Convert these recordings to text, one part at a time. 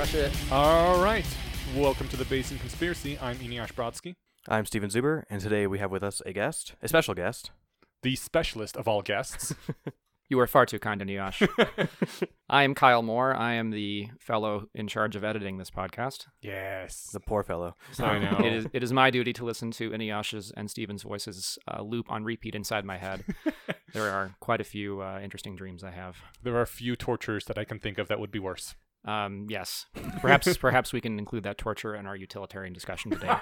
Rush it. All right. Welcome to the Bayesian Conspiracy. I'm Eneasz Brodsky, I'm Steven Zuber, and today we have with us a guest, a special guest. the specialist of all guests. You are far too kind, Eneasz. I am Kyle Moore. I am the fellow in charge of editing this podcast. yes. The poor fellow. So I know. It is, it is my duty to listen to Eneasz's and Steven's voices uh, loop on repeat inside my head. there are quite a few uh, interesting dreams I have. There are a few tortures that I can think of that would be worse. Um, yes, perhaps perhaps we can include that torture in our utilitarian discussion today.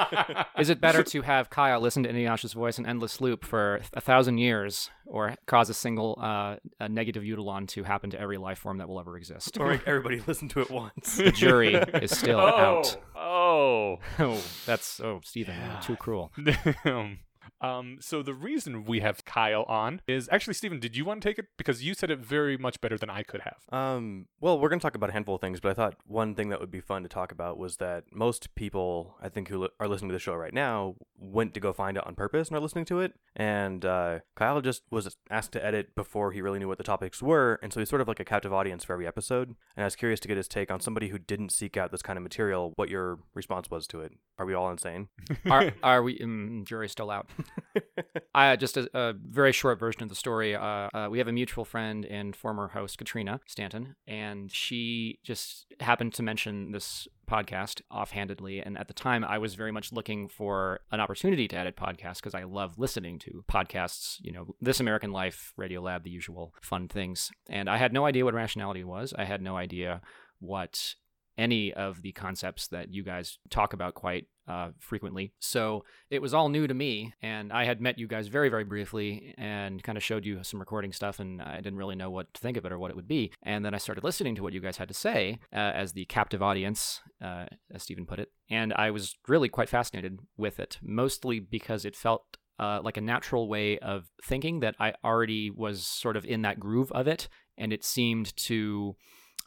Is it better to have Kyle listen to Eneasz's voice in endless loop for a thousand years, or cause a single uh, a negative utilon to happen to every life form that will ever exist? Or make everybody listen to it once. The jury is still out. Oh. Oh, that's oh, Stephen, you're too cruel. Damn. Um, so the reason we have Kyle on is actually, Stephen, did you want to take it? Because you said it very much better than I could have. Um, well, we're going to talk about a handful of things, but I thought one thing that would be fun to talk about was that most people, I think, who are listening to the show right now, went to go find it on purpose and are listening to it. And uh, Kyle just was asked to edit before he really knew what the topics were, and so he's sort of like a captive audience for every episode. And I was curious to get his take on somebody who didn't seek out this kind of material, what your response was to it. Are we all insane? Are are we? Um, jury's still out. I just a, a very short version of the story. Uh, uh, we have a mutual friend and former host Katrina Stanton, and she just happened to mention this podcast offhandedly. And at the time, I was very much looking for an opportunity to edit podcasts because I love listening to podcasts. You know, This American Life, Radio Lab, the usual fun things. And I had no idea what rationality was. I had no idea what any of the concepts that you guys talk about quite uh, frequently. So it was all new to me, and I had met you guys very, very briefly and kind of showed you some recording stuff, and I didn't really know what to think of it or what it would be. And then I started listening to what you guys had to say uh, as the captive audience, uh, as Stephen put it, and I was really quite fascinated with it, mostly because it felt uh, like a natural way of thinking that I already was sort of in that groove of it, and it seemed to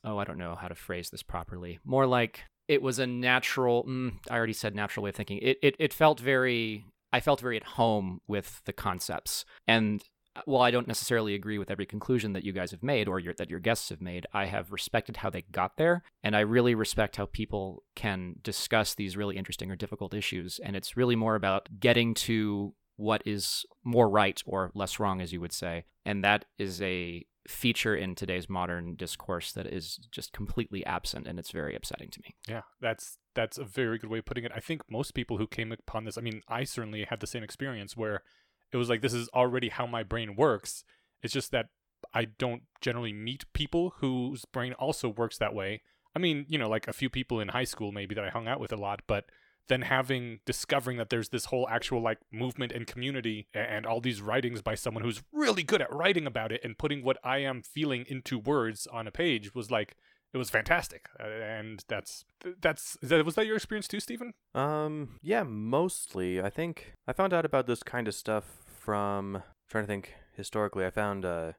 oh, I don't know how to phrase this properly. More like it was a natural. Mm, I already said natural way of thinking. It, it it felt very. I felt very at home with the concepts, and uh, while I don't necessarily agree with every conclusion that you guys have made or your, that your guests have made, I have respected how they got there, and I really respect how people can discuss these really interesting or difficult issues. And it's really more about getting to what is more right or less wrong, as you would say, and that is a feature in today's modern discourse that is just completely absent and it's very upsetting to me. Yeah, that's that's a very good way of putting it. I think most people who came upon this, I mean, I certainly had the same experience where it was like this is already how my brain works. It's just that I don't generally meet people whose brain also works that way. I mean, you know, like a few people in high school maybe that I hung out with a lot, but then having discovering that there's this whole actual like movement and community and all these writings by someone who's really good at writing about it and putting what I am feeling into words on a page was like it was fantastic. Uh, and that's that's that, was that your experience too, Stephen? Um, yeah, mostly. I think I found out about this kind of stuff from trying to think historically. I found uh,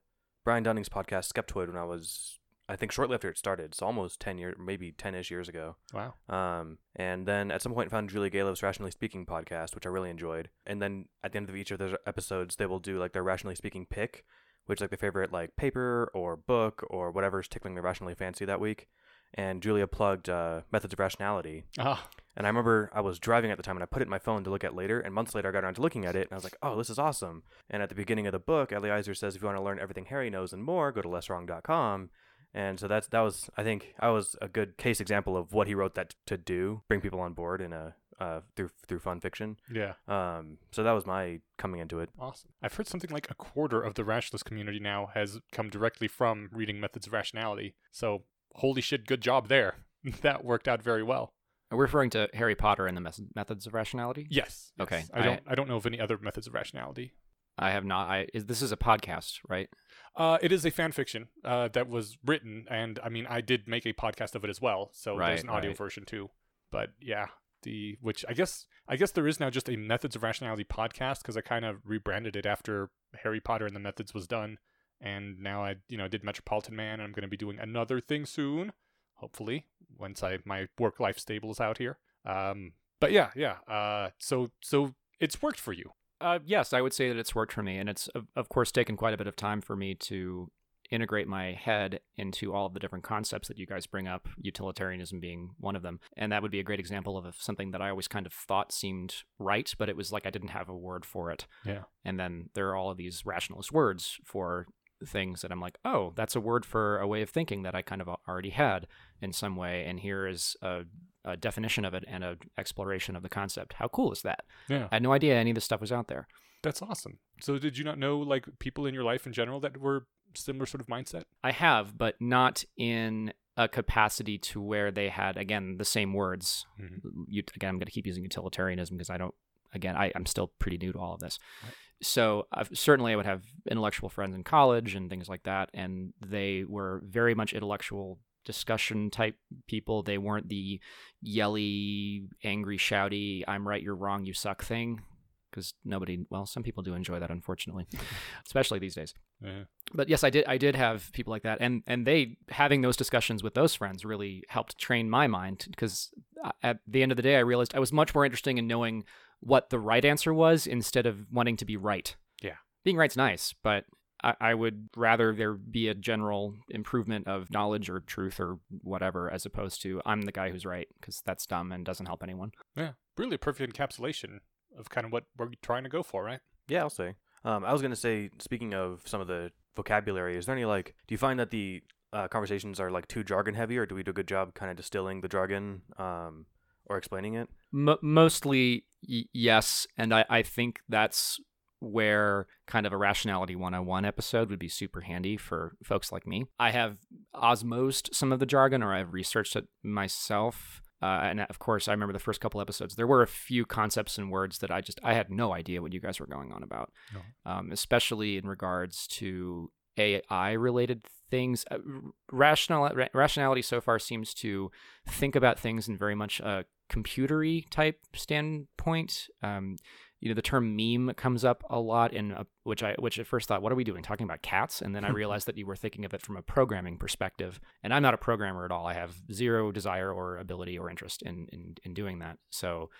Brian Dunning's podcast Skeptoid when I was, I think, shortly after it started, so almost ten years, maybe ten-ish years ago. Wow. Um, and then at some point found Julia Galef's Rationally Speaking podcast, which I really enjoyed. And then at the end of each of their episodes, they will do like their Rationally Speaking pick, which is like their favorite like paper or book or whatever's tickling their rationally fancy that week. And Julia plugged uh, Methods of Rationality, Ah, and I remember I was driving at the time and I put it in my phone to look at later. And months later, I got around to looking at it and I was like, oh, this is awesome. And at the beginning of the book, Eliezer says, if you want to learn everything Harry knows and more, go to lesswrong.com. And so that's that was I think I was a good case example of what he wrote that to do, bring people on board in a uh, through through fun fiction. yeah. Um, so that was my coming into it. Awesome. I've heard something like a quarter of the rationalist community now has come directly from reading Methods of Rationality. So, holy shit, good job there. that worked out very well. Are we referring to Harry Potter and the mes- methods of rationality? Yes. yes. Okay, I I- don't I don't know of any other methods of rationality. I have not. I is, this is a podcast, right? Uh, it is a fan fiction uh, that was written, and I mean, I did make a podcast of it as well. So there's an audio right. version too. But yeah, the which I guess I guess there is now just a Methods of Rationality podcast because I kind of rebranded it after Harry Potter and the Methods was done, and now I you know did Metropolitan Man, and I'm going to be doing another thing soon, hopefully once I my work life stables out here. Um, but yeah, yeah. Uh, so so it's worked for you. Uh, yes, I would say that it's worked for me, and it's of, of course taken quite a bit of time for me to integrate my head into all of the different concepts that you guys bring up, utilitarianism being one of them. And that would be a great example of something that I always kind of thought seemed right, but it was like I didn't have a word for it. Yeah. And then there are all of these rationalist words for things that I'm like, oh, that's a word for a way of thinking that I kind of already had in some way. And here is a, a definition of it and an exploration of the concept. How cool is that? Yeah. I had no idea any of this stuff was out there. That's awesome. So did you not know like people in your life in general that were similar sort of mindset? I have, but not in a capacity to where they had again the same words. Mhm. You, again, I'm going to keep using utilitarianism because I don't. Again, I, I'm still pretty new to all of this. Right. So I've, certainly, I would have intellectual friends in college and things like that, and they were very much intellectual discussion type people. They weren't the yelly, angry, shouty, "I'm right, you're wrong, you suck" thing. Because nobody, well, some people do enjoy that, unfortunately, especially these days Yeah. but yes, I did. I did have people like that, and and they having those discussions with those friends really helped train my mind because at the end of the day, I realized I was much more interested in knowing what the right answer was instead of wanting to be right. Yeah. being right's nice, but I, I would rather there be a general improvement of knowledge or truth or whatever, as opposed to I'm the guy who's right because that's dumb and doesn't help anyone. Yeah. Really a perfect encapsulation of kind of what we're trying to go for, right? Yeah, I'll say. Um, I was gonna say, speaking of some of the vocabulary, is there any like? Do you find that the uh, conversations are like too jargon heavy, or do we do a good job kind of distilling the jargon, um, or explaining it? M- mostly y- yes and I, I think that's where kind of a rationality 101 episode would be super handy for folks like me. I have osmosed some of the jargon or i've researched it myself. Uh, and of course i remember the first couple episodes. There were a few concepts and words that i just i had no idea what you guys were going on about. No. um, especially in regards to ai related things. Uh, rational ra- rationality so far seems to think about things in very much a computery type standpoint. Um, you know, the term meme comes up a lot, in a, which I which at first thought, what are we doing? Talking about cats, and then I realized that you were thinking of it from a programming perspective. And I'm not a programmer at all. I have zero desire or ability or interest in in, in doing that. So,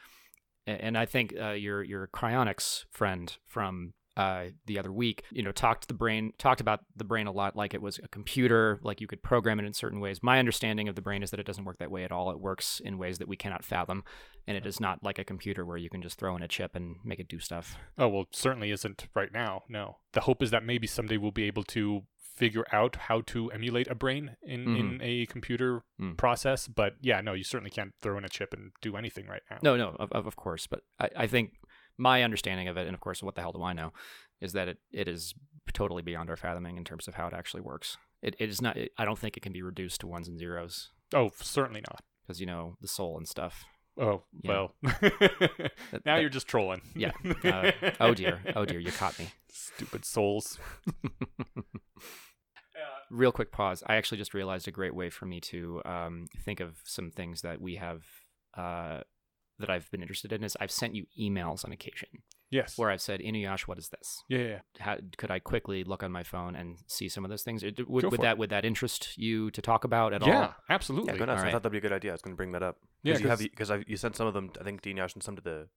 and I think uh, your your cryonics friend from uh, the other week, you know, talked the brain, talked about the brain a lot like it was a computer, like you could program it in certain ways. My understanding of the brain is that it doesn't work that way at all. It works in ways that we cannot fathom, and it is not like a computer where you can just throw in a chip and make it do stuff. Oh, well, certainly isn't right now. No. The hope is that maybe someday we'll be able to figure out how to emulate a brain in, in a computer Mm. process. But yeah, no, you certainly can't throw in a chip and do anything right now. No, no, of, of of course, but I, I think my understanding of it, and of course, what the hell do I know, is that it, it is totally beyond our fathoming in terms of how it actually works. It, it is not. It, I don't think it can be reduced to ones and zeros Oh, certainly not. because you know the soul and stuff. Oh, well. That- now that- you're just trolling. Yeah. Uh, oh dear. Oh dear. You caught me. Stupid souls. Real quick pause. I actually just realized a great way for me to um, think of some things that we have uh, that I've been interested in is I've sent you emails on occasion Yes. where I've said, Eneasz, what is this? Yeah, yeah, yeah. How, could I quickly look on my phone and see some of those things? It- Would, would for that would that interest you to talk about at yeah, all? absolutely. Yeah, go nuts. I thought that'd be a good idea. I was gonna bring that up. Yeah, Cause you have 'cause- because you sent some of them. I think Dean Yash and some to the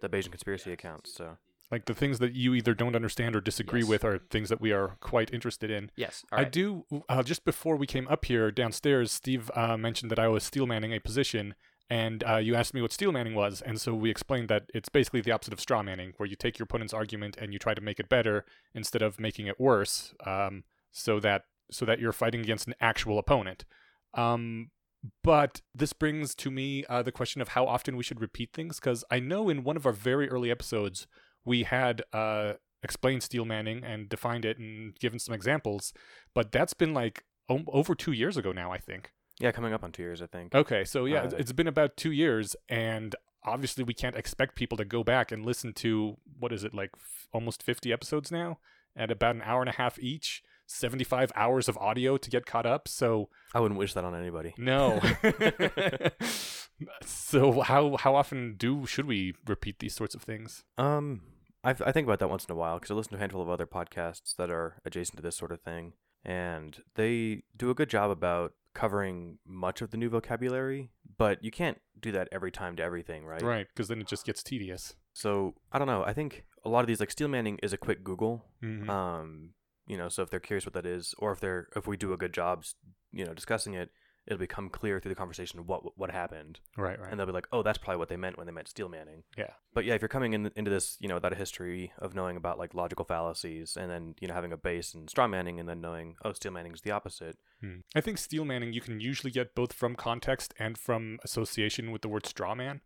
the Bayesian conspiracy account. So Like the things that you either don't understand or disagree Yes. with are things that we are quite interested in. Yes. All I do. Uh, just before we came up here downstairs, Steve uh, mentioned that I was steel manning a position, and uh, you asked me what steel manning was, and so we explained that it's basically the opposite of straw manning, where you take your opponent's argument and you try to make it better instead of making it worse, um, so that so that you're fighting against an actual opponent. Um, but this brings to me uh, the question of how often we should repeat things, because I know in one of our very early episodes we had uh, explained steel manning and defined it and given some examples, but that's been like o- over two years ago now, I think. Yeah, coming up on two years, I think. Okay, so yeah, Uh, it's- it's been about two years, and obviously we can't expect people to go back and listen to what is it like f- almost 50 episodes now at about an hour and a half each 75 hours of audio to get caught up so I wouldn't wish that on anybody. no so how how often do should we repeat these sorts of things Um, I I think about that once in a while because I listen to a handful of other podcasts that are adjacent to this sort of thing, and they do a good job about covering much of the new vocabulary. But you can't do that every time to everything, right? right because then it just gets tedious So I don't know. I think a lot of these like steel manning is a quick Google. Mhm. Um, you know, so if they're curious what that is, or if they're if we do a good job, you know, discussing it, it'll become clear through the conversation what what happened, Right, right. and they'll be like, oh, that's probably what they meant when they meant steel manning. Yeah. But yeah, if you're coming in, into this, you know, without a history of knowing about like logical fallacies, and then you know having a base in straw manning, and then knowing, oh, steel manning is the opposite. Hmm. I think steel manning you can usually get both from context and from association with the word straw man.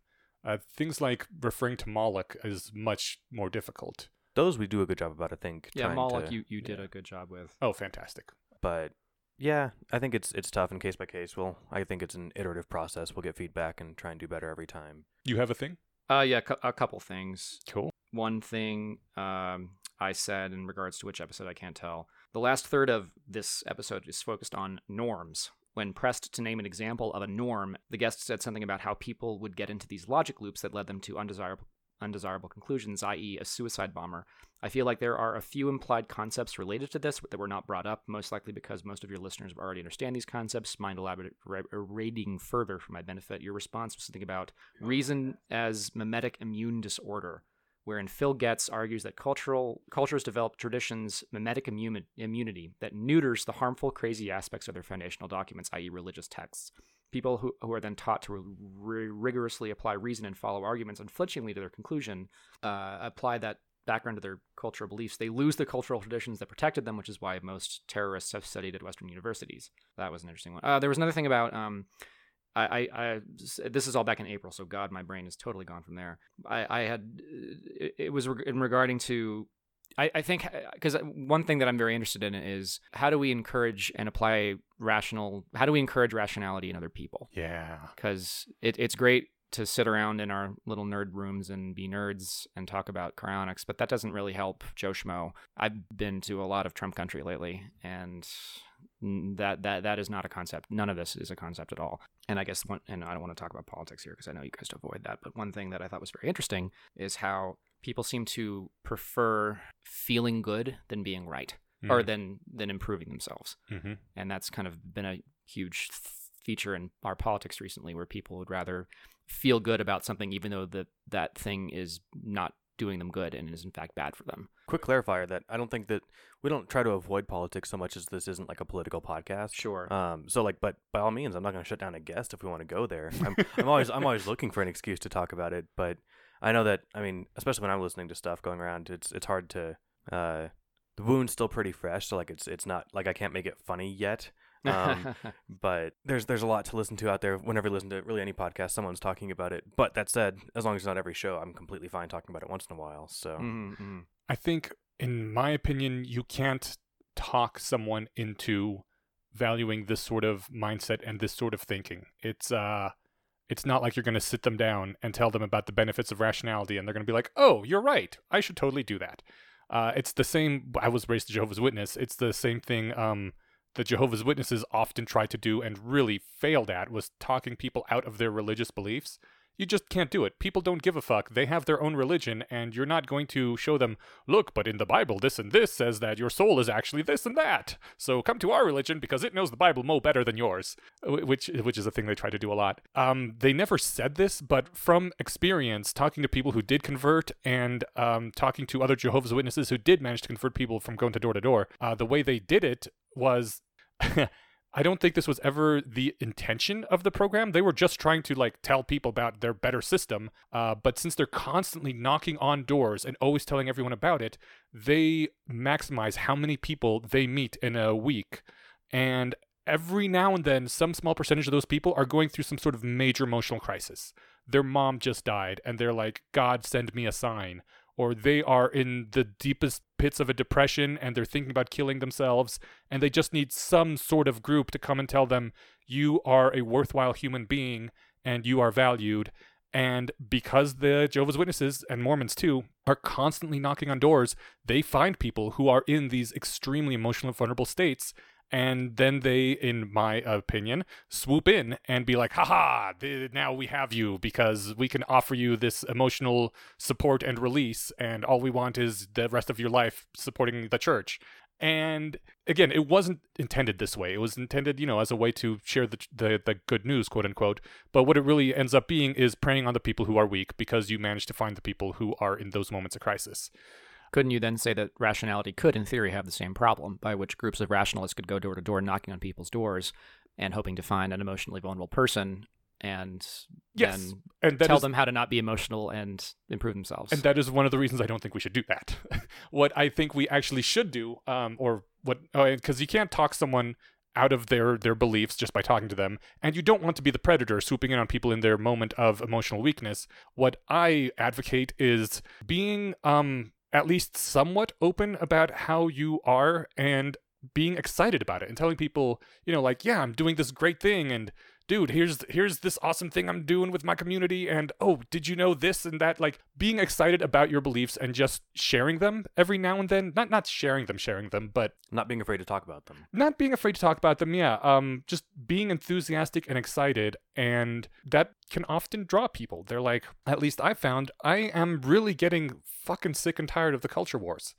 Uh, things like referring to Moloch is much more difficult. Those we do a good job about, I think. Yeah, Moloch, to- you, you did yeah. a good job with. Oh, fantastic. but yeah, I think it's it's tough and case by case. Well, I think it's an iterative process. We'll get feedback and try and do better every time. You have a thing? Uh, yeah, cou- a couple things. Cool. One thing um, I said in regards to which episode I can't tell. The last third of this episode is focused on norms. When pressed to name an example of a norm, the guest said something about how people would get into these logic loops that led them to undesirable undesirable conclusions, i.e., a suicide bomber. I feel like there are a few implied concepts related to this that were not brought up, most likely because most of your listeners already understand these concepts. Mind elaborating further for my benefit? Your response was something about reason as memetic immune disorder, wherein Phil Goetz argues that cultural cultures develop traditions memetic immu- immunity that neuters the harmful, crazy aspects of their foundational documents, i.e., religious texts. People who, who are then taught to ri- rigorously apply reason and follow arguments unflinchingly to their conclusion, uh, apply that background to their cultural beliefs, they lose the cultural traditions that protected them, which is why most terrorists have studied at Western universities. That was an interesting one. Uh, there was another thing about. Um, I, I, I, this is all back in April, so God, my brain is totally gone from there. I, I had, it, it was in regarding to, I, I think, uh, because uh, one thing that I'm very interested in is how do we encourage and apply rational, how do we encourage rationality in other people? Yeah. because it, it's great to sit around in our little nerd rooms and be nerds and talk about cryonics, but that doesn't really help Joe Schmo. I've been to a lot of Trump country lately, and that that that is not a concept. None of this is a concept at all. And I guess one, and I don't want to talk about politics here because I know you guys avoid that. But one thing that I thought was very interesting is how people seem to prefer feeling good than being right, or than than improving themselves mm-hmm. and that's kind of been a huge th- feature in our politics recently where people would rather feel good about something even though that that thing is not doing them good and is in fact bad for them Quick clarifier that I don't think that we don't try to avoid politics so much as this isn't like a political podcast. sure Um, so like, but by all means, I'm not going to shut down a guest if we want to go there. I'm, I'm always, I'm always looking for an excuse to talk about it. But I know that, I mean, especially when I'm listening to stuff going around, it's, it's hard to, uh, the wound's still pretty fresh. So like, it's, it's not like I can't make it funny yet. Um, but there's, there's a lot to listen to out there. Whenever you listen to really any podcast, someone's talking about it. But that said, as long as it's not every show, I'm completely fine talking about it once in a while. So Mhm, mhm. I think, in my opinion, you can't talk someone into valuing this sort of mindset and this sort of thinking. It's uh it's not like you're going to sit them down and tell them about the benefits of rationality and they're going to be like, "Oh, you're right. I should totally do that." Uh, it's the same I was raised a Jehovah's Witness. It's the same thing um the Jehovah's Witnesses often try to do and really failed at was talking people out of their religious beliefs. You just can't do it. People don't give a fuck. They have their own religion, and you're not going to show them, look, but in the Bible, this and this says that your soul is actually this and that. So come to our religion because it knows the Bible mo better than yours, Wh- which which is a thing they try to do a lot. Um, they never said this, but from experience, talking to people who did convert and um, talking to other Jehovah's Witnesses who did manage to convert people from going to door to door, uh, the way they did it was. I don't think this was ever the intention of the program. They were just trying to like tell people about their better system. Uh, but since they're constantly knocking on doors and always telling everyone about it, they maximize how many people they meet in a week. And every now and then, some small percentage of those people are going through some sort of major emotional crisis. Their mom just died, and they're like, God, send me a sign. Or they are in the deepest pits of a depression and they're thinking about killing themselves, and they just need some sort of group to come and tell them, you are a worthwhile human being and you are valued. And because the Jehovah's Witnesses and Mormons too are constantly knocking on doors, they find people who are in these extremely emotional vulnerable states. And then they, in my opinion, swoop in and be like, haha, now we have you because we can offer you this emotional support and release. And all we want is the rest of your life supporting the church. And again, it wasn't intended this way. It was intended, you know, as a way to share the, the the good news, quote unquote. But what it really ends up being is preying on the people who are weak because you manage to find the people who are in those moments of crisis. Couldn't you then say that rationality could, in theory, have the same problem, by which groups of rationalists could go door to door knocking on people's doors and hoping to find an emotionally vulnerable person and Yes, then and tell is- them how to not be emotional and improve themselves? And that is one of the reasons I don't think we should do that. what I think we actually should do, um, or what, because you can't talk someone out of their their beliefs just by talking to them, and you don't want to be the predator swooping in on people in their moment of emotional weakness. What I advocate is being um at least somewhat open about how you are and being excited about it and telling people, you know, like, yeah, I'm doing this great thing and dude, here's here's this awesome thing I'm doing with my community and oh, did you know this and that like being excited about your beliefs and just sharing them every now and then. Not not sharing them, sharing them, but Not being afraid to talk about them. not being afraid to talk about them yeah um just being enthusiastic and excited and that can often draw people they're like at least i found i am really getting fucking sick and tired of the culture wars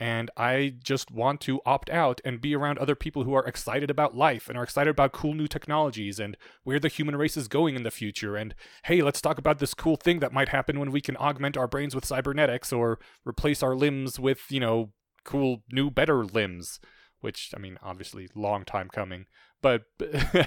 and i just want to opt out and be around other people who are excited about life and are excited about cool new technologies and where the human race is going in the future and hey let's talk about this cool thing that might happen when we can augment our brains with cybernetics or replace our limbs with you know cool new better limbs which I mean, obviously, long time coming. But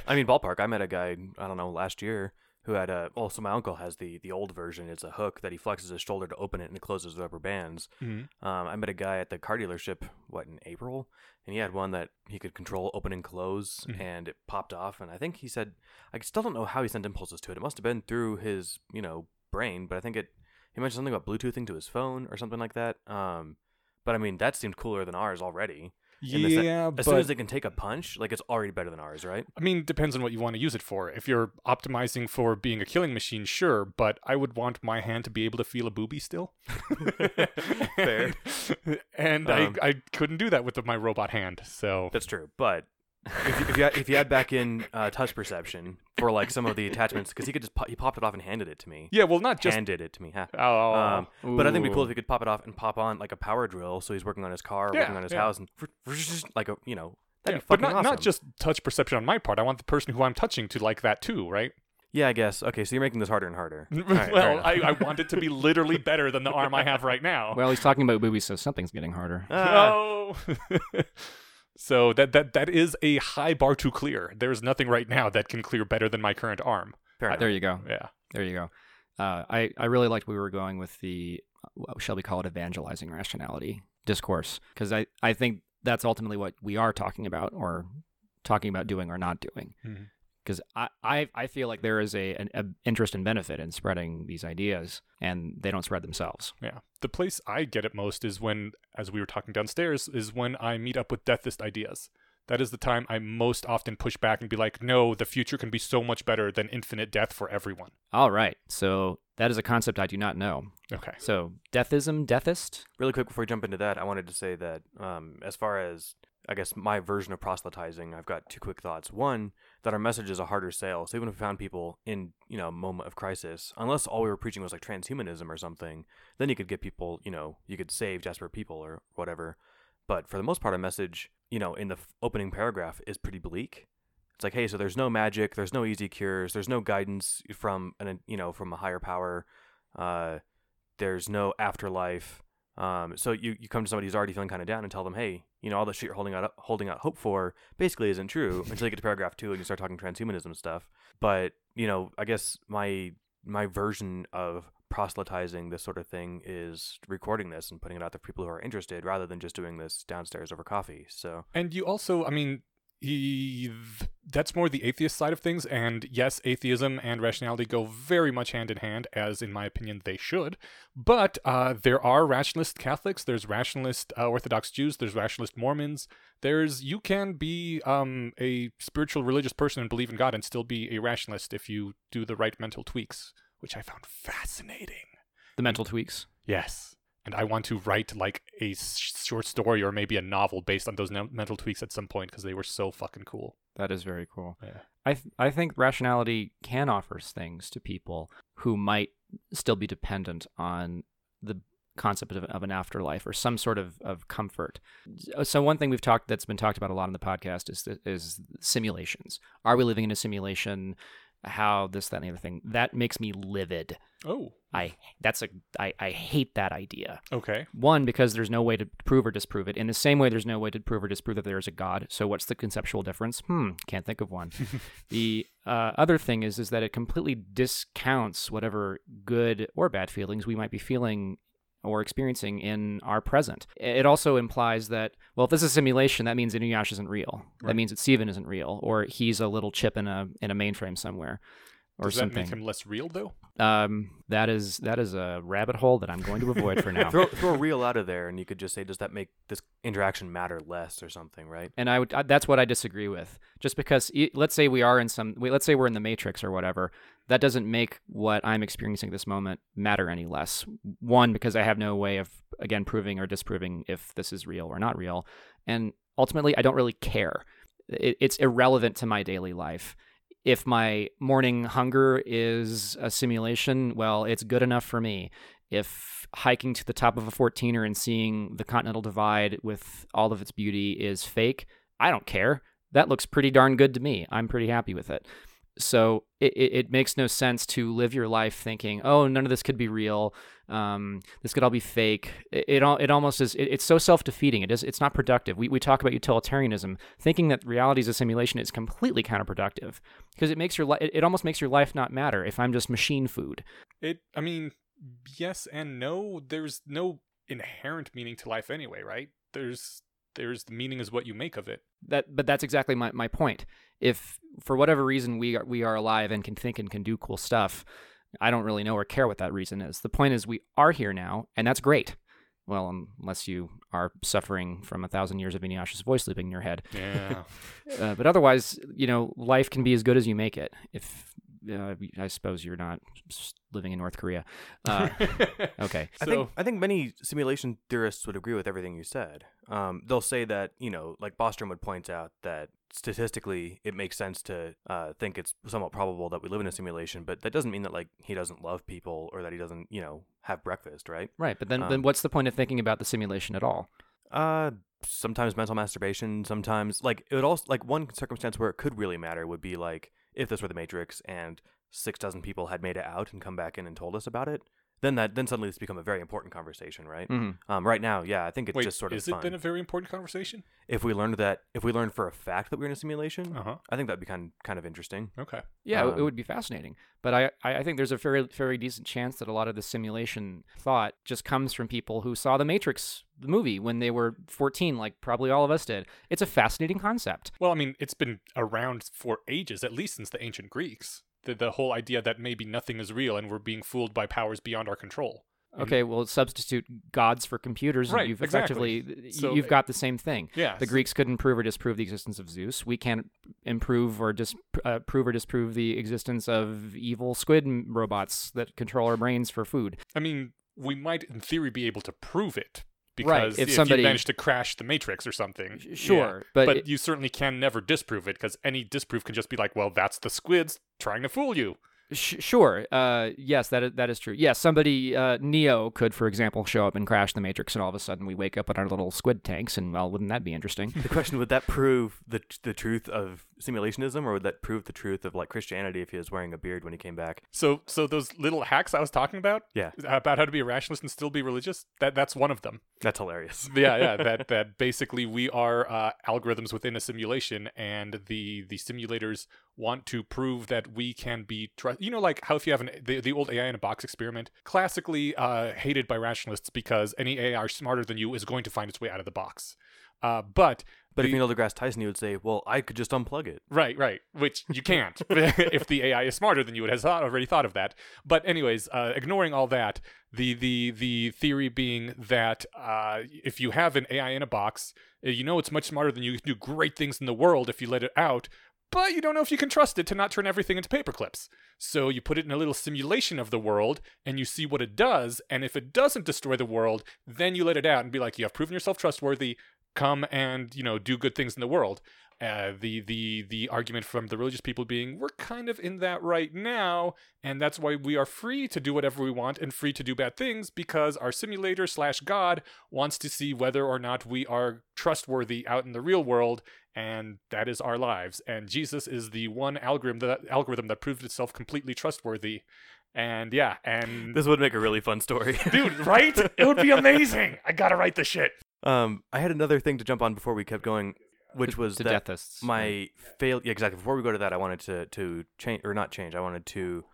I mean, ballpark. I met a guy I don't know last year who had a. Well, so my uncle has the the old version. It's a hook that he flexes his shoulder to open it, and it closes with rubber bands. Mhm. Um, I met a guy at the car dealership what in April, and he had one that he could control open and close, Mhm. and it popped off. And I think he said, I still don't know how he sent impulses to it. It must have been through his you know brain, but I think it. He mentioned something about Bluetoothing to his phone or something like that. Um, but I mean that seemed cooler than ours already. In the sen- yeah, As but soon as it can take a punch, like it's already better than ours, right? I mean, depends on what you want to use it for. If you're optimizing for being a killing machine, sure, but I would want my hand to be able to feel a booby still. Fair. and Um, I, I couldn't do that with my robot hand. So That's true, but if you, if you, had, if you had back in uh, touch perception for like some of the attachments, because he could just pop, he popped it off and handed it to me. yeah, well, not just handed it to me. Ha. oh, Um, but I think it'd be cool if he could pop it off and pop on like a power drill, so he's working on his car, Yeah, working on his yeah. house, and like a you know that'd yeah, be but fucking not not awesome. just touch perception on my part. I want the person who I'm touching to like that too, right? yeah, I guess. Okay, so you're making this harder and harder. All right, fair well, enough. I, I want it to be literally better than the arm I have right now. well, he's talking about boobies, so something's getting harder. Ah, Oh. So that that that is a high bar to clear. There's nothing right now that can clear better than my current arm. fair enough. There you go. Yeah. There you go. Uh, I I really liked where we were going with the what shall we call it evangelizing rationality discourse because I I think that's ultimately what we are talking about or talking about doing or not doing Mhm. Because I, I I feel like there is a an a interest and benefit in spreading these ideas and they don't spread themselves. Yeah. The place I get it most is when, as we were talking downstairs, is when I meet up with deathist ideas. That is the time I most often push back and be like, no, the future can be so much better than infinite death for everyone. All right, so that is a concept I do not know. Okay. So deathism, deathist. Really quick before we jump into that, I wanted to say that um, as far as I guess my version of proselytizing, I've got two quick thoughts. One, that our message is a harder sale. So even if we found people in you know moment of crisis, unless all we were preaching was like transhumanism or something, then you could get people, you know, you could save desperate people or whatever. But for the most part, our message, you know, in the f- opening paragraph is pretty bleak. It's like, hey, so there's no magic, there's no easy cures, there's no guidance from an you know from a higher power. Uh, there's no afterlife. Um, so you, you come to somebody who's already feeling kind of down and tell them, hey, you know, all the shit you're holding out holding out hope for basically isn't true until you get to paragraph two and you start talking transhumanism stuff. But you know, I guess my my version of proselytizing this sort of thing is recording this and putting it out to people who are interested rather than just doing this downstairs over coffee. So And you also, I mean, he, that's more the atheist side of things. And yes, atheism and rationality go very much hand in hand, as in my opinion they should. But uh, there are rationalist Catholics, there's rationalist uh, Orthodox Jews, there's rationalist Mormons. There's you can be um, a spiritual religious person and believe in God and still be a rationalist if you do the right mental tweaks, which I found fascinating. The mental tweaks. Yes. And I want to write like a short story or maybe a novel based on those mental tweaks at some point because they were so fucking cool. That is very cool. Yeah. I th- I think rationality can offer things to people who might still be dependent on the concept of, of an afterlife or some sort of, of comfort. So one thing we've talked that's been talked about a lot on the podcast is is simulations. Are we living in a simulation? How this, that, and the other thing. That makes me livid. Oh, I that's a I, I hate that idea. okay. One, because there's no way to prove or disprove it. In the same way, there's no way to prove or disprove that there is a God. So what's the conceptual difference? Hmm, can't think of one. the uh, other thing is is that it completely discounts whatever good or bad feelings we might be feeling or experiencing in our present. It also implies that, well, if this is a simulation, that means Eneasz isn't real. That means that Steven isn't real, or he's a little chip in a in a mainframe somewhere, or Does that something. make him less real though? Um, that is that is a rabbit hole that I'm going to avoid for now. throw throw real out of there, and you could just say, does that make this interaction matter less or something, right? and I would I, that's what I disagree with. Just because e- let's say we are in some let's say we're in the matrix or whatever, that doesn't make what I'm experiencing at this moment matter any less. One because I have no way of again proving or disproving if this is real or not real, and ultimately I don't really care. It, it's irrelevant to my daily life. If my morning hunger is a simulation, well, it's good enough for me. If hiking to the top of a 14er and seeing the Continental Divide with all of its beauty is fake, I don't care. That looks pretty darn good to me. I'm pretty happy with it. So it, it, it makes no sense to live your life thinking, oh, none of this could be real. Um, this could all be fake. It, it, al- it almost is, it, it's so self defeating. It is, it's not productive. We, we talk about utilitarianism. Thinking that reality is a simulation is completely counterproductive because it makes your life, it almost makes your life not matter if I'm just machine food. It. I mean, yes and no. There's no inherent meaning to life anyway, right? There's there's the meaning is what you make of it. that but that's exactly my, my point if for whatever reason we are we are alive and can think and can do cool stuff i don't really know or care what that reason is. The point is we are here now and that's great. Well unless you are suffering from a thousand years of Eneasz's voice looping in your head. Yeah. uh, but otherwise you know life can be as good as you make it if uh, i suppose you're not living in north korea uh, okay I So think I think many simulation theorists would agree with everything you said. Um, they'll say that you know, like Bostrom would point out that statistically it makes sense to uh, think it's somewhat probable that we live in a simulation, but that doesn't mean that like he doesn't love people or that he doesn't you know have breakfast, right? right but then Um, then what's the point of thinking about the simulation at all Uh, sometimes mental masturbation. Sometimes like it would also like one circumstance where it could really matter would be like if this were the Matrix and six dozen people had made it out and come back in and told us about it. Then that then suddenly it's become a very important conversation, right? hmm Um, right now, yeah, I think it's Wait, just sort of is it fun. then a very important conversation? if we learned that, if we learned for a fact that we're in a simulation, Uh huh. I think that'd be kind kind of interesting. Okay. Yeah, it- it Um, would be fascinating. But I, I I think there's a very, very decent chance that a lot of the simulation thought just comes from people who saw The Matrix, the movie, when they were 14, like probably all of us did. It's a fascinating concept. Well, I mean, it's been around for ages, at least since the ancient Greeks. The the whole idea that maybe nothing is real and we're being fooled by powers beyond our control. Okay, well, substitute gods for computers, and Right, you've exactly. effectively, So- you've got the same thing. Yeah. The Greeks couldn't prove or disprove the existence of Zeus. We can't improve or dis- uh, prove or disprove the existence of evil squid robots that control our brains for food. I mean, we might, in theory, be able to prove it Right, because if if, somebody- you manage to crash the Matrix or something. Sh- Yeah. Sure, but But, it- you certainly can never disprove it because any disproof can just be like, well, that's the squids trying to fool you. Sh- sure. Uh, yes, that is, that is true. Yes, somebody, uh, Neo could, for example, show up and crash the Matrix, and all of a sudden we wake up in our little squid tanks, and well, wouldn't that be interesting? The question would that prove the the truth of simulationism, or would that prove the truth of like Christianity if he was wearing a beard when he came back? So, so those little hacks I was talking about, Yeah. about how to be a rationalist and still be religious, that that's one of them. That's hilarious. yeah, yeah. That that basically we are uh, algorithms within a simulation, and the the simulators want to prove that we can be trust. You know, like how if you have an the, the old AI in a box experiment, classically uh, hated by rationalists because any AI smarter than you is going to find its way out of the box. Uh, but But if you know the deGrasse Tyson, you would say, "Well, I could just unplug it." Right, right. Which you can't if the AI is smarter than you. It has thought, already thought of that. But anyways, uh, ignoring all that, the the the theory being that uh, if you have an AI in a box, uh, you know it's much smarter than you. You can do great things in the world if you let it out. But you don't know if you can trust it to not turn everything into paper clips. So you put it in a little simulation of the world and you see what it does. And if it doesn't destroy the world, then you let it out and be like, you have proven yourself trustworthy. Come and you know do good things in the world. Uh, the the the argument from the religious people being we're kind of in that right now, and that's why we are free to do whatever we want and free to do bad things because our simulator slash God wants to see whether or not we are trustworthy out in the real world, and that is our lives. And Jesus is the one algorithm that algorithm that proved itself completely trustworthy. And yeah, and This would make a really fun story. dude, right? It would be amazing. I gotta write the shit. um, I had another thing to jump on before we kept going, which was the deathists. my fail. Yeah, exactly. Before we go to that, I wanted to to change or not change. I wanted to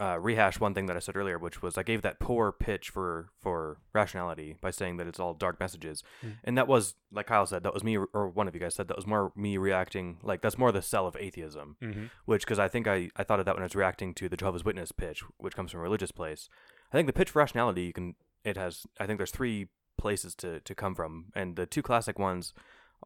uh, rehash one thing that I said earlier, which was I gave that poor pitch for for rationality by saying that it's all dark messages, Mm. and that was like Kyle said, that was me or one of you guys said that was more me reacting. Like that's more the sell of atheism, Mm-hmm. which because I think I I thought of that when I was reacting to the Jehovah's Witness pitch, which comes from a religious place. I think the pitch for rationality you can it has I think there's three places to to come from, and the two classic ones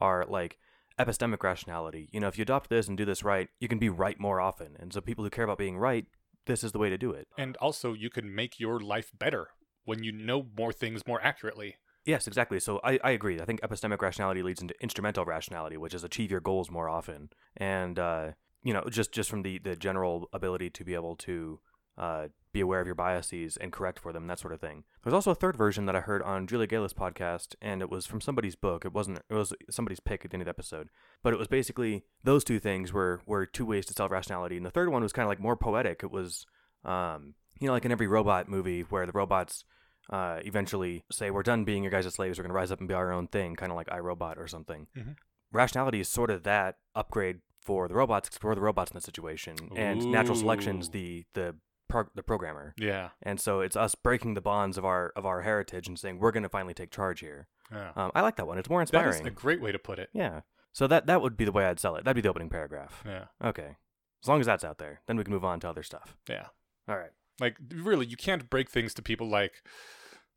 are like epistemic rationality. You know, if you adopt this and do this right, you can be right more often. And so people who care about being right, this is the way to do it. And also, you can make your life better when you know more things more accurately. Yes, exactly. So I, I agree. I think epistemic rationality leads into instrumental rationality, which is achieve your goals more often. And uh, you know, just just from the the general ability to be able to uh, be aware of your biases and correct for them, that sort of thing. There's also a third version that I heard on Julia Galef's podcast, and it was from somebody's book. It wasn't. It was somebody's pick at the end of the episode, but it was basically those two things were were two ways to solve rationality, and the third one was kind of like more poetic. It was, um, you know, like in every robot movie where the robots uh, eventually say, "We're done being your guys' slaves. We're going to rise up and be our own thing," kind of like iRobot or something. Mhm. Rationality is sort of that upgrade for the robots, for the robots in the situation, and natural selection's the the prog- the programmer. Yeah. And so it's us breaking the bonds of our of our heritage and saying we're going to finally take charge here. yeah. Um, I like that one. It's more inspiring. is a great way to put it. yeah. So that that would be the way I'd sell it. That'd be the opening paragraph. Yeah. Okay. As long as that's out there, then we can move on to other stuff. Yeah. All right. Like, really, you can't break things to people like,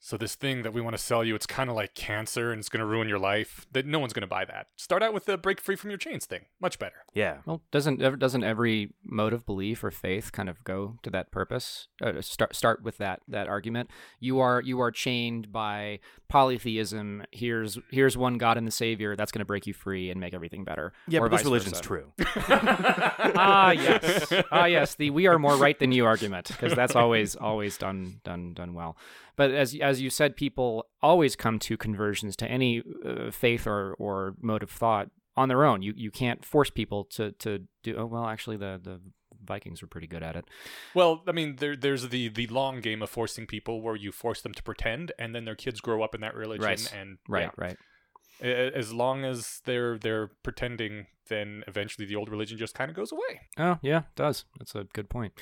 so this thing that we want to sell you, it's kind of like cancer and it's going to ruin your life. That no one's going to buy that. Start out with the break free from your chains thing. Much better. Yeah. Well, doesn't doesn't every mode of belief or faith kind of go to that purpose? Uh, start start with that that argument. You are you are chained by polytheism. Here's here's one God and the Savior that's going to break you free and make everything better. Yeah, or but this religion's versa. true. ah yes, ah yes. The we are more right than you argument because that's always always done done done well. But as as you said, people always come to conversions to any uh, faith or or mode of thought on their own. You you can't force people to to do. Oh well, actually, the the Vikings were pretty good at it. Well, I mean, there, there's the the long game of forcing people where you force them to pretend, and then their kids grow up in that religion, Right. and Right, yeah. right. As long as they're they're pretending, then eventually the old religion just kind of goes away. Oh yeah, it does. That's a good point.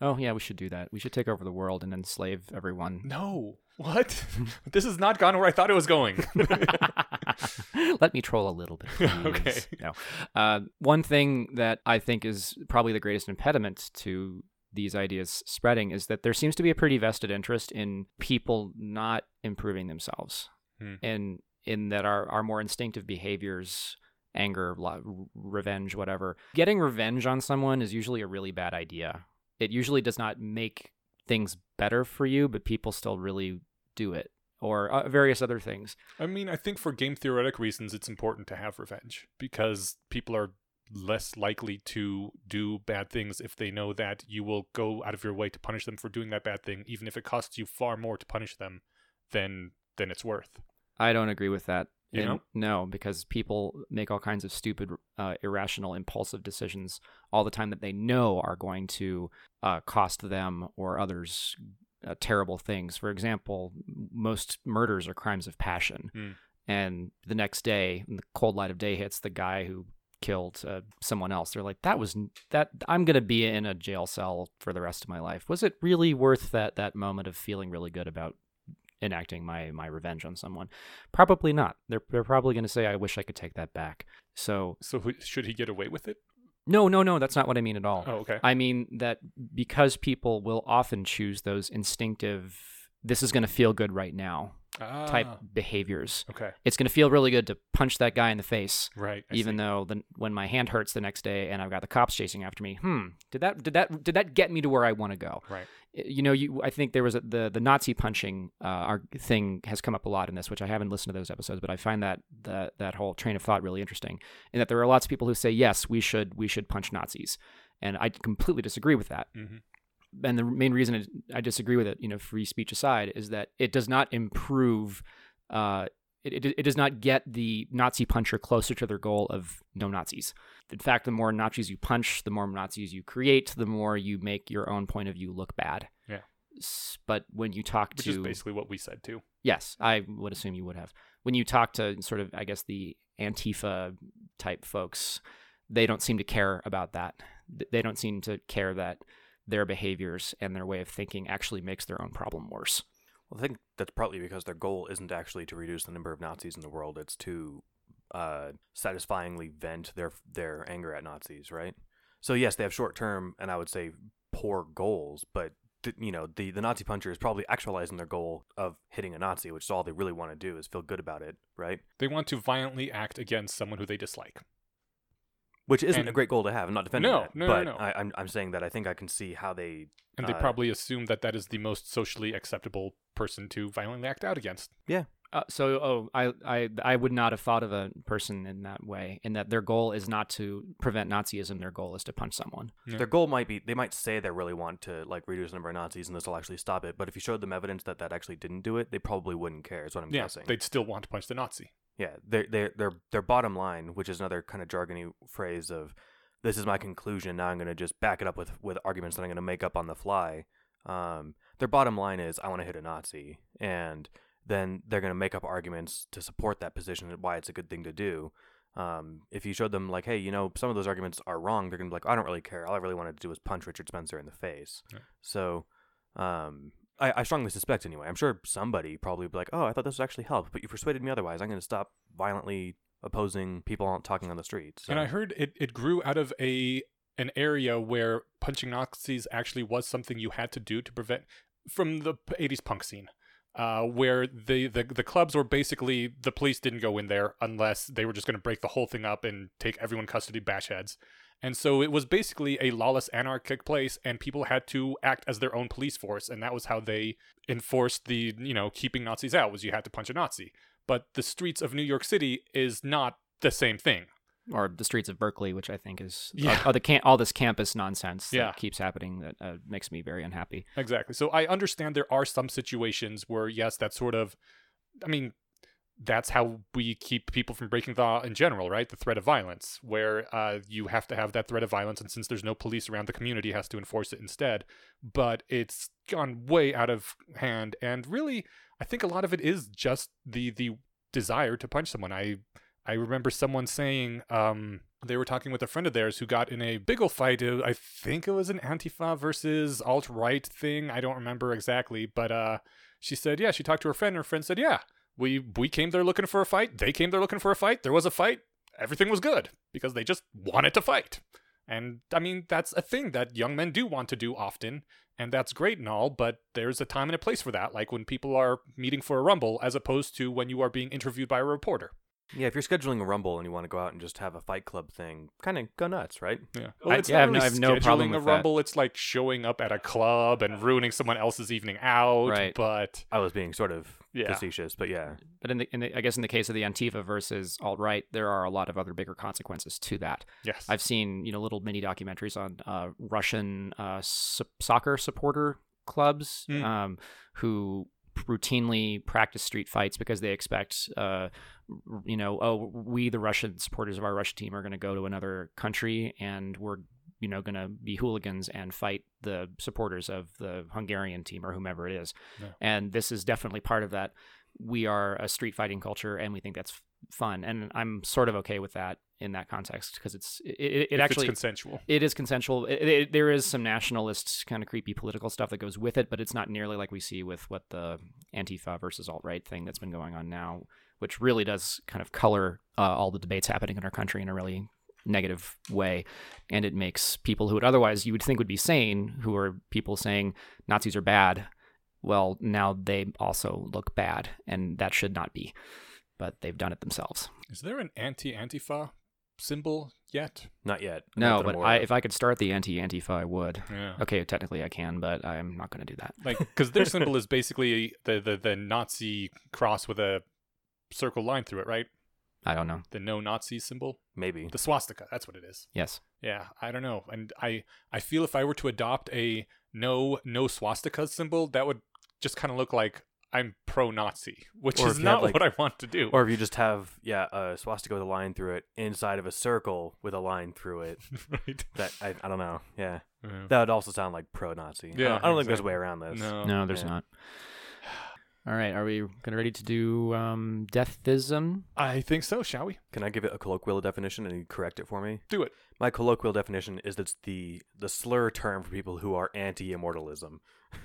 Oh yeah, we should do that. We should take over the world and enslave everyone. No, what? this has not gone where I thought it was going. Let me troll a little bit. Please. Okay. No. Uh, one thing that I think is probably the greatest impediment to these ideas spreading is that there seems to be a pretty vested interest in people not improving themselves, Hmm. and in that our our more instinctive behaviors. Anger, lo- revenge, whatever. Getting revenge on someone is usually a really bad idea. It usually does not make things better for you, but people still really do it, or uh, various other things. I mean, I think for game theoretic reasons, it's important to have revenge because people are less likely to do bad things if they know that you will go out of your way to punish them for doing that bad thing, even if it costs you far more to punish them than than it's worth. I don't agree with that. You don't? No, because people make all kinds of stupid, uh, irrational, impulsive decisions all the time that they know are going to uh, cost them or others uh, terrible things. For example, most murders are crimes of passion. Hmm. And the next day, when the cold light of day hits, the guy who killed uh, someone else, they're like, "That was that. I'm gonna be in a jail cell for the rest of my life. Was it really worth that that moment of feeling really good about enacting my my revenge on someone? Probably not. They're they're probably going to say, "I wish I could take that back." So So should he get away with it? no, no, no. That's not what I mean at all. Oh, okay. I mean that because people will often choose those instinctive. This is going to feel good right now. Type Ah, behaviors. Okay. It's going to feel really good to punch that guy in the face, Right. I even see. though the, when my hand hurts the next day and I've got the cops chasing after me. Hmm, did that did that did that get me to where I want to go? Right. you know, you I think there was a, the the Nazi punching uh, our thing has come up a lot in this, which I haven't listened to those episodes, but I find that that that whole train of thought really interesting, in that there are lots of people who say yes, we should we should punch Nazis, and I completely disagree with that. Mhm. And the main reason I disagree with it, you know, free speech aside, is that it does not improve. Uh, it, it, it does not get the Nazi puncher closer to their goal of no Nazis. In fact, the more Nazis you punch, the more Nazis you create, the more you make your own point of view look bad. Yeah. But when you talk Which to is basically what we said too. Yes, I would assume you would have. When you talk to sort of, I guess, the Antifa type folks, they don't seem to care about that. They don't seem to care that their behaviors and their way of thinking actually makes their own problem worse. Well, I think that's probably because their goal isn't actually to reduce the number of Nazis in the world; it's to uh, satisfyingly vent their their anger at Nazis, right? So yes, they have short term and I would say poor goals, but th- you know the the Nazi puncher is probably actualizing their goal of hitting a Nazi, which is all they really want to do is feel good about it, right? They want to violently act against someone who they dislike. Which isn't a great goal to have. I'm not defending No, that, no, no, but no. I, I'm I'm saying that I think I can see how they And they Uh, probably assume that that is the most socially acceptable person to violently act out against. Uh, so, oh, I, I, I would not have thought of a person in that way. In that their goal is not to prevent Nazism. Their goal is to punch someone. Yeah. Their goal might be they might say they really want to like reduce the number of Nazis and this will actually stop it. But if you showed them evidence that that actually didn't do it, they probably wouldn't care. Is what I'm yeah, guessing. they'd still want to punch the Nazi. Yeah, their their their their bottom line, which is another kind of jargony phrase of this is my conclusion. Now I'm going to just back it up with with arguments that I'm going to make up on the fly. Um, their bottom line is I want to hit a Nazi, and then they're going to make up arguments to support that position and why it's a good thing to do. Um, if you showed them like, hey, you know, some of those arguments are wrong, they're going to be like, I don't really care. All I really wanted to do was punch Richard Spencer in the face. Yeah. So, um, I, I strongly suspect anyway. I'm sure somebody probably would be like, oh, I thought this would actually help, but you persuaded me otherwise. I'm going to stop violently opposing people talking on the streets. And I heard it, it grew out of a an area where punching Nazis actually was something you had to do to prevent from the 80s punk scene. Uh, where the, the the clubs were basically the police didn't go in there unless they were just going to break the whole thing up and take everyone custody bash heads. And so it was basically a lawless anarchic place and people had to act as their own police force and that was how they enforced the, you know, keeping Nazis out was you had to punch a Nazi. But the streets of New York City is not the same thing. or the streets of Berkeley, which I think is Yeah. all, all the cam- all this campus nonsense Yeah. that keeps happening that uh, makes me very unhappy. Exactly. So I understand there are some situations where, yes, that sort of, I mean, that's how we keep people from breaking the law in general, right? The threat of violence, where uh, you have to have that threat of violence, and since there's no police around, the community has to enforce it instead. But it's gone way out of hand, and really, I think a lot of it is just the the desire to punch someone. I I remember someone saying um, they were talking with a friend of theirs who got in a big ol' fight. I think it was an Antifa versus alt right thing. I don't remember exactly, but uh, she said, yeah, she talked to her friend. And her friend said, yeah, we we came there looking for a fight. They came there looking for a fight. There was a fight. Everything was good because they just wanted to fight. And I mean, that's a thing that young men do want to do often, and that's great and all, but there's a time and a place for that, like when people are meeting for a rumble as opposed to when you are being interviewed by a reporter. Yeah, if you're scheduling a rumble and you want to go out and just have a fight club thing, kind of go nuts, right? Yeah. I- Well, it's yeah, I not have really I have no problem scheduling a with that. rumble. It's like showing up at a club and ruining someone else's evening out. Right. But I was being sort of Yeah. facetious, but yeah, But in the, in the I guess in the case of the Antifa versus alt right, there are a lot of other bigger consequences to that. yes, I've seen you know little mini documentaries on uh, Russian uh, so- soccer supporter clubs Mm. um, who routinely practice street fights because they expect uh, r- you know oh we the Russian supporters of our Russian team are going to go to another country and we're you know going to be hooligans and fight the supporters of the Hungarian team or whomever it is. Yeah. and this is definitely part of that. We are a street fighting culture and we think that's fun. And i'm sort of okay with that in that context because it's it, it, it actually it's consensual. it is consensual. It, there is some nationalist kind of creepy political stuff that goes with it but it's not nearly like we see with what the antifa versus alt-right thing that's been going on now which really does kind of color uh, all the debates happening in our country in a really negative way and it makes people who would otherwise you would think would be sane who are people saying nazis are bad well, now they also look bad, and that should not be. But they've done it themselves. Is there an anti-Antifa symbol yet? Not yet. No, Not but I, if I could start the anti Antifa, I would. Yeah. Okay, technically I can, but I'm not going to do that. Like, because their symbol is basically the, the the Nazi cross with a circle line through it, right? I don't know. The no Nazi symbol, maybe. the swastika. That's what it is. Yes. Yeah, I don't know, and I I feel if I were to adopt a no no swastika symbol, that would just kind of look like I'm pro-Nazi, which Or is if you had, not like- what I want to do. Or if you just have yeah a swastika with a line through it inside of a circle with a line through it. right? That I, I don't know. Yeah, Yeah. that would also sound like pro-Nazi. I Yeah, don't, I don't think there's a way around this. No. No, there's Yeah. not. All right, are we gonna ready to do um, deathism? I think so. Shall we Can I give it a colloquial definition and you correct it for me? do it? My colloquial definition is that's the the slur term for people who are anti-immortalism.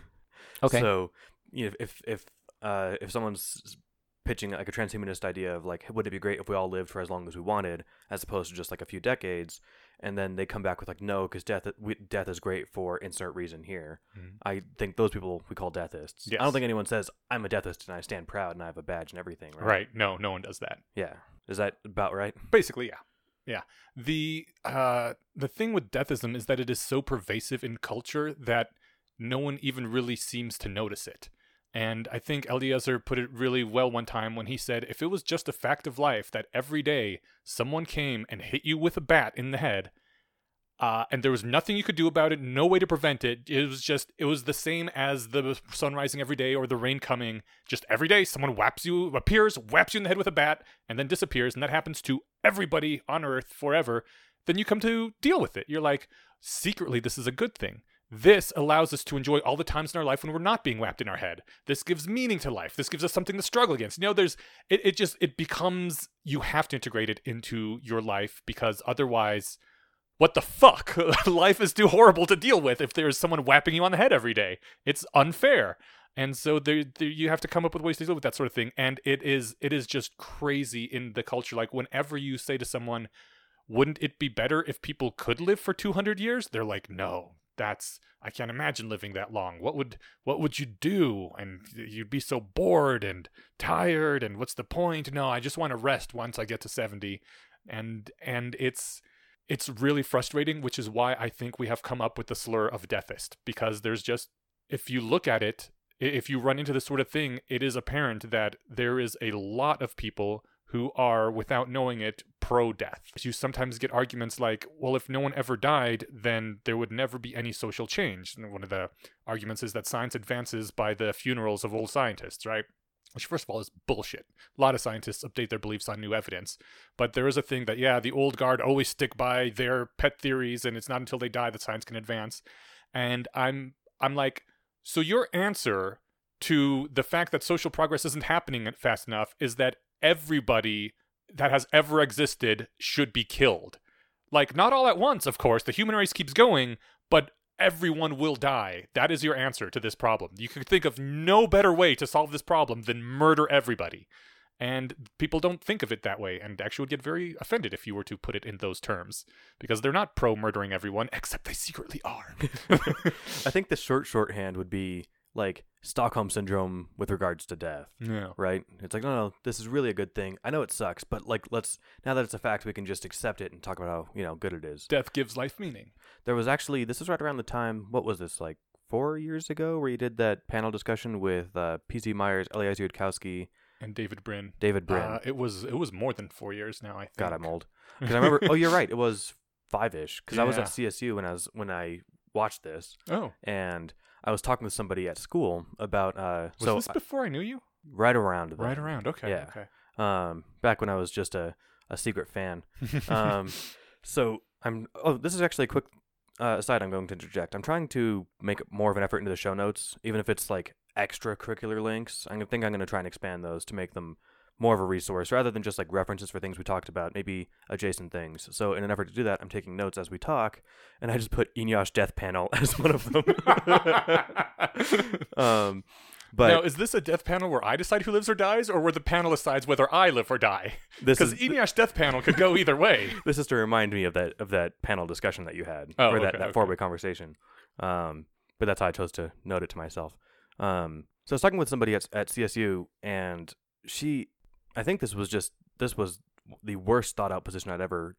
Okay. So, you know, if if uh, if someone's pitching like a transhumanist idea of like, would it be great if we all lived for as long as we wanted, as opposed to just like a few decades, and then they come back with like, no, because death we, death is great for insert reason here. Mhm. I think those people we call deathists. I don't think anyone says I'm a deathist and I stand proud and I have a badge and everything. Right? Right. No, no one does that. Yeah. Is that about right? Basically, yeah. Yeah. The uh the thing with deathism is that it is so pervasive in culture that no one even really seems to notice it. And I think Eliezer put it really well one time when he said, if it was just a fact of life that every day someone came and hit you with a bat in the head, uh, and there was nothing you could do about it, no way to prevent it. It was just, it was the same as the sun rising every day or the rain coming. Just every day, someone whaps you, appears, whaps you in the head with a bat, and then disappears, and that happens to everybody on Earth forever. Then you come to deal with it. You're like, secretly, this is a good thing. This allows us to enjoy all the times in our life when we're not being whapped in our head. This gives meaning to life. This gives us something to struggle against. You know, there's it, it just it becomes you have to integrate it into your life because otherwise what the fuck? life is too horrible to deal with if there's someone whapping you on the head every day. It's unfair. And so there, there you have to come up with ways to deal with that sort of thing. And it is it is just crazy in the culture. Like whenever you say to someone, wouldn't it be better if people could live for 200 years? They're like, no, that's I can't imagine living that long. What would what would you do? And you'd be so bored and tired. And what's the point? No, I just want to rest once I get to 70. And and it's it's really frustrating, which is why I think we have come up with the slur of deathist because there's just if you look at it, if you run into this sort of thing, it is apparent that there is a lot of people who are, without knowing it, pro death. You sometimes get arguments like, well, if no one ever died, then there would never be any social change. And one of the arguments is that science advances by the funerals of old scientists, right? Which, first of all, is bullshit. A lot of scientists update their beliefs on new evidence. But there is a thing that, yeah, the old guard always stick by their pet theories, and it's not until they die that science can advance. And I'm, I'm like, so your answer to the fact that social progress isn't happening fast enough is that everybody that has ever existed should be killed. Like, not all at once, of course. The human race keeps going, but everyone will die. That is your answer to this problem. You can think of no better way to solve this problem than murder everybody. And people don't think of it that way, and actually would get very offended if you were to put it in those terms, because they're not pro murdering everyone, except they secretly are. I think the short shorthand would be like Stockholm syndrome with regards to death. yeah. Right? It's like, no, no, this is really a good thing. I know it sucks, but like, let's now that it's a fact, we can just accept it and talk about how you know good it is. Death gives life meaning. There was actually this was right around the time. What was this like four years ago, where you did that panel discussion with uh, P.Z. Myers, Eliezer Yudkowsky, And David Brin. David Brin. Uh, it was it was more than four years now. I think. God, I'm old. Because I remember. oh, you're right. It was five ish. Because I was at CSU when I was when I watched this, Oh, and I was talking with somebody at school about. Uh, was so this I- before I knew you? right around then. Right around. Okay. Yeah. Okay. Um, back when I was just a a secret fan. um, so I'm. Oh, this is actually a quick uh, aside. I'm going to interject. I'm trying to make more of an effort into the show notes, even if it's like extracurricular links. I think I'm going to try and expand those to make them more of a resource rather than just like references for things we talked about, maybe adjacent things. So in an effort to do that, I'm taking notes as we talk, and I just put Eneasz Death Panel as one of them. um, but now, is this a death panel where I decide who lives or dies, or where the panel decides whether I live or die? this Because Eneasz death panel could go either way. this is to remind me of that of that panel discussion that you had Oh, or that, okay, that okay. four way conversation. Um, but that's how I chose to note it to myself. Um, So I was talking with somebody at, at CSU, and she, I think this was just this was the worst thought out position I'd ever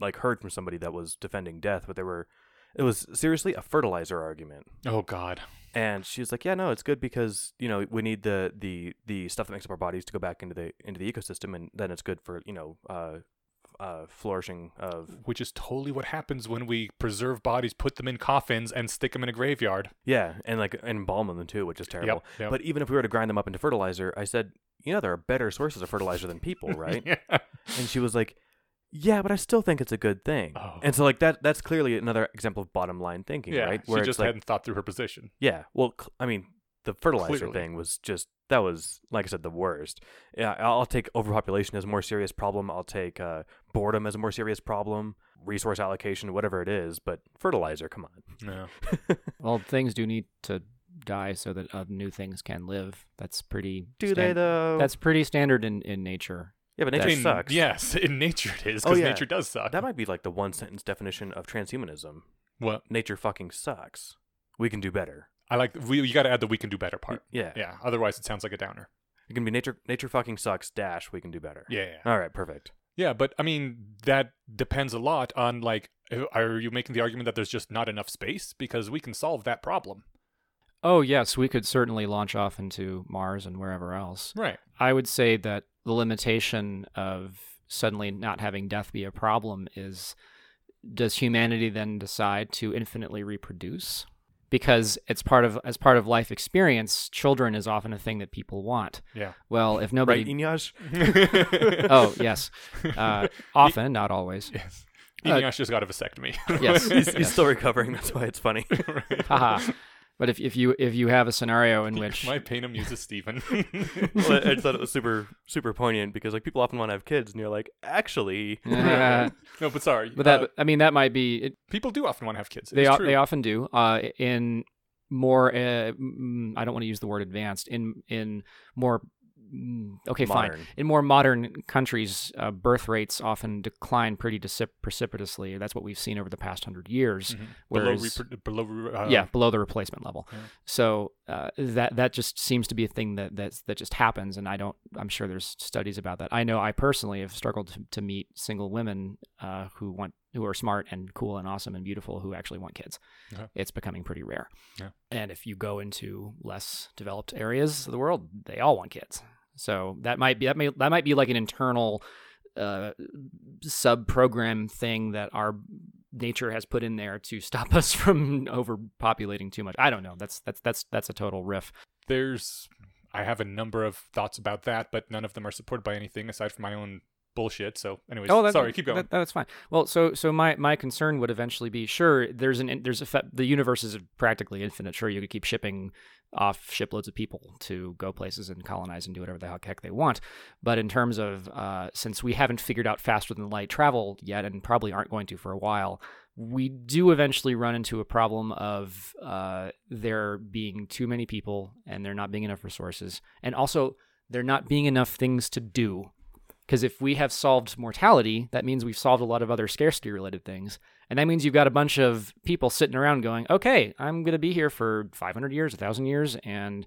like heard from somebody that was defending death, but they were, it was seriously a fertilizer argument. Oh God. And she was like, "Yeah, no, it's good because you know we need the the the stuff that makes up our bodies to go back into the into the ecosystem, and then it's good for you know uh, uh, flourishing of Which is totally what happens when we preserve bodies, put them in coffins, and stick them in a graveyard. yeah, and like embalm them too, which is terrible. Yep. yep. But even if we were to grind them up into fertilizer, I said, you know, there are better sources of fertilizer than people, right? yeah. And she was like, "Yeah, but I still think it's a good thing." Oh. And so like that that's clearly another example of bottom line thinking, Yeah, right? she just like, hadn't thought through her position. yeah, well, I mean, the fertilizer Clearly. thing was just that was like I said the worst. Yeah, I'll I'll take overpopulation as a more serious problem. I'll take uh, boredom as a more serious problem. Resource allocation, whatever it is, but fertilizer, come on. No. Well, things do need to die so that uh, new things can live. That's pretty. Do they though? That's pretty standard in, in nature. yeah, but nature in, sucks. Yes, in nature it is Oh, because yeah. nature does suck. that might be like the one sentence definition of transhumanism. what Nature fucking sucks. We can do better. I like. We you got to add the we can do better part. Yeah, Yeah. Otherwise, it sounds like a downer. it can be nature. Nature fucking sucks. Dash. We can do better. Yeah. yeah. All right, perfect. Yeah, but I mean that depends a lot on like, are you making the argument that there's just not enough space because we can solve that problem? Oh, yes, we could certainly launch off into Mars and wherever else. Right. I would say that the limitation of suddenly not having death be a problem is does humanity then decide to infinitely reproduce? Because it's part of as part of life experience, children is often a thing that people want. Yeah. Well, if Right, nobody Eneasz? Oh, yes. Uh, often, not always. yes. Uh, just got a vasectomy. Yes. he's, he's Yes. still recovering. That's why it's funny. Haha. But if, if you if you have a scenario in which My pain amuses Steven. well, I I just thought it was super super poignant because like people often want to have kids, and you're like, actually, Uh, no, but sorry. but that uh, I mean that might be it, people do often want to have kids. they o- true. they often do uh, in more uh, mm, I don't want to use the word advanced in in more mm, okay fine. In more modern countries uh, birth rates often decline pretty decip- precipitously. That's what we've seen over the past hundred years. Mhm. below whereas repro- below uh, yeah below the replacement level. Yeah. so uh, that that just seems to be a thing that that's, that just happens and i don't i'm sure there's studies about that. I know i personally have struggled to, to meet single women uh, who want who are smart and cool and awesome and beautiful who actually want kids it's becoming pretty rare Yeah. and if you go into less developed areas of the world they all want kids so that might be that may that might be like an internal uh, sub program thing that our nature has put in there to stop us from overpopulating too much. I don't know. That's that's that's that's a total riff. there's I have a number of thoughts about that, but none of them are supported by anything aside from my own bullshit. So, anyways, Oh, that, sorry, keep going. that- that's fine. Well, so so my my concern would eventually be sure there's an there's a the universe is practically infinite. Sure, you could keep shipping off shiploads of people to go places and colonize and do whatever the heck- heck they want. But in terms of uh, since we haven't figured out faster than light travel yet, and probably aren't going to for a while, we do eventually run into a problem of uh, there being too many people and there not being enough resources, and also there not being enough things to do. Because if we have solved mortality, that means we've solved a lot of other scarcity related things. And that means you've got a bunch of people sitting around going, okay, I'm going to be here for 500 years, 1,000 years, and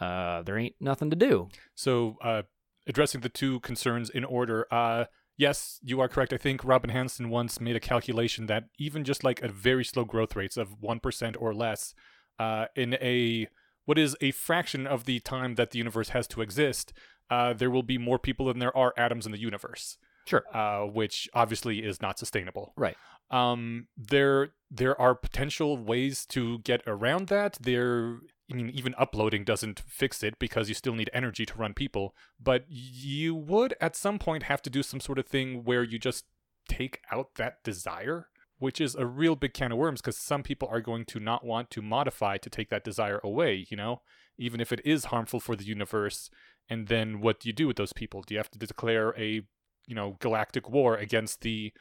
uh, there ain't nothing to do. So, uh, addressing the two concerns in order, uh, yes, you are correct. I think Robin Hanson once made a calculation that even just like at very slow growth rates of 1% or less, uh, in a what is a fraction of the time that the universe has to exist, uh, there will be more people than there are atoms in the universe. Sure. Uh, which obviously is not sustainable. Right. Um, there there are potential ways to get around that. There, I mean, even uploading doesn't fix it because you still need energy to run people. But you would at some point have to do some sort of thing where you just take out that desire, which is a real big can of worms because some people are going to not want to modify to take that desire away. You know, even if it is harmful for the universe. And then what do you do with those people? Do you have to declare a you know galactic war against the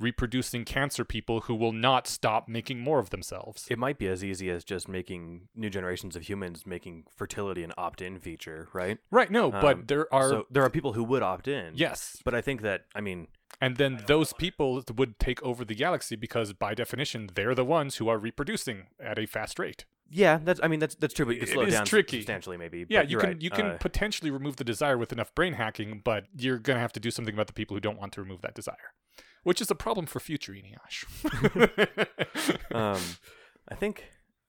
reproducing cancer people who will not stop making more of themselves. It might be as easy as just making new generations of humans making fertility an opt-in feature, right? right, no, Um, but there are so there are people who would opt in. yes, But I think that I mean, and then those people would take over the galaxy because by definition they're the ones who are reproducing at a fast rate. Yeah, that's. I mean, that's that's true, but you can slow it down tricky. substantially, maybe. Yeah, you can right. you can Uh, potentially remove the desire with enough brain hacking, but you're gonna have to do something about the people who don't want to remove that desire, which is a problem for future Eneasz. um, I think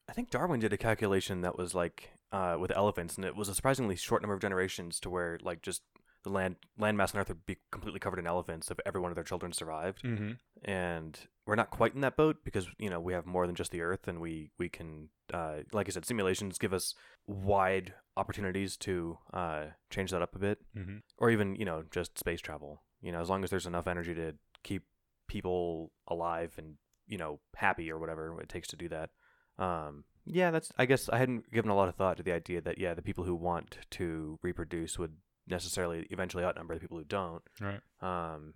I think Darwin did a calculation that was like uh, with elephants, and it was a surprisingly short number of generations to where like just the land land mass on Earth would be completely covered in elephants if every one of their children survived. hmm And we're not quite in that boat because you know we have more than just the Earth, and we we can uh, like I said, simulations give us wide opportunities to uh, change that up a bit, hmm or even you know just space travel. You know, as long as there's enough energy to keep people alive and you know happy or whatever it takes to do that. Um, yeah, that's. I guess I hadn't given a lot of thought to the idea that yeah, the people who want to reproduce would necessarily eventually outnumber the people who don't. Right. Um,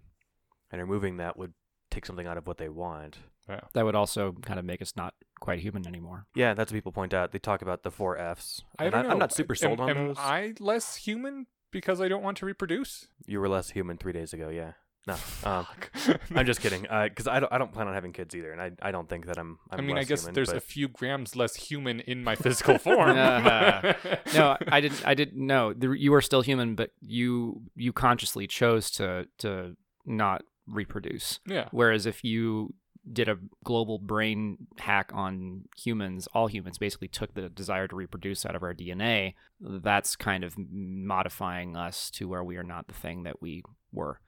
and removing that would take something out of what they want. That would also kind of make us not quite human anymore. Yeah, that's what people point out. They talk about the four Fs. I and don't know. I'm not super sold am, on am those. I less human because I don't want to reproduce? You were less human three days ago. Yeah. No, um, I'm just kidding. Because I don't. I don't plan on having kids either, and I. I don't think that I'm. I'm I mean, I guess human, there's but a few grams less human in my physical form. Uh-huh. No, I didn't. I didn't know you were still human, but you you consciously chose to to not reproduce. yeah. Whereas if you did a global brain hack on humans, all humans basically took the desire to reproduce out of our DNA. That's kind of modifying us to where we are not the thing that we were.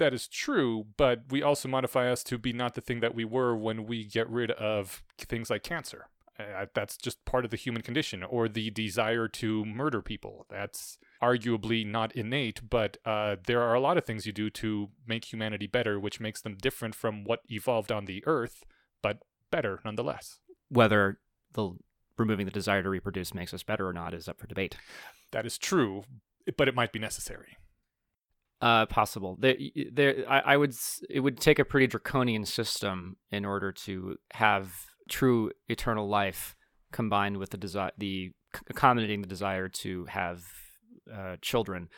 That is true, but we also modify us to be not the thing that we were when we get rid of things like cancer. Uh, that's just part of the human condition, or the desire to murder people. That's arguably not innate, but uh, there are a lot of things you do to make humanity better, which makes them different from what evolved on the Earth, but better nonetheless. Whether the removing the desire to reproduce makes us better or not is up for debate. That is true, but it might be necessary. Uh, possible. There, there. I, I would. It would take a pretty draconian system in order to have true eternal life combined with the desire, the accommodating the desire to have uh, children.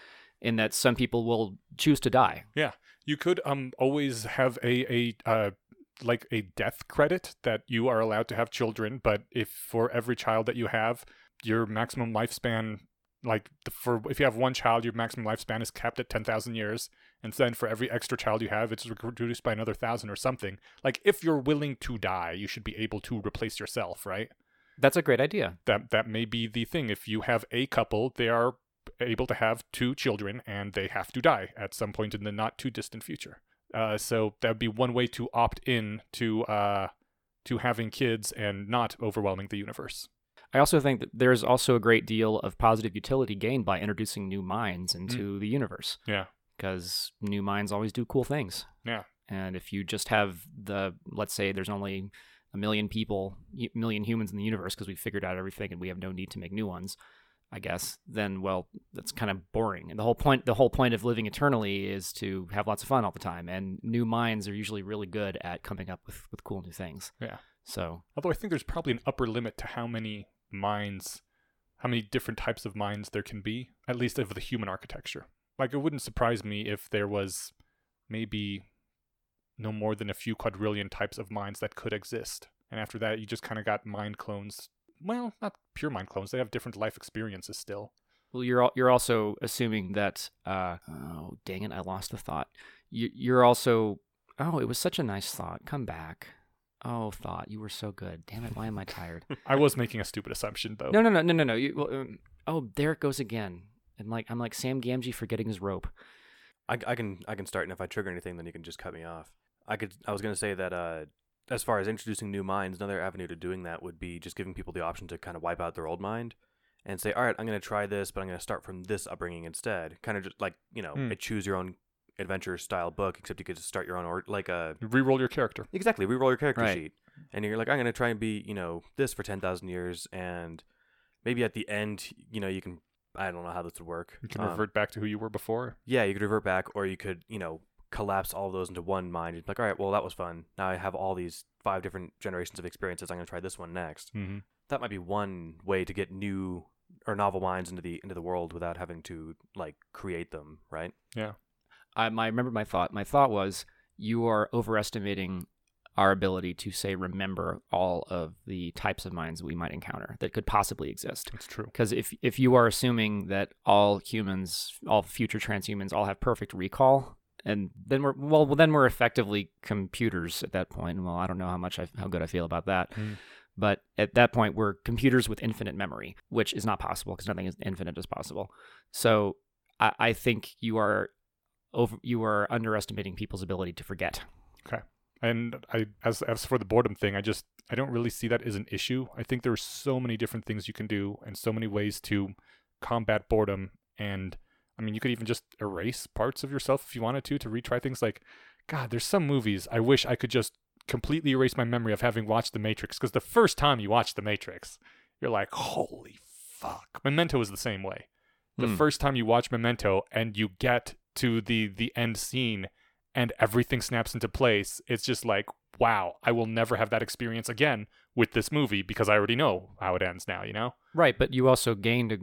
In that some people will choose to die. Yeah, you could um always have a a uh like a death credit that you are allowed to have children, but if for every child that you have, your maximum lifespan like the, for if you have one child, your maximum lifespan is capped at ten thousand years, and then for every extra child you have, it's reduced by another thousand or something. Like if you're willing to die, you should be able to replace yourself, right? That's a great idea. That that may be the thing. If you have a couple, they are able to have two children, and they have to die at some point in the not too distant future. Uh, so that would be one way to opt in to uh, to having kids and not overwhelming the universe. I also think that there's also a great deal of positive utility gained by introducing new minds mm. into the universe. Yeah. because new minds always do cool things. Yeah. And if you just have the, let's say there's only a million people, million humans in the universe because we figured out everything and we have no need to make new ones, I guess, then, well, that's kind of boring. And the whole point, the whole point of living eternally is to have lots of fun all the time. And new minds are usually really good at coming up with, with cool new things. Yeah. So Although I think there's probably an upper limit to how many minds, how many different types of minds there can be, at least of the human architecture. Like, it wouldn't surprise me if there was maybe no more than a few quadrillion types of minds that could exist. And after that, you just kind of got mind clones. Well, not pure mind clones. They have different life experiences still. Well, you're you're also assuming that. Uh, oh, dang it! I lost the thought. You, you're also. Oh, it was such a nice thought. Come back. Oh, thought you were so good. Damn it! Why am I tired? I was making a stupid assumption, though. no, no, no, no, no, no. You, well, um, oh, there it goes again. And like I'm like Sam Gamgee forgetting his rope. I, I can I can start, and if I trigger anything, then you can just cut me off. I could I was gonna say that uh, as far as introducing new minds, another avenue to doing that would be just giving people the option to kind of wipe out their old mind and say, all right, I'm gonna try this, but I'm gonna start from this upbringing instead. Kind of just like you know Hmm. a choose your own adventure style book, except you get to start your own or like a Reroll your character. exactly reroll your character Right. sheet, and you're like, I'm gonna try and be you know this for ten thousand years, and maybe at the end, you know, you can. I don't know how this would work. You can Um, revert back to who you were before. yeah, you could revert back, or you could, you know, collapse all of those into one mind. Like, all right, well, that was fun. Now I have all these five different generations of experiences. I'm going to try this one next. Mm-hmm. That might be one way to get new or novel minds into the into the world without having to like create them, right? I, my, I remember my thought. My thought was you are overestimating our ability to say remember all of the types of minds we might encounter that could possibly exist. It's true. Because if if you are assuming that all humans, all future transhumans, all have perfect recall, and then we're well, well, then we're effectively computers at that point. Well, I don't know how much I, how good I feel about that, Mm. but at that point, we're computers with infinite memory, which is not possible because nothing is infinite as possible. So I, I think you are over you are underestimating people's ability to forget. Okay. And I, as as for the boredom thing, I just I don't really see that as an issue. I think there's so many different things you can do and so many ways to combat boredom. And I mean, you could even just erase parts of yourself if you wanted to to retry things. Like, God, there's some movies I wish I could just completely erase my memory of having watched The Matrix. Because the first time you watch The Matrix, you're like, holy fuck. Memento is the same way. The Hmm. first time you watch Memento and you get to the the end scene and everything snaps into place, it's just like, wow, I will never have that experience again with this movie because I already know how it ends now, you know? Right, but you also gained a,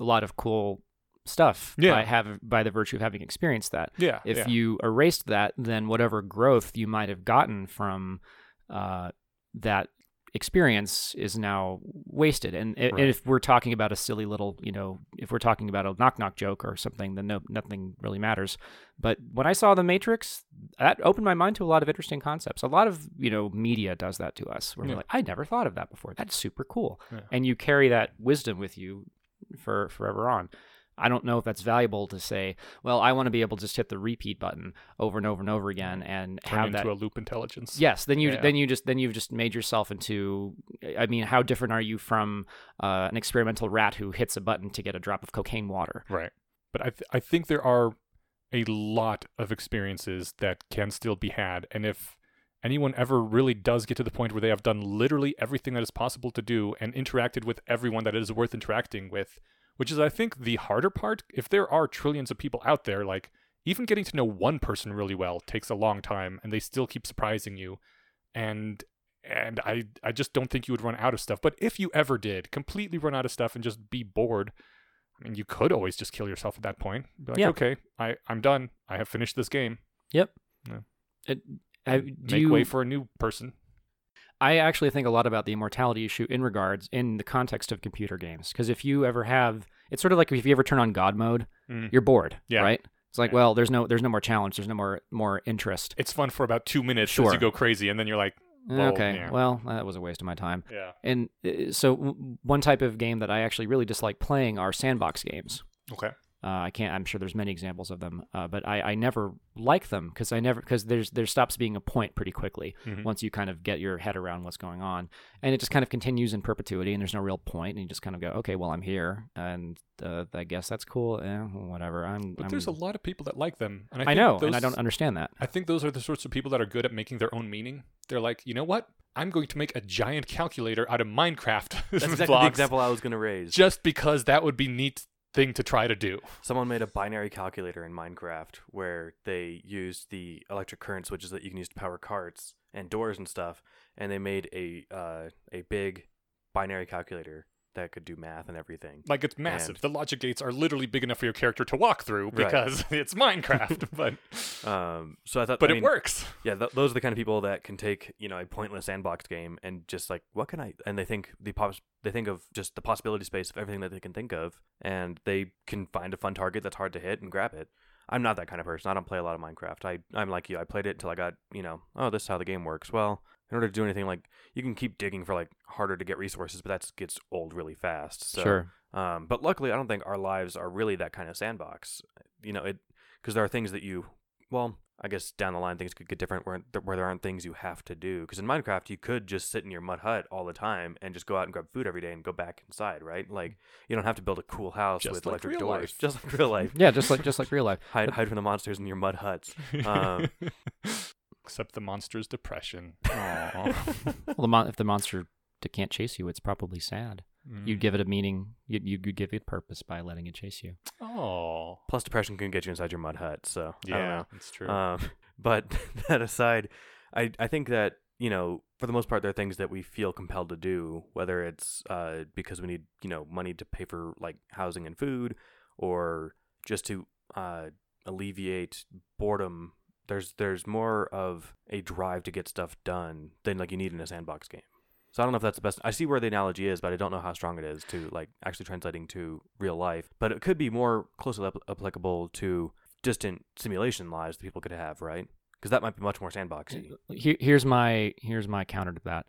a lot of cool stuff Yeah. by have by the virtue of having experienced that. Yeah. If yeah. you erased that, then whatever growth you might have gotten from uh, that experience is now wasted. And, i- and if we're talking about a silly little, you know, if we're talking about a knock knock joke or something, then no, nothing really matters. But when I saw The Matrix, that opened my mind to a lot of interesting concepts. A lot of you know media does that to us. Where Yeah. we're like, I never thought of that before. That's super cool, Yeah. and you carry that wisdom with you for forever on. I don't know if that's valuable to say. Well, I want to be able to just hit the repeat button over and over and over again and turn have into that. a loop intelligence. Yes, then you Yeah. then you just then you've just made yourself into. I mean, how different are you from uh, an experimental rat who hits a button to get a drop of cocaine water? Right. But I th- I think there are a lot of experiences that can still be had and if anyone ever really does get to the point where they have done literally everything that is possible to do and interacted with everyone that it is worth interacting with, which is I think the harder part, if there are trillions of people out there like even getting to know one person really well takes a long time and they still keep surprising you and and I I just don't think you would run out of stuff. But if you ever did completely run out of stuff and just be bored, I mean, you could always just kill yourself at that point. Be like, Yeah. okay, I I'm done. I have finished this game. Yep. Yeah. It, I, do Make you, way for a new person. I actually think a lot about the immortality issue in regards in the context of computer games. Because if you ever have, it's sort of like if you ever turn on God mode, Mm. you're bored, Yeah. right? It's like, Yeah. well, there's no there's no more challenge, there's no more more interest. It's fun for about two minutes as you go crazy, and then you're like, Well, okay, yeah. well, that was a waste of my time. yeah, And uh, so w- one type of game that I actually really dislike playing are sandbox games. okay, Uh, I can't. I'm sure there's many examples of them, uh, but I, I never like them because I never because there's there stops being a point pretty quickly Mhm. once you kind of get your head around what's going on, and it just kind of continues in perpetuity, and there's no real point, and you just kind of go, okay, well I'm here, and uh, I guess that's cool. Eh, whatever. I'm. but I'm- there's a lot of people that like them, and I, I know, those, and I don't understand that. I think those are the sorts of people that are good at making their own meaning. They're like, you know what? I'm going to make a giant calculator out of Minecraft That's exactly the example I was going to raise. just because that would be neat thing to try to do. Someone made a binary calculator in Minecraft where they used the electric current switches that you can use to power carts and doors and stuff, and they made a uh, a big binary calculator that could do math and everything. Like it's massive. And- the logic gates are literally big enough for your character to walk through Right. because it's Minecraft. but Um, so I thought, but I it works. Yeah, th- those are the kind of people that can take you know a pointless sandbox game and just like what can I? And they think the pos- they think of just the possibility space of everything that they can think of, and they can find a fun target that's hard to hit and grab it. I'm not that kind of person. I don't play a lot of Minecraft. I I'm like you. I played it until I got you know oh this is how the game works. Well, in order to do anything like you can keep digging for like harder to get resources, but that gets old really fast. So, sure. um, but luckily, I don't think our lives are really that kind of sandbox. You know, it because there are things that you, well, I guess down the line things could get different where where there aren't things you have to do. Because in Minecraft, you could just sit in your mud hut all the time and just go out and grab food every day and go back inside, right? Like you don't have to build a cool house Just with like electric doors, life. just like real life. Yeah, just like just like real life. hide hide from the monsters in your mud huts. Um, Except the monster's depression. Well, the mon- if the monster t- can't chase you, it's probably sad. Mm. You'd give it a meaning. You you could give it purpose by letting it chase you. Oh. plus, depression can get you inside your mud hut. So I don't know. Yeah, that's true. Um, but that aside, I I think that you know for the most part there are things that we feel compelled to do, whether it's uh, because we need you know money to pay for like housing and food, or just to uh, alleviate boredom There's there's more of a drive to get stuff done than like you need in a sandbox game. So I don't know if that's the best. I see where the analogy is, but I don't know how strong it is to like actually translating to real life. But it could be more closely ap- applicable to distant simulation lives that people could have, right? Because that might be much more sandboxy. Here, here's my here's my counter to that.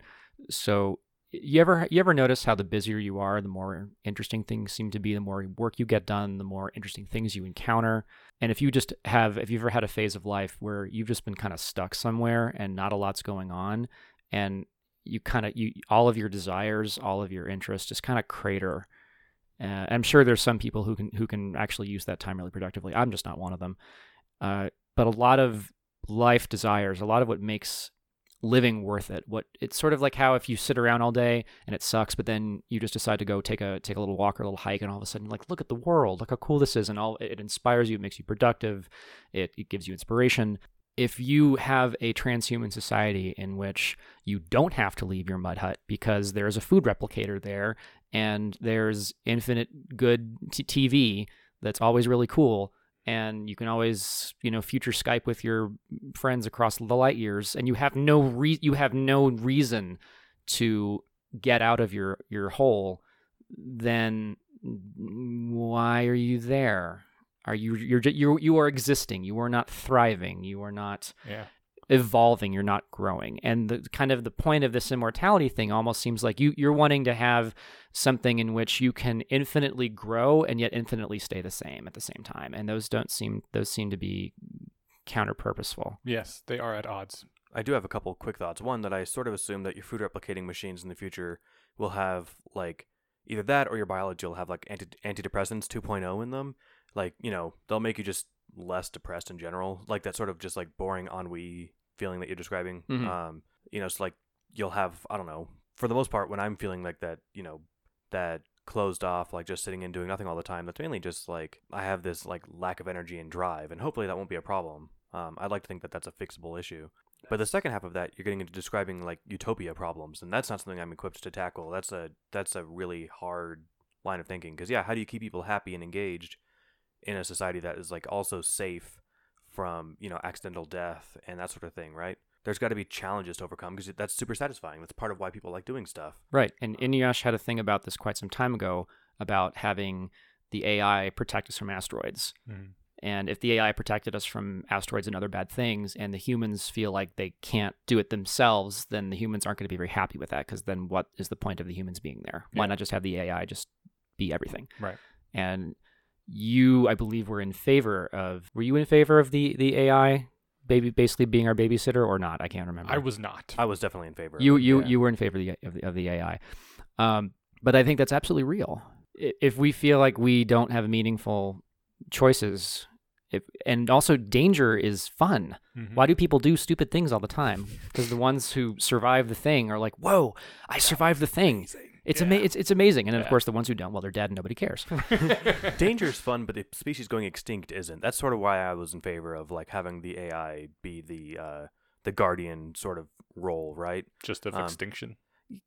So you ever you ever notice how the busier you are, the more interesting things seem to be, the more work you get done, the more interesting things you encounter. And if you just have if you've ever had a phase of life where you've just been kind of stuck somewhere and not a lot's going on and you kind of you all of your desires, all of your interests just kind of crater. Uh, I'm sure there's some people who can who can actually use that time really productively. I'm just not one of them. Uh, but a lot of life desires, a lot of what makes living worth it. What it's sort of like how if you sit around all day and it sucks, but then you just decide to go take a take a little walk or a little hike, and all of a sudden like look at the world, look how cool this is, and all it inspires you, it makes you productive, it, it gives you inspiration. If you have a transhuman society in which you don't have to leave your mud hut because there's a food replicator there and there's infinite good t- TV that's always really cool, and you can always you know future skype with your friends across the light years and you have no re- you have no reason to get out of your your hole then why are you there? Are you you're you you are existing. You are not thriving. You are not Yeah. Evolving you're not growing and the kind of the point of this immortality thing almost seems like you you're wanting to have something in which you can infinitely grow and yet infinitely stay the same at the same time and those don't seem those seem to be counter purposeful Yes, they are at odds. I do have a couple quick thoughts. One that I sort of assume that your food replicating machines in the future will have like either that or your biology will have like anti- antidepressants 2.0 in them. Like, you know, they'll make you just less depressed in general. Like that sort of just like boring ennui feeling that you're describing. Mhm. Um, you know, it's like you'll have I don't know, for the most part when I'm feeling like that, you know, that closed off like just sitting and doing nothing all the time that's mainly just like i have this like lack of energy and drive and hopefully that won't be a problem um, i'd like to think that that's a fixable issue but the second half of that, you're getting into describing like utopia problems, and that's not something I'm equipped to tackle. That's a that's a really hard line of thinking because yeah, how do you keep people happy and engaged in a society that is like also safe from you know accidental death and that sort of thing, right? There's got to be challenges to overcome because that's super satisfying. That's part of why people like doing stuff. right and Eneasz had a thing about this quite some time ago about having the ai protect us from asteroids Mhm. And if the AI protected us from asteroids and other bad things, and the humans feel like they can't do it themselves, then the humans aren't going to be very happy with that. Because then, what is the point of the humans being there? Why not just have the AI just be everything? Right. And you, I believe, were in favor of. Were you in favor of the the AI baby basically being our babysitter or not? I can't remember. I was not. I was definitely in favor. You you yeah. you were in favor of the of the, of the AI, um, but I think that's absolutely real. If we feel like we don't have meaningful choices, if, and also danger is fun. Mhm. Why do people do stupid things all the time? Because the ones who survive the thing are like, "Whoa, I survived the thing! It's ama- it's it's amazing." And then of course the ones who don't, well, they're dead and nobody cares. Danger is fun, but the species going extinct isn't. That's sort of why I was in favor of like having the AI be the uh, the guardian sort of role, right? Just of Um, extinction.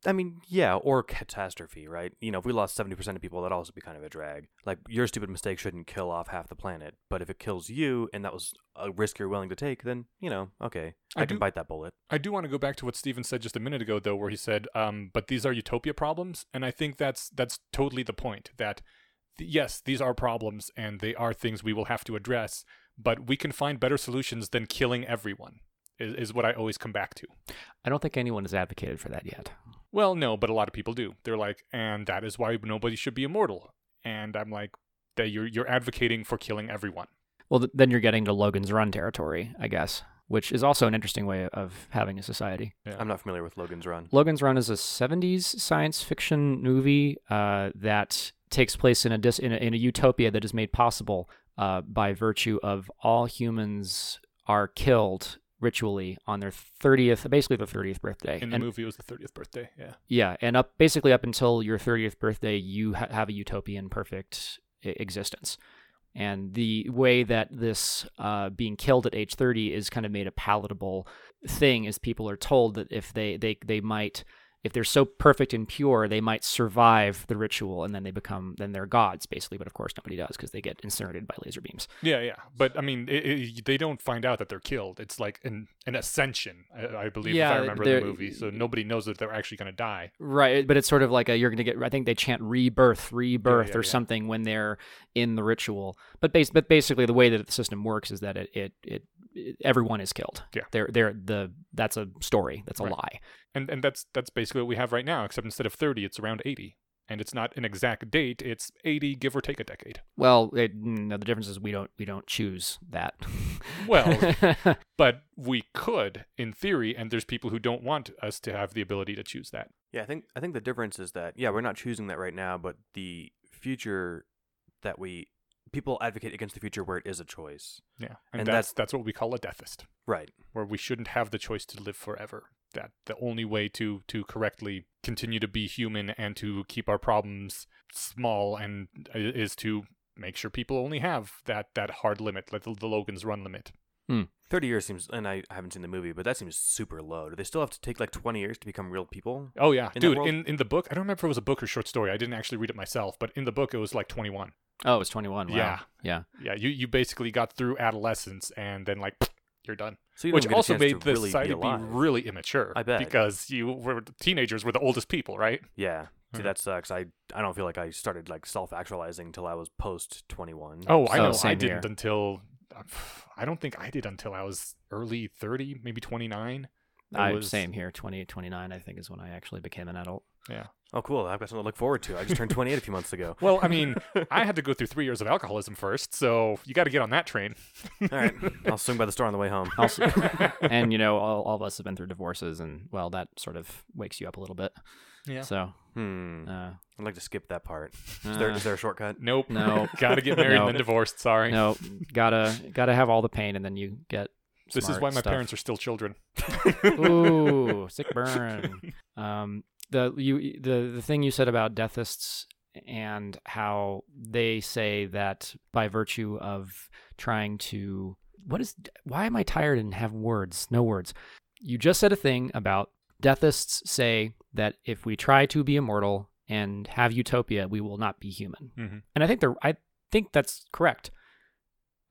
I mean, yeah, or catastrophe, right? You know, if we lost 70% of people, that'd also be kind of a drag. Like, your stupid mistake shouldn't kill off half the planet, but if it kills you and that was a risk you're willing to take, then, you know, okay, I, I can bite that bullet. I do want to go back to what Steven said just a minute ago, though, where he said, um, "But these are utopia problems," and I think that's that's totally the point. That th- yes, these are problems, and they are things we will have to address, but we can find better solutions than killing everyone. Is, is what I always come back to. I don't think anyone has advocated for that yet. Well, no, but a lot of people do. They're like, and that is why nobody should be immortal. And I'm like, that you're you're advocating for killing everyone. Well, th- then you're getting to Logan's Run territory, I guess, which is also an interesting way of having a society. Yeah. I'm not familiar with Logan's Run. Logan's Run is a 70s science fiction movie uh, that takes place in a, dis- in a in a utopia that is made possible uh, by virtue of all humans are killed ritually on their 30th, basically their 30th birthday. In the and, movie, it was the 30th birthday. Yeah. Yeah, and up basically up until your 30th birthday, you ha- have a utopian perfect existence. And the way that this uh, being killed at age 30 is kind of made a palatable thing is people are told that if they, they, they might if they're so perfect and pure, they might survive the ritual and then they become then they're gods basically. But of course, nobody does because they get incinerated by laser beams. Yeah, yeah, but I mean, it, it, they don't find out that they're killed. It's like an an ascension, I, I believe, if I remember the movie. So nobody knows that they're actually going to die. Right, but it's sort of like a, you're going to get. I think they chant rebirth, rebirth, yeah, or yeah. something when they're in the ritual. But base, but basically, the way that the system works is that it, it, it everyone is killed. Yeah. they're they're the that's a story. That's a Right. lie. And and that's that's basically what we have right now, except instead of 30, it's around 80. And it's not an exact date, it's 80 give or take a decade. Well, it, no, the difference is we don't we don't choose that. Well, But we could in theory and there's people who don't want us to have the ability to choose that. Yeah, I think I think the difference is that yeah, we're not choosing that right now, but the future that we people advocate against the future where it is a choice. Yeah. And, And that's that's what we call a deathist. Right. where we shouldn't have the choice to live forever. That the only way to to correctly continue to be human and to keep our problems small and i- is to make sure people only have that that hard limit, like the, the Logan's Run limit. Hmm. 30 years seems and I haven't seen the movie, but that seems super low. Do they still have to take like 20 years to become real people? Oh yeah, In dude. In in the book, I don't remember if it was a book or short story. I didn't actually read it myself, but in the book, it was like 21. Oh, it was 21. Wow. Yeah. yeah. Yeah, you you basically got through adolescence and then like you're done. So you Which also made the really society be be, really immature. I bet. because you were teenagers were the oldest people, right? Yeah. See, that sucks. I I don't feel like I started like self-actualizing till I was post 21. Oh, I Oh, know. I didn't here. until I don't think I did until I was early 30, maybe 29. It I was- same here. 28, 29, I think is when I actually became an adult. Yeah. Oh, cool. I've got something to look forward to. I just turned 28 a few months ago. Well, I mean, I had to go through three years of alcoholism first, so you got to get on that train. All right. I'll swing by the store on the way home. Also, and you know, all, all of us have been through divorces, and well, that sort of wakes you up a little bit. Yeah. So, Hmm. uh, I'd like to skip that part. Is there, uh, is there a shortcut? Nope. No. got to get married No. and then divorced. Sorry. no, gotta gotta have all the pain, and then you get. this is why my stuff. parents are still children. Ooh, sick burn. Um, the you the the thing you said about deathists and how they say that by virtue of trying to what is why am I tired and have words no words. You just said a thing about deathists say that if we try to be immortal and have utopia, we will not be human. Mhm. And I think they're I think that's correct.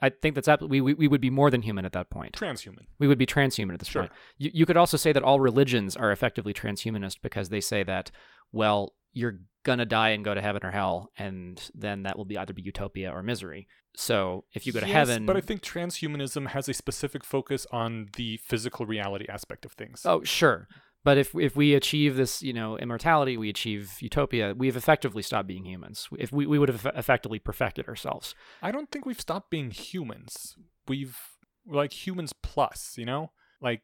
I think that's absolutely we, we would be more than human at that point. Transhuman. We would be transhuman at this Sure. point. You, you could also say that all religions are effectively transhumanist because they say that, well, you're gonna die and go to heaven or hell, and then that will be either be utopia or misery. So if you go to Yes, heaven, But I think transhumanism has a specific focus on the physical reality aspect of things. oh sure, but if if we achieve this, you know, immortality, we achieve utopia. We've effectively stopped being humans. If we we would have effectively perfected ourselves. I don't think we've stopped being humans. We've we're like humans plus, you know? Like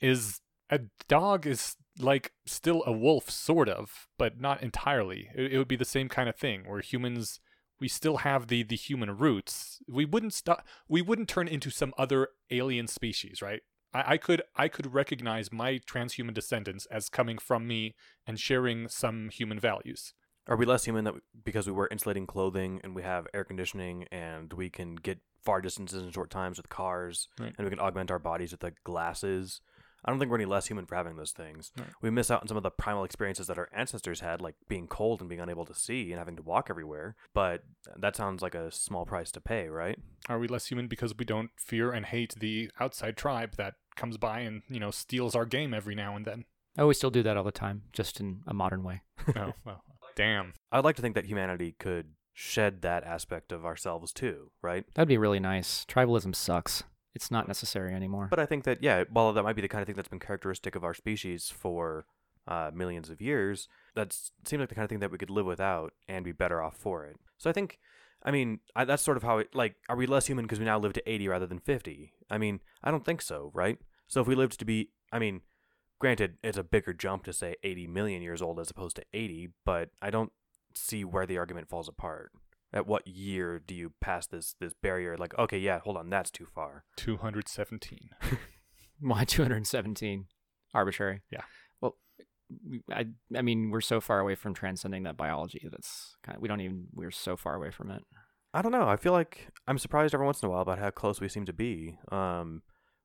is a dog is like still a wolf sort of, but not entirely. It, it would be the same kind of thing where humans we still have the the human roots. We wouldn't stop we wouldn't turn into some other alien species, right? I, I could I could recognize my transhuman descendants as coming from me and sharing some human values. Are we less human that we, because we wear insulating clothing and we have air conditioning and we can get far distances in short times with cars Right. and we can augment our bodies with like glasses? I don't think we're any less human for having those things. Right. We miss out on some of the primal experiences that our ancestors had, like being cold and being unable to see and having to walk everywhere. But that sounds like a small price to pay, right? Are we less human because we don't fear and hate the outside tribe that comes by and, you know, steals our game every now and then? Oh, we still do that all the time, just in a modern way. oh, well, damn. I'd like to think that humanity could shed that aspect of ourselves too, right? That'd be really nice. Tribalism sucks. It's not necessary anymore. But I think that yeah, while that might be the kind of thing that's been characteristic of our species for uh, millions of years, that seems like the kind of thing that we could live without and be better off for it. So I think, I mean, I, that's sort of how it like. Are we less human because we now live to eighty rather than fifty? I mean, I don't think so, right? So if we lived to be, I mean, granted, it's a bigger jump to say eighty million years old as opposed to eighty, but I don't see where the argument falls apart. At what year do you pass this this barrier? Like, okay, yeah, hold on, that's too far. 217. Why 217? Arbitrary. Yeah. Well, I I mean we're so far away from transcending that biology that it's kind of we don't even we're so far away from it. I don't know. I feel like I'm surprised every once in a while about how close we seem to be. Um,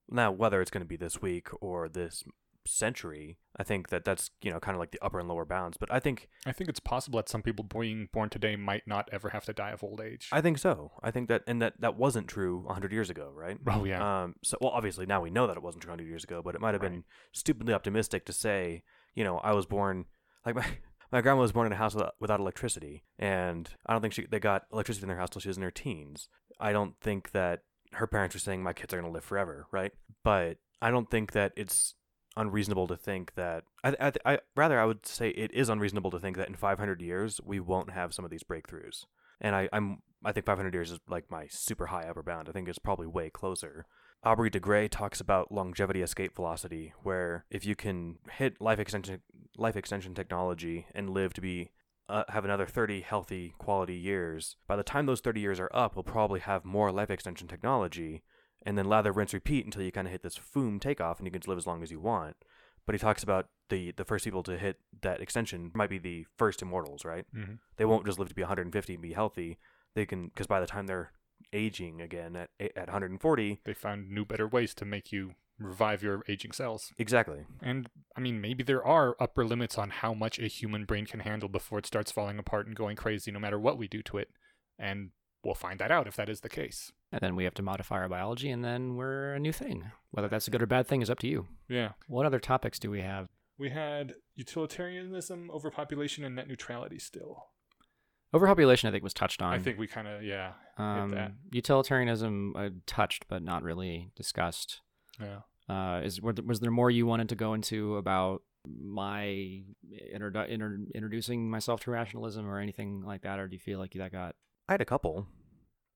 now whether it's going to be this week or this century. I think that that's you know kind of like the upper and lower bounds. But I think I think it's possible that some people being born today might not ever have to die of old age. I think so. I think that and that that wasn't true 100 years ago, right? oh yeah. Um. So well, obviously now we know that it wasn't true 100 years ago, but it might have been stupidly optimistic to say, you know, I was born like my. My grandma was born in a house without, without electricity, and I don't think she they got electricity in their house till she was in her teens. I don't think that her parents were saying my kids are going to live forever, right? But I don't think that it's unreasonable to think that I, I, I rather I would say it is unreasonable to think that in 500 years we won't have some of these breakthroughs. And I, I'm I think 500 years is like my super high upper bound. I think it's probably way closer. Aubrey de Grey talks about longevity escape velocity, where if you can hit life extension life extension technology and live to be uh, have another 30 healthy quality years, by the time those 30 years are up, we'll probably have more life extension technology, and then lather, rinse, repeat until you kind of hit this foom takeoff, and you can just live as long as you want. But he talks about the the first people to hit that extension might be the first immortals, right? Mhm. They won't just live to be 150 and be healthy. They can because by the time they're aging again at at 140, They found new, better ways to make you revive your aging cells. exactly. And I mean, maybe there are upper limits on how much a human brain can handle before it starts falling apart and going crazy, no matter what we do to it. And we'll find that out if that is the case. And then we have to modify our biology, and then we're a new thing. Whether that's a good or bad thing is up to you. Yeah. What other topics do we have? We had utilitarianism, overpopulation, and net neutrality still. Overpopulation, I think, was touched on. I think we kind of, yeah. um, that. utilitarianism uh, touched, but not really discussed. Yeah. Uh, is were th- was there more you wanted to go into about my introdu- inter- introducing myself to rationalism or anything like that, or do you feel like that got I had a couple.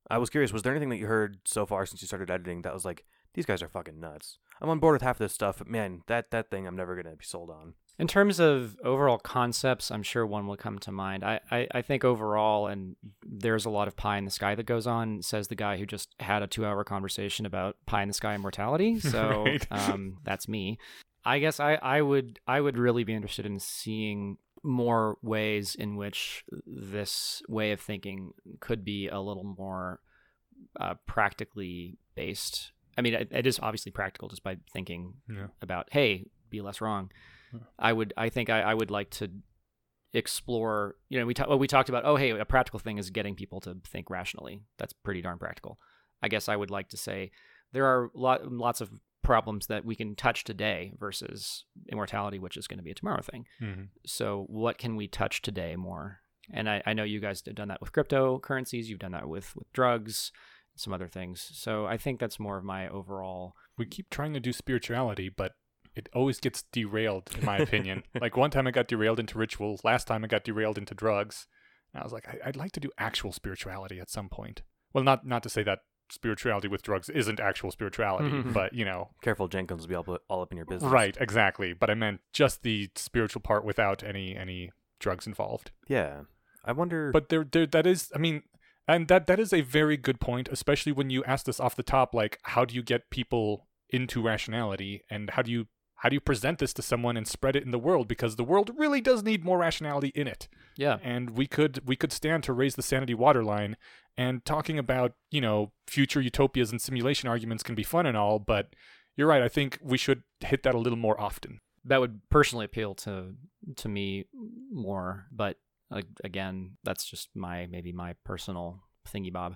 I was curious, was there anything that you heard so far since you started editing that was like, these guys are fucking nuts? I'm on board with half of this stuff, but man, that that thing I'm never gonna be sold on. In terms of overall concepts, I'm sure one will come to mind. I, I, I think overall, and there's a lot of pie in the sky that goes on, says the guy who just had a two hour conversation about pie in the sky immortality. So Right. um, that's me. I guess I, I would I would really be interested in seeing more ways in which this way of thinking could be a little more uh, practically based. I mean, it, it is obviously practical just by thinking Yeah. about hey, be less wrong. Huh. I would I think I, I would like to explore. You know, we well, we talked about oh hey, a practical thing is getting people to think rationally. That's pretty darn practical. I guess I would like to say there are lot, lots of problems that we can touch today versus immortality, which is going to be a tomorrow thing. Mm-hmm. So what can we touch today more? And I, I know you guys have done that with cryptocurrencies. You've done that with with drugs, some other things. So I think that's more of my overall. We keep trying to do spirituality, but it always gets derailed, in my opinion. like one time it got derailed into rituals, last time it got derailed into drugs. And I was like, I- I'd like to do actual spirituality at some point. Well, not not to say that spirituality with drugs isn't actual spirituality, Mhm. but you know, Careful, Jenkins will be all, all up in your business. right, exactly. But I meant just the spiritual part without any any drugs involved. Yeah. I wonder. But there, there, that is, I mean, and that that is a very good point, especially when you asked us off the top, like, how do you get people into rationality, and how do you how do you present this to someone and spread it in the world? Because the world really does need more rationality in it, Yeah. and we could we could stand to raise the sanity waterline. And talking about you know future utopias and simulation arguments can be fun and all, but you're right. I think we should hit that a little more often. that would personally appeal to to me more but like again that's just my maybe my personal thingy bob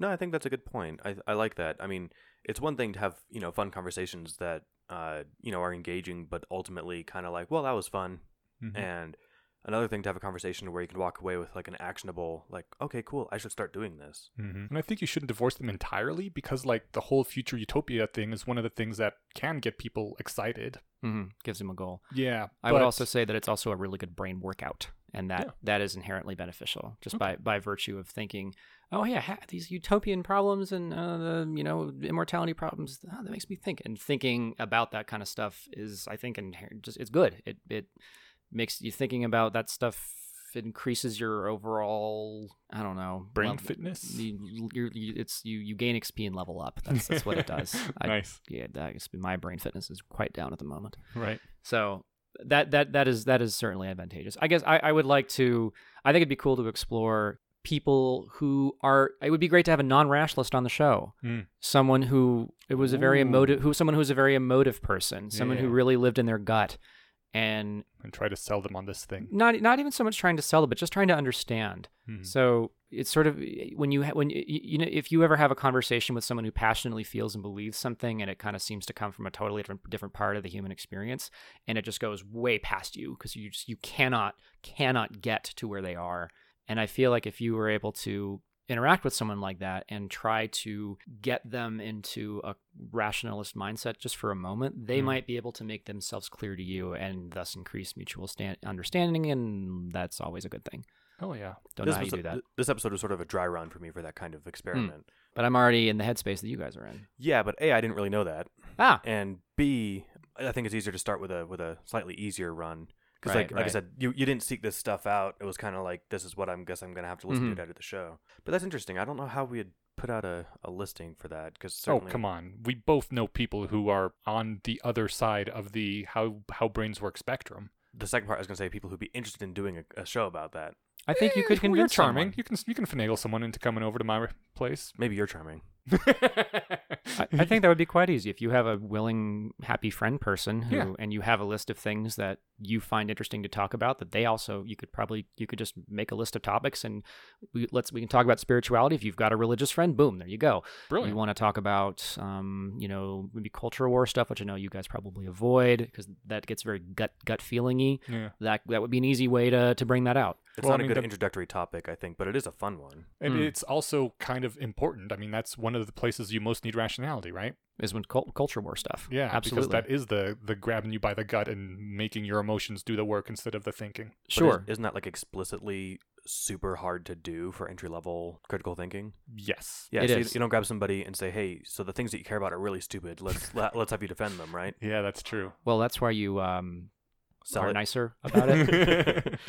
No, I think that's a good point. I I like that. I mean, it's one thing to have you know fun conversations that uh you know are engaging, but ultimately kind of like, well, that was fun, Mhm. and another thing to have a conversation where you can walk away with like an actionable, like, okay, cool, I should start doing this. hmm And I think you shouldn't divorce them entirely because, like, the whole future utopia thing is one of the things that can get people excited. hmm gives him a goal Yeah, i would also say that it's also a really good brain workout and that Yeah. that is inherently beneficial just Okay. by by virtue of thinking oh yeah ha- these utopian problems and uh, the you know immortality problems ah, that makes me think and thinking about that kind of stuff is i think inher- just it's good it it makes you thinking about that stuff increases your overall i don't know brain level- fitness. you, you're, you, it's you you gain XP and level up. That's that's what it does. I, nice, yeah, that my brain fitness is quite down at the moment. right? So that that that is that is certainly advantageous. I guess I, I would like to. I think it'd be cool to explore people who are it would be great to have a non-rationalist on the show Mm. someone who it was a very Ooh. emotive who someone who's a very emotive person someone who really lived in their gut and And try to sell them on this thing. not not even so much trying to sell it but just trying to understand Mhm. so it's sort of when you ha- when you, you know if you ever have a conversation with someone who passionately feels and believes something and it kind of seems to come from a totally different different part of the human experience and it just goes way past you because you just you cannot cannot get to where they are and I feel like if you were able to interact with someone like that and try to get them into a rationalist mindset just for a moment, they Mhm. might be able to make themselves clear to you and thus increase mutual stand- understanding. And that's always a good thing. Oh yeah. Don't this know how you do that. th- This episode was sort of a dry run for me for that kind of experiment. But I'm already in the headspace that you guys are in. Yeah, but A, I didn't really know that. Ah, and B, I think it's easier to start with a with a slightly easier run because, Right, like, like I said, you, you didn't seek this stuff out. It was kind of like this is what I'm guess I'm gonna have to listen Mhm. to it out of the show. But that's interesting. I don't know how we had put out a, a listing for that because Oh come on. We both know people who are on the other side of the how how brains work spectrum. The second part I was gonna say people who'd be interested in doing a, a show about that. I think you Eh, could You're convince charming. someone. You can you can finagle someone into coming over to my place. Maybe you're charming. I, I think that would be quite easy if you have a willing, happy friend person who, Yeah. and you have a list of things that you find interesting to talk about. That they also, you could probably, you could just make a list of topics, and we let's we can talk about spirituality. If you've got a religious friend, boom, there you go. Brilliant. You want to talk about, um, you know, maybe culture war stuff, which I know you guys probably avoid because that gets very gut gut feelingy. yeah. That that would be an easy way to to bring that out. It's Well, I not mean, a good that- introductory topic, I think, but it is a fun one. And Mm. it's also kind of important. I mean, that's one of the places you most need rationality, right? Is when cult- culture war stuff. Yeah, absolutely. Because that is the the grabbing you by the gut and making your emotions do the work instead of the thinking. But is- sure. isn't that like explicitly super hard to do for entry level critical thinking? Yes. Yeah, It so you- is. You, don't grab somebody and say, "Hey, so the things that you care about are really stupid. Let's let, let's have you defend them, right?" Yeah, that's true. well, that's why you um, Sell are it. nicer about it.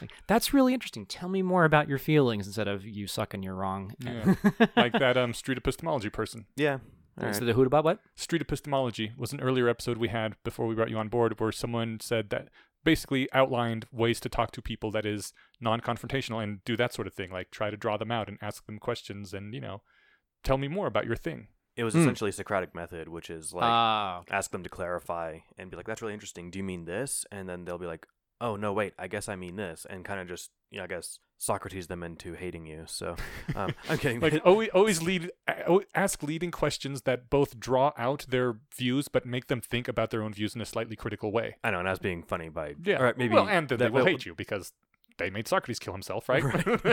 Like, That's really interesting. Tell me more about your feelings instead of you suck and you're wrong. Yeah. like that um street epistemology person. Yeah. All Instead right. of who about what? Street epistemology was an earlier episode we had before we brought you on board where someone said that basically outlined ways to talk to people that is non-confrontational and do that sort of thing like try to draw them out and ask them questions and you know tell me more about your thing It was Hmm. essentially Socratic method, which is like Ah, ask them to clarify and be like, "That's really interesting. Do you mean this?" And then they'll be like, "Oh no, wait. I guess I mean this," and kind of just, you know, I guess Socrates them into hating you. So um, I'm kidding. like always, always lead ask leading questions that both draw out their views but make them think about their own views in a slightly critical way I know, and I was being funny by yeah All right, maybe well and then they that- will hate you because they made socrates kill himself right, Right.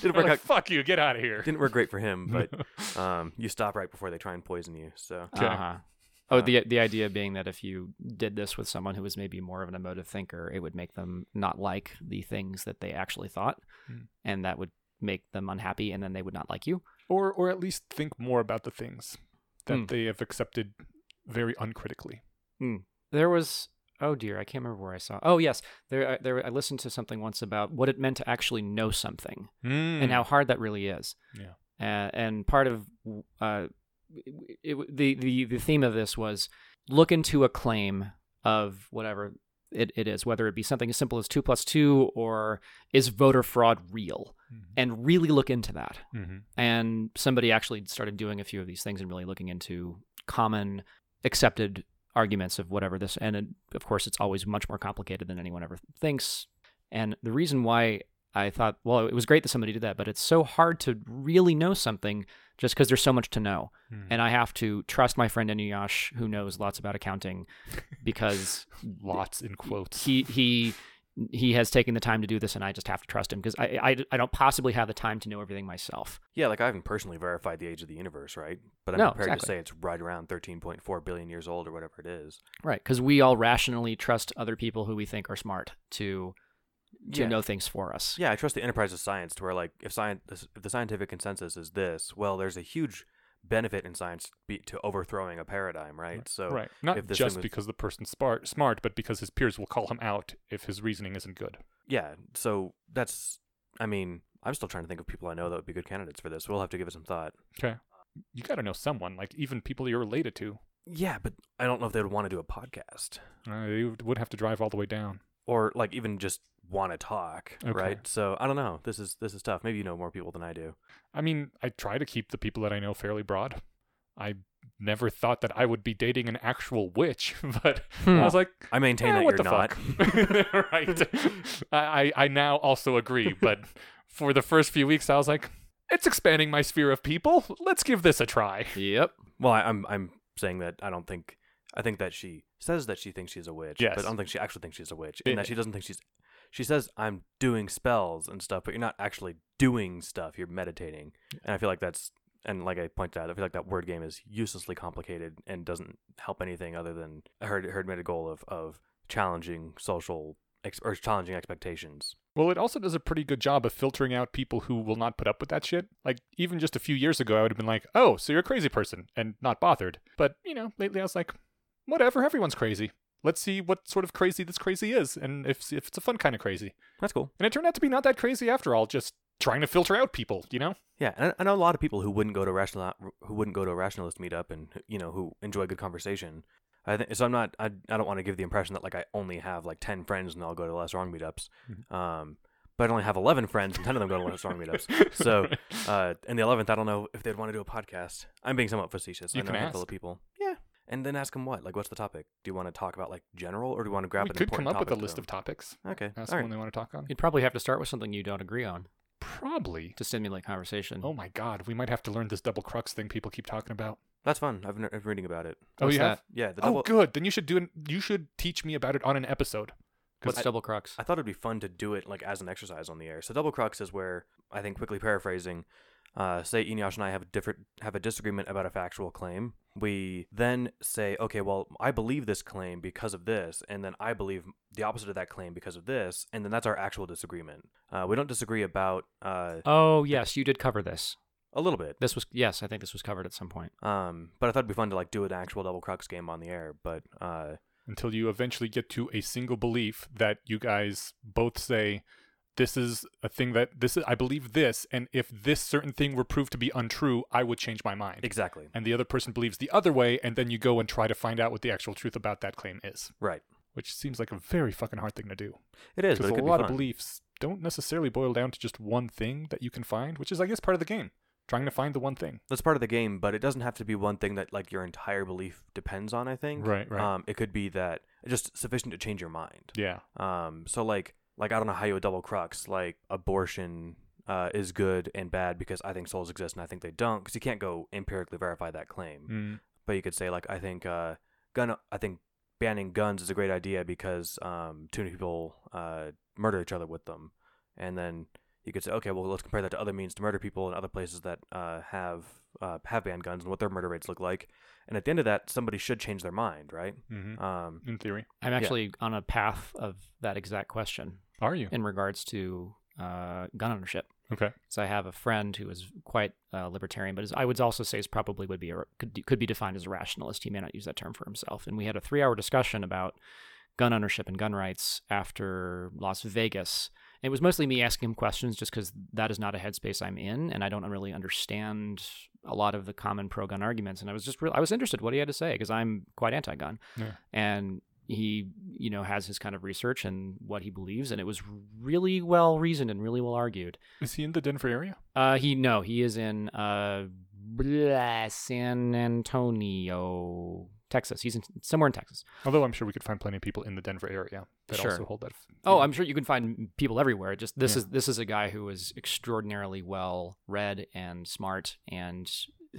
Didn't work like, out- fuck you get out of here Didn't work great for him, but um, you stop right before they try and poison you. So Okay. uh-huh. Oh, Uh, the the idea being that if you did this with someone who was maybe more of an emotive thinker, it would make them not like the things that they actually thought, Hmm. and that would make them unhappy, and then they would not like you. or or at least think more about the things that Hmm. they have accepted very uncritically There was oh dear, I can't remember where I saw. Oh yes, there I- there I listened to something once about what it meant to actually know something and how hard that really is. Yeah. Uh, and part of uh, it, it- the the the theme of this was look into a claim of whatever it, it is, whether it be something as simple as two plus two or is voter fraud real, and really look into that. mm-hmm. And somebody actually started doing a few of these things and really looking into common accepted arguments of whatever this. And it, of course, it's always much more complicated than anyone ever thinks. And the reason why I thought, well, it was great that somebody did that, but it's so hard to really know something just because there's so much to know. Hmm. And I have to trust my friend Inuyasha, who knows lots about accounting, because lots in quotes he he he has taken the time to do this, and I just have to trust him because I, I I don't possibly have the time to know everything myself. yeah, like I haven't personally verified the age of the universe, right? But I'm No, prepared exactly. to say it's right around 13.4 billion years old or whatever it is. Right, because we all rationally trust other people who we think are smart to to Yeah. know things for us. Yeah, I trust the enterprise of science to where like if science if the scientific consensus is this, well, there's a huge benefit in science be, to overthrowing a paradigm, right? So right not if just was- because the person's smart smart but because his peers will call him out if his reasoning isn't good yeah, so that's I mean, I'm still trying to think of people I know that would be good candidates for this. We'll have to give it some thought. okay you got to know someone like even people you're related to Yeah, but I don't know if they would want to do a podcast uh, you would have to drive all the way down or like even just want to talk, Okay. right? So I don't know. This is this is tough. Maybe you know more people than I do. I mean, I try to keep the people that I know fairly broad. I never thought that I would be dating an actual witch, but Hmm. I was like, I maintain eh, that what you're the not. fuck? right. I, I I now also agree, but for the first few weeks, I was like, it's expanding my sphere of people. Let's give this a try. Yep. Well, I, I'm I'm saying that I don't think I think that she says that she thinks she's a witch, Yes. but I don't think she actually thinks she's a witch, and that she doesn't think she's. She says I'm doing spells and stuff, but you're not actually doing stuff. You're meditating, and I feel like that's and like I pointed out, I feel like that word game is uselessly complicated and doesn't help anything other than her her admitted goal of of challenging social ex- or challenging expectations. Well, it also does a pretty good job of filtering out people who will not put up with that shit. Like, even just a few years ago, I would have been like, oh, so you're a crazy person, and not bothered. But, you know, lately I was like, whatever, everyone's crazy. Let's see what sort of crazy this crazy is, and if, if it's a fun kind of crazy. That's cool. And it turned out to be not that crazy after all, just trying to filter out people, you know? Yeah, and I, know a lot of people who wouldn't go to a rational who wouldn't go to a rationalist meetup and you know who enjoy good conversation. I think so. I'm not. I, I don't want to give the impression that like I only have like ten friends and I'll go to less wrong meetups. Mhm. Um, but I only have eleven friends and ten of them go to less wrong meetups. So uh, in the eleventh, I don't know if they'd want to do a podcast. I'm being somewhat facetious. You I know can a handful of people. Yeah, and then ask them what like what's the topic? Do you want to talk about like general or do you want to grab we an could come important up with a list them? of topics. Okay, Ask all them right. they want to talk on. You'd probably have to start with something you don't agree on Probably. to stimulate conversation. Oh my god, we might have to learn this double crux thing people keep talking about. That's fun. I've been, I've reading about it. Oh, What's you have? Yeah, the Oh, good. Then you should do it. You should teach me about it on an episode. What's I- double crux? I thought it'd be fun to do it like as an exercise on the air. So double crux is where I think quickly paraphrasing, uh, say Eneasz and I have a different have a disagreement about a factual claim. We then say, okay, well, I believe this claim because of this, and then I believe the opposite of that claim because of this, and then that's our actual disagreement. Uh, we don't disagree about uh, oh yes, you did cover this. a little bit, This was yes, I think this was covered at some point. um, but I thought it'd be fun to like do an actual double crux game on the air. But uh, until you eventually get to a single belief that you guys both say this is a thing that this is I believe this and if this certain thing were proved to be untrue I would change my mind. exactly And the other person believes the other way and then you go and try to find out what the actual truth about that claim is, right. which seems like a very fucking hard thing to do. It is, Because a lot be of beliefs don't necessarily boil down to just one thing that you can find, which is I guess part of the game. Trying to find the one thing. That's part of the game, but it doesn't have to be one thing that like your entire belief depends on. I think. Right, right. Um, it could be that just sufficient to change your mind. Yeah. Um, so like, like I don't know how you would double crux. Like abortion uh, is good and bad because I think souls exist and I think they don't. Because you can't go empirically verify that claim. Mm. But you could say like I think uh, gun. I think banning guns is a great idea because um, too many people uh, murder each other with them, and then you could say okay, well let's compare that to other means to murder people in other places that uh, have uh, have banned guns and what their murder rates look like. And at the end of that, somebody should change their mind, right? hmm Um, In theory. I'm actually on a path of that exact question Are you? in regards to uh, gun ownership. Okay. So I have a friend who is quite uh, libertarian, but is, I would also say is probably would be a, could could be defined as a rationalist. He may not use that term for himself. And we had a three hour discussion about gun ownership and gun rights after Las Vegas. And it was mostly me asking him questions, just because that is not a headspace I'm in, and I don't really understand a lot of the common pro gun arguments. And I was just real I was interested what he had to say because I'm quite anti gun, Yeah. and he you know has his kind of research and what he believes, and it was really well reasoned and really well argued. Is he in the Denver area? Uh, he no, he is in uh, blah, San Antonio, Texas. He's in somewhere in Texas. Although I'm sure we could find plenty of people in the Denver area that Sure. also hold that. f- Oh. I'm sure you can find people everywhere. Just this Yeah. is this is a guy who is extraordinarily well read and smart and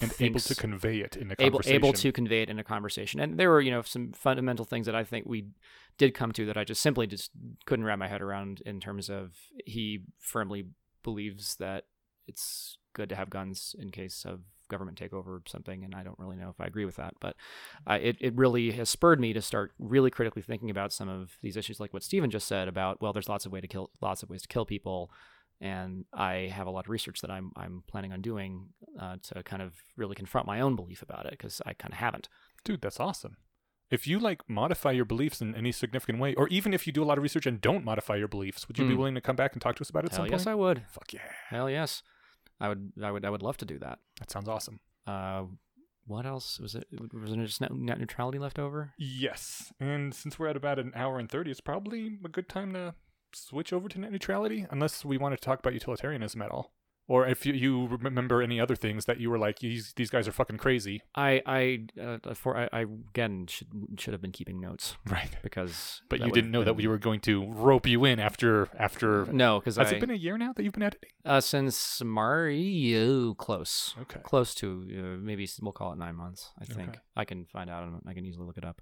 and able to convey it in a able conversation. able to convey it in a conversation. And there were you know some fundamental things that I think we did come to that I just simply just couldn't wrap my head around in terms of he firmly believes that it's good to have guns in case of government takeover or something and I don't really know if I agree with that but uh, it, it really has spurred me to start really critically thinking about some of these issues like what Steven just said about well there's lots of way to kill lots of ways to kill people and I have a lot of research that I'm I'm planning on doing uh, to kind of really confront my own belief about it because I kind of haven't. Dude, that's awesome. If you like modify your beliefs in any significant way, or even if you do a lot of research and don't modify your beliefs, would you be Hmm. willing to come back and talk to us about it Hell yes, point? I would. Fuck yeah. Hell yes, I would. I would. I would love to do that. That sounds awesome. Uh, what else was it? Was there just net, net neutrality left over? Yes. And since we're at about an hour and 30, it's probably a good time to switch over to net neutrality unless we want to talk about utilitarianism at all. Or if you, you remember any other things that you were like, these these guys are fucking crazy. I I uh, for I, I again should should have been keeping notes Right. because. But you didn't have know that we were going to rope you in after after. No, because Has I it been a year now that you've been editing? uh, since Mario close Okay. close to uh, maybe we'll call it nine months. I think Okay. I can find out. and I can easily look it up.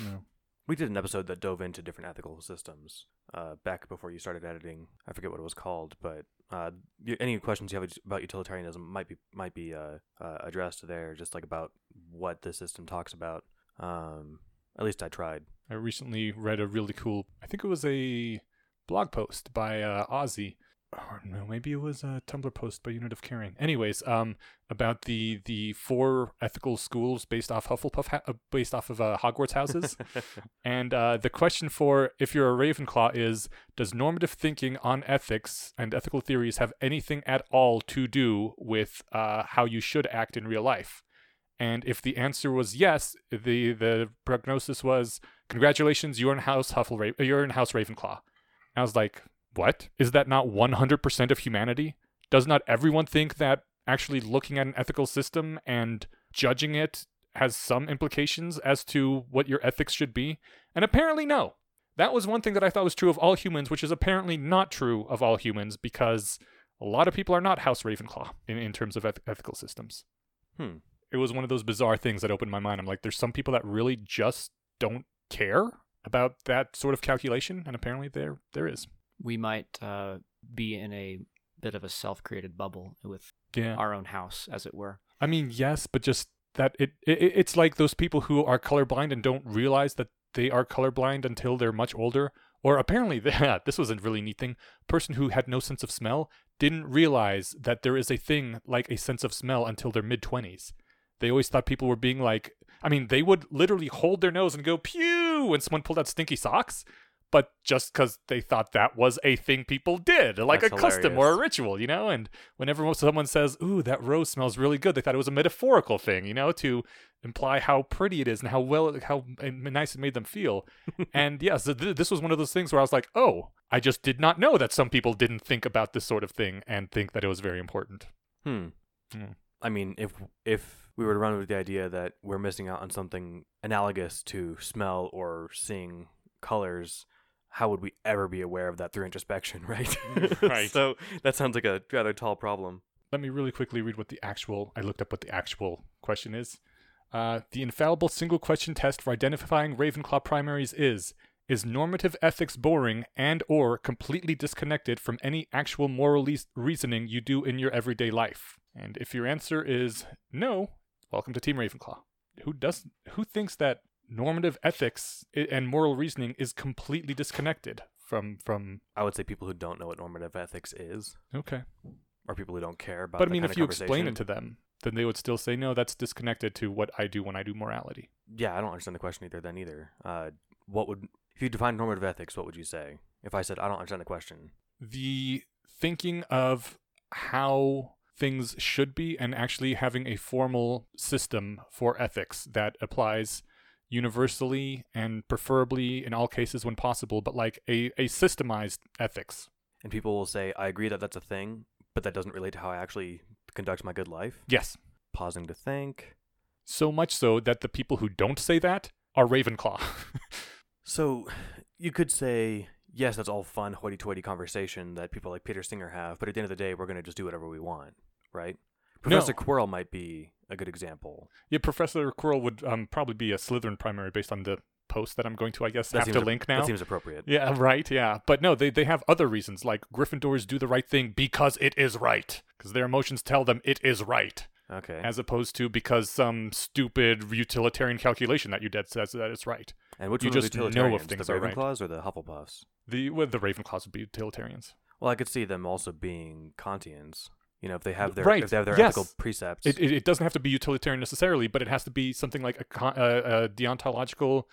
No. We did an episode that dove into different ethical systems uh, back before you started editing. I forget what it was called, but uh, any questions you have about utilitarianism might be might be uh, uh, addressed there, just like about what the system talks about. Um, at least I tried. I recently read a really cool. I think it was a blog post by uh, Ozy, or no, maybe it was a Tumblr post by Unit of Caring. Anyways, um, about the the four ethical schools based off Hufflepuff, ha- uh, based off of uh, Hogwarts houses, and uh, the question for if you're a Ravenclaw is: Does normative thinking on ethics and ethical theories have anything at all to do with uh, how you should act in real life? And if the answer was yes, the the prognosis was congratulations, you're in House Huffle, you're in House Ravenclaw. And I was like, what? Is that not 100% of humanity? Does not everyone think that actually looking at an ethical system and judging it has some implications as to what your ethics should be? And apparently, no. That was one thing that I thought was true of all humans, which is apparently not true of all humans because a lot of people are not House Ravenclaw in, in terms of eth- ethical systems hmm. it was one of those bizarre things that opened my mind. I'm like, there's some people that really just don't care about that sort of calculation, and apparently there there is. We might uh, be in a bit of a self-created bubble with Yeah. our own house, as it were. I mean, yes, but just that it, it it's like those people who are colorblind and don't realize that they are colorblind until they're much older. Or apparently, this was a really neat thing. Person who had no sense of smell didn't realize that there is a thing like a sense of smell until their mid twenties. They always thought people were being like, I mean, they would literally hold their nose and go pew when someone pulled out stinky socks. But just because they thought that was a thing people did, like That's a custom or a ritual, you know? And whenever someone says, Ooh, that rose smells really good, they thought it was a metaphorical thing, you know, to imply how pretty it is and how well, how nice it made them feel. and yes, th- this was one of those things where I was like, Oh, I just did not know that some people didn't think about this sort of thing and think that it was very important. Hmm. Hmm. I mean, if if we were to run with the idea that we're missing out on something analogous to smell or seeing colors, how would we ever be aware of that through introspection, right? Right. so that sounds like a rather tall problem. let me really quickly read what the actual I looked up what the actual question is. Uh, the infallible single question test for identifying Ravenclaw primaries is is normative ethics boring and or completely disconnected from any actual moral leas- reasoning you do in your everyday life? And if your answer is no, welcome to Team Ravenclaw. Who does who thinks that normative ethics and moral reasoning is completely disconnected from from I would say people who don't know what normative ethics is, okay or people who don't care about. But I mean, if you explain it to them, then they would still say, no, that's disconnected to what I do when I do morality. yeah, I don't understand the question either. Then either, uh, what would if you define normative ethics? What would you say? If I said I don't understand the question, The thinking of how things should be and actually having a formal system for ethics that applies universally and preferably in all cases when possible, but like a, a systemized ethics. and people will say I agree that that's a thing, but that doesn't relate to how I actually conduct my good life. Yes. Pausing to think. So much so that the people who don't say that are Ravenclaw. So you could say, yes, that's all fun, hoity toity conversation that people like Peter Singer have, but at the end of the day, we're going to just do whatever we want, right? No. Professor Quirrell might be a good example. yeah, Professor Quirrell would um, probably be a Slytherin primary based on the post that I'm going to, I guess, That have to ap- link now. That seems appropriate. Yeah, right. Yeah, but no, they they have other reasons. Like Gryffindors do the right thing because it is right, because their emotions tell them it is right, Okay. as opposed to because some stupid utilitarian calculation that you did says that it's right. and which you just the know if things the are right. Ravenclaws or the Hufflepuffs? The well, the Ravenclaws would be utilitarians. Well, I could see them also being Kantians. You know, if they have their Right, if they have their yes. ethical precepts. It, it it doesn't have to be utilitarian necessarily, but it has to be something like a, a, a deontological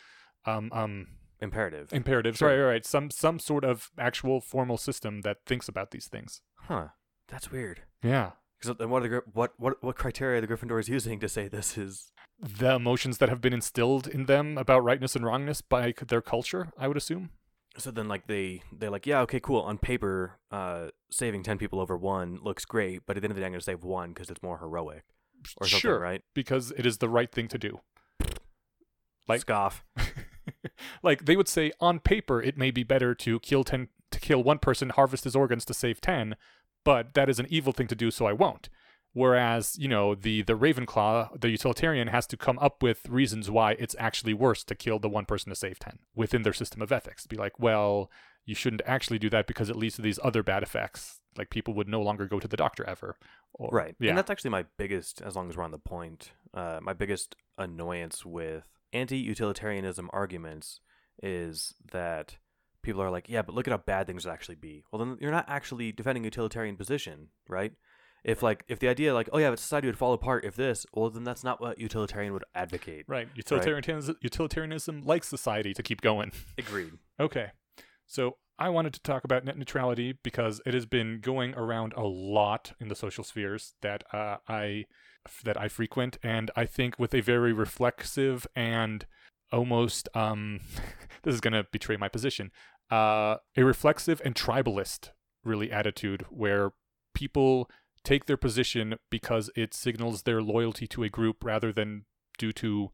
um um imperative. imperatives. Sure. Right, right, right. Some some sort of actual formal system that thinks about these things. huh. That's weird. Yeah. Because what are the what what what criteria are the Gryffindor is using to say this is the emotions that have been instilled in them about rightness and wrongness by their culture, I would assume. So then like they they're like yeah okay cool. On paper uh saving 10 people over one looks great but at the end of the day i'm going to save one because it's more heroic or something sure, right? because it is the right thing to do. Like- scoff. Like they would say on paper it may be better to kill 10 to kill one person harvest his organs to save 10 but that is an evil thing to do so i won't whereas you know the the ravenclaw the utilitarian has to come up with reasons why it's actually worse to kill the one person to save 10 within their system of ethics. Be like well you shouldn't actually do that because it leads to these other bad effects. Like people would no longer go to the doctor ever. Or, right. Yeah. and that's actually my biggest as long as we're on the point uh my biggest annoyance with anti-utilitarianism arguments is that people are like yeah but look at how bad things would actually be. Well then you're not actually defending a utilitarian position right if like if the idea like oh yeah but society would fall apart if this well then that's not what utilitarian would advocate right. utilitarianism utilitarianism likes society to keep going. Agreed. Okay. So I wanted to talk about net neutrality because it has been going around a lot in the social spheres that uh, I that I frequent, and I think with a very reflexive and almost um, this is gonna betray my position, uh, a reflexive and tribalist really attitude where people take their position because it signals their loyalty to a group rather than due to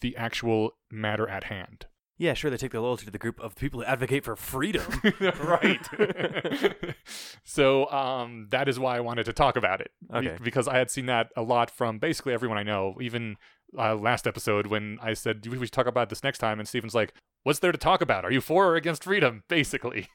the actual matter at hand. yeah sure they take their loyalty to the group of people who advocate for freedom right. so um, that is why I wanted to talk about it. Be- Okay. because I had seen that a lot from basically everyone I know. Even uh, last episode when I said we should talk about this next time, and Steven's like, "What's there to talk about? Are you for or against freedom?" Basically.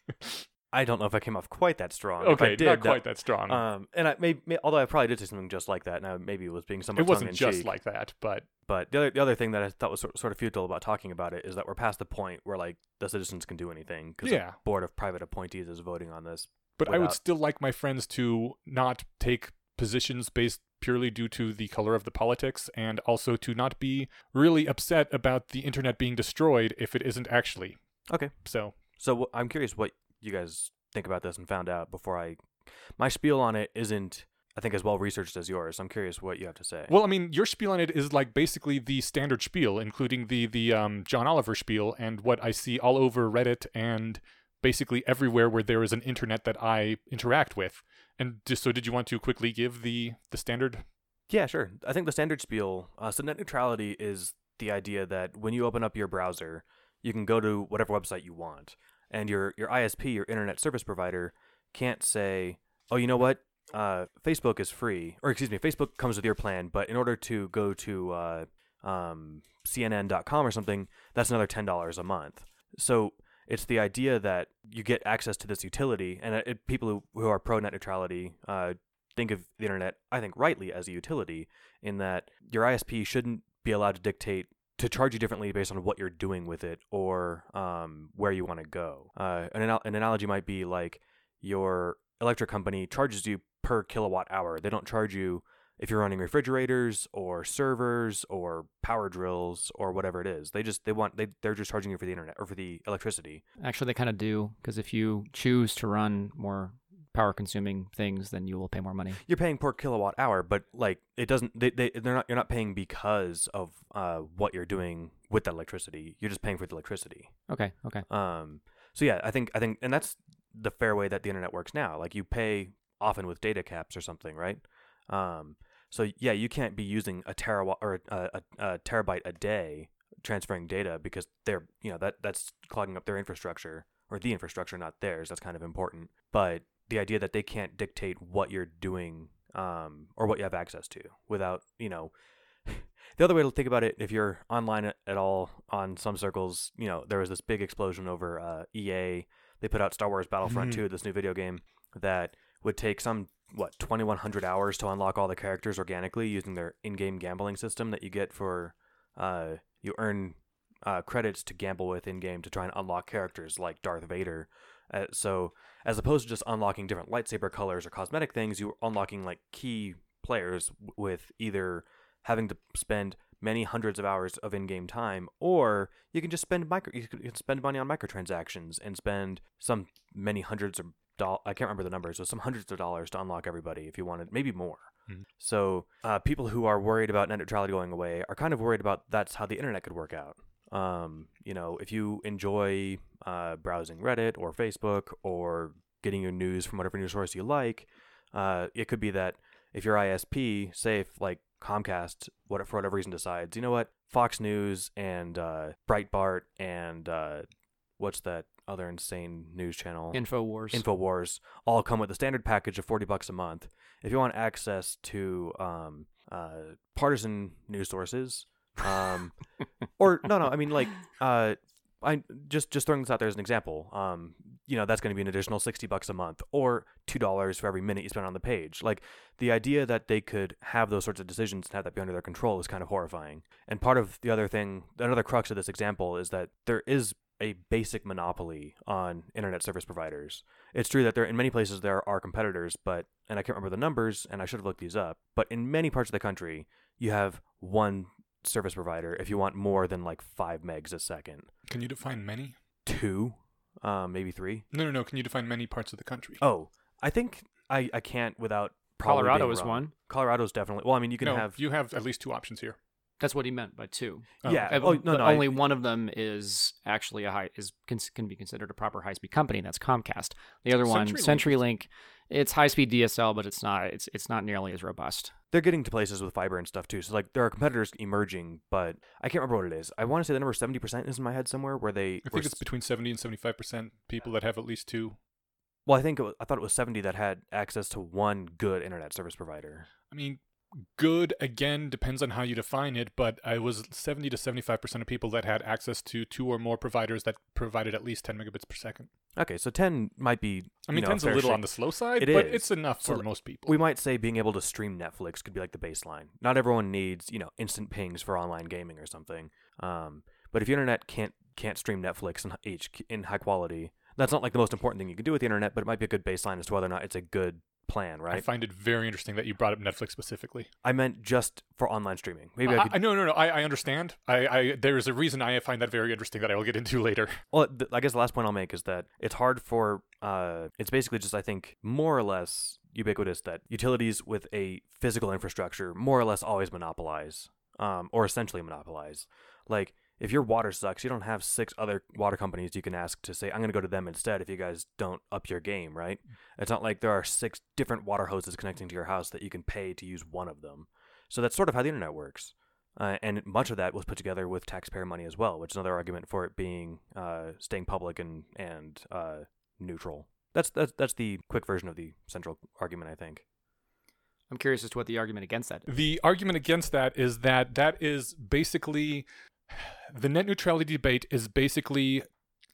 I don't know if i came off quite that strong If I okay, did, not quite that strong. um and i may, may although i probably did say something just like that now maybe it was being somewhat it wasn't just like that, but But the other, the other thing that I thought was sort, sort of futile about talking about it is that we're past the point where like the citizens can do anything because Yeah. the board of private appointees is voting on this. but I would still like my friends to not take positions based purely due to the color of the politics and also to not be really upset about the internet being destroyed if it isn't actually. Okay. So, So I'm curious what you guys think about this and found out before I. My spiel on it isn't, I think, as well researched as yours. I'm curious what you have to say. well, I mean, your spiel on it is like basically the standard spiel, including the the um, John Oliver spiel and what I see all over Reddit and basically everywhere where there is an internet that I interact with. And just so, did you want to quickly give the the standard? Yeah, sure. I think the standard spiel, uh, so net neutrality is the idea that when you open up your browser, you can go to whatever website you want, and your your ISP, your internet service provider, can't say, "Oh, you know what? Uh, Facebook is free," or excuse me, Facebook comes with your plan, but in order to go to uh, um, CNN.com or something, that's another ten dollars a month. So it's the idea that you get access to this utility, and it, it- people who, who are pro net neutrality uh, think of the internet, I think rightly, as a utility, in that your ISP shouldn't be allowed to dictate to charge you differently based on what you're doing with it or um, where you want to go. Uh, an, an analogy might be like your electric company charges you per kilowatt hour. They don't charge you if you're running refrigerators or servers or power drills or whatever it is. They just they want they they're just charging you for the internet or for the electricity. Actually, they kind of do because if you choose to run more power consuming things, then you will pay more money. You're paying per kilowatt hour, but like it doesn't they, they they're not you're not paying because of uh what you're doing with that electricity. You're just paying for the electricity. Okay, okay. Um so yeah, I think I think and that's the fair way that the internet works now. Like you pay often with data caps or something, right? Um so yeah, you can't be using a terawatt or a, a, a terabyte a day transferring data because they're you know that that's clogging up their infrastructure or the infrastructure, not theirs. That's kind of important. But the idea that they can't dictate what you're doing um, or what you have access to without you know the other way to think about it if you're online at, all on some circles you know there was this big explosion over uh, ea they put out star wars battlefront Mhm. 2 this new video game that would take some what 2100 hours to unlock all the characters organically using their in-game gambling system that you get for uh, you earn uh, credits to gamble with in-game to try and unlock characters like darth vader uh, so as opposed to just unlocking different lightsaber colors or cosmetic things you're unlocking like key players with either having to spend many hundreds of hours of in-game time or you can just spend micro you can spend money on microtransactions and spend some many hundreds of doll I can't remember the numbers so some hundreds of dollars to unlock everybody if you wanted maybe more Mhm. so uh, people who are worried about net neutrality going away are kind of worried about that's how the internet could work out Um, you know, if you enjoy uh, browsing Reddit or Facebook or getting your news from whatever news source you like, uh, it could be that if your ISP, say if like Comcast, what for whatever reason decides, you know what, Fox News and uh, Breitbart and uh, what's that other insane news channel? Infowars. Infowars all come with a standard package of 40 bucks a month. If you want access to um, uh, partisan news sources, um, or no, no, I mean like uh, I just just throwing this out there as an example. Um, you know that's going to be an additional 60 bucks a month or two dollars for every minute you spend on the page. Like the idea that they could have those sorts of decisions and have that be under their control is kind of horrifying. And part of the other thing, another crux of this example is that there is a basic monopoly on internet service providers. It's true that there in many places there are competitors, but and I can't remember the numbers and I should have looked these up, but in many parts of the country, you have one service provider if you want more than like 5 megs a second. Can you define many? Two, um, maybe 3. No, no, no. Can you define many parts of the country? Oh, I think I I can't without probably Colorado being is wrong. one. Colorado's definitely. Well, I mean, you can no, have you have at least two options here. That's what he meant by two. Oh, yeah. Uh, Oh, no, but no. I- only one of them is actually a high is can, can be considered a proper high speed company. That's Comcast. The other one, CenturyLink. CenturyLink, it's high speed DSL, but it's not. It's it's not nearly as robust. They're getting to places with fiber and stuff too. So like there are competitors emerging, but I can't remember what it is. I want to say the number seventy percent is in my head somewhere where they. I think it's s- between 70 and 75 percent people that have at least two. well, I think it was, I thought it was seventy that had access to one good internet service provider. I mean, good again depends on how you define it, but I was 70 to 75 percent of people that had access to two or more providers that provided at least 10 megabits per second. Okay, so ten might be. I mean, you know, 10's a little on the slow side, It but is. it's enough So for most people. We might say being able to stream Netflix could be like the baseline. Not everyone needs, you know, instant pings for online gaming or something. Um, but if your internet can't can't stream Netflix in H in high quality, that's not like the most important thing you can do with the internet, but it might be a good baseline as to whether or not it's a good plan, right? I find it very interesting that you brought up Netflix specifically. I meant just for online streaming. Maybe I, I, could. I, no, no, no. I, I understand. I, I there is a reason I find that very interesting that I will get into later. Well, th- I guess the last point I'll make is that it's hard for. Uh, it's basically just I think more or less ubiquitous that utilities with a physical infrastructure more or less always monopolize, um, or essentially monopolize. Like if your water sucks, you don't have six other water companies you can ask to say I'm going to go to them instead if you guys don't up your game, right? It's not like there are six different water hoses connecting to your house that you can pay to use one of them. So that's sort of how the internet works. Uh, and much of that was put together with taxpayer money as well, which is another argument for it being uh, staying public and and uh, neutral. That's that's that's the quick version of the central argument, I think. I'm curious as to what the argument against that is. The argument against that is that that is basically the net neutrality debate is basically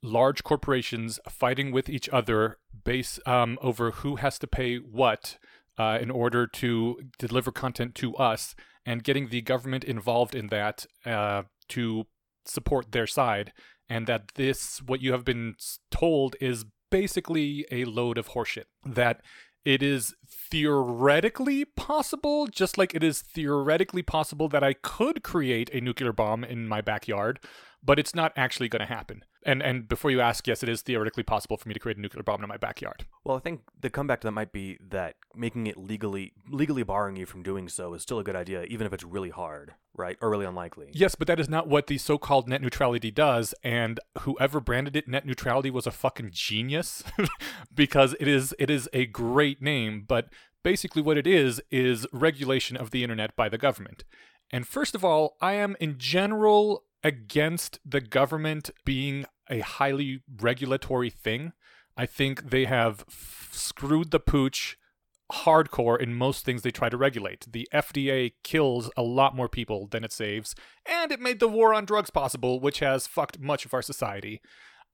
large corporations fighting with each other base um, over who has to pay what uh, in order to deliver content to us and getting the government involved in that uh, to support their side and that this what you have been told is basically a load of horseshit that it is theoretically possible, just like it is theoretically possible that I could create a nuclear bomb in my backyard, but it's not actually going to happen. And and before you ask, yes, it is theoretically possible for me to create a nuclear bomb in my backyard. Well, I think the comeback to that might be that making it legally legally barring you from doing so is still a good idea, even if it's really hard, right, or really unlikely. Yes, but that is not what the so-called net neutrality does, and whoever branded it net neutrality was a fucking genius because it is it is a great name, but basically what it is is regulation of the internet by the government. And first of all, I am in general against the government being a highly regulatory thing. I think they have f- screwed the pooch hardcore in most things they try to regulate. The FDA kills a lot more people than it saves, and it made the war on drugs possible, which has fucked much of our society.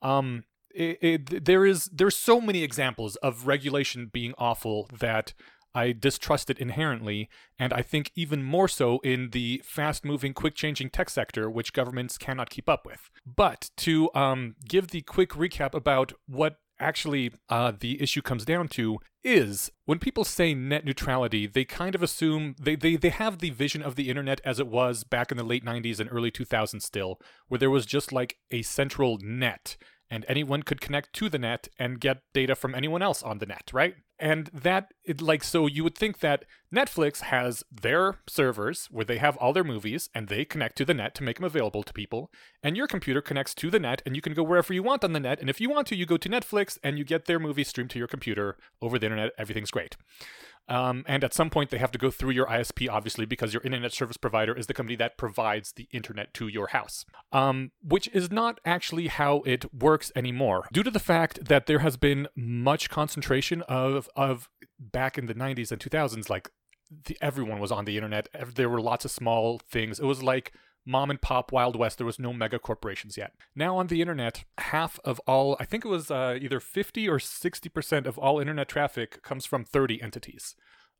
Um, it, it, there is there's so many examples of regulation being awful that I distrust it inherently, and I think even more so in the fast-moving, quick-changing tech sector, which governments cannot keep up with. But to um, give the quick recap about what actually uh, the issue comes down to is when people say net neutrality, they kind of assume they, they, they have the vision of the internet as it was back in the late 90s and early 2000s still, where there was just like a central net and anyone could connect to the net and get data from anyone else on the net, right? And that, it, like, so you would think that Netflix has their servers where they have all their movies and they connect to the net to make them available to people. And your computer connects to the net and you can go wherever you want on the net. And if you want to, you go to Netflix and you get their movies streamed to your computer over the internet. Everything's great. Um, and at some point, they have to go through your ISP, obviously, because your internet service provider is the company that provides the internet to your house, um, which is not actually how it works anymore. Due to the fact that there has been much concentration of, of back in the 90s and 2000s, like the, everyone was on the internet. There were lots of small things. It was like mom and pop Wild West. There was no mega corporations yet. Now on the internet, half of all, I think it was uh, either 50 or 60% of all internet traffic comes from 30 entities.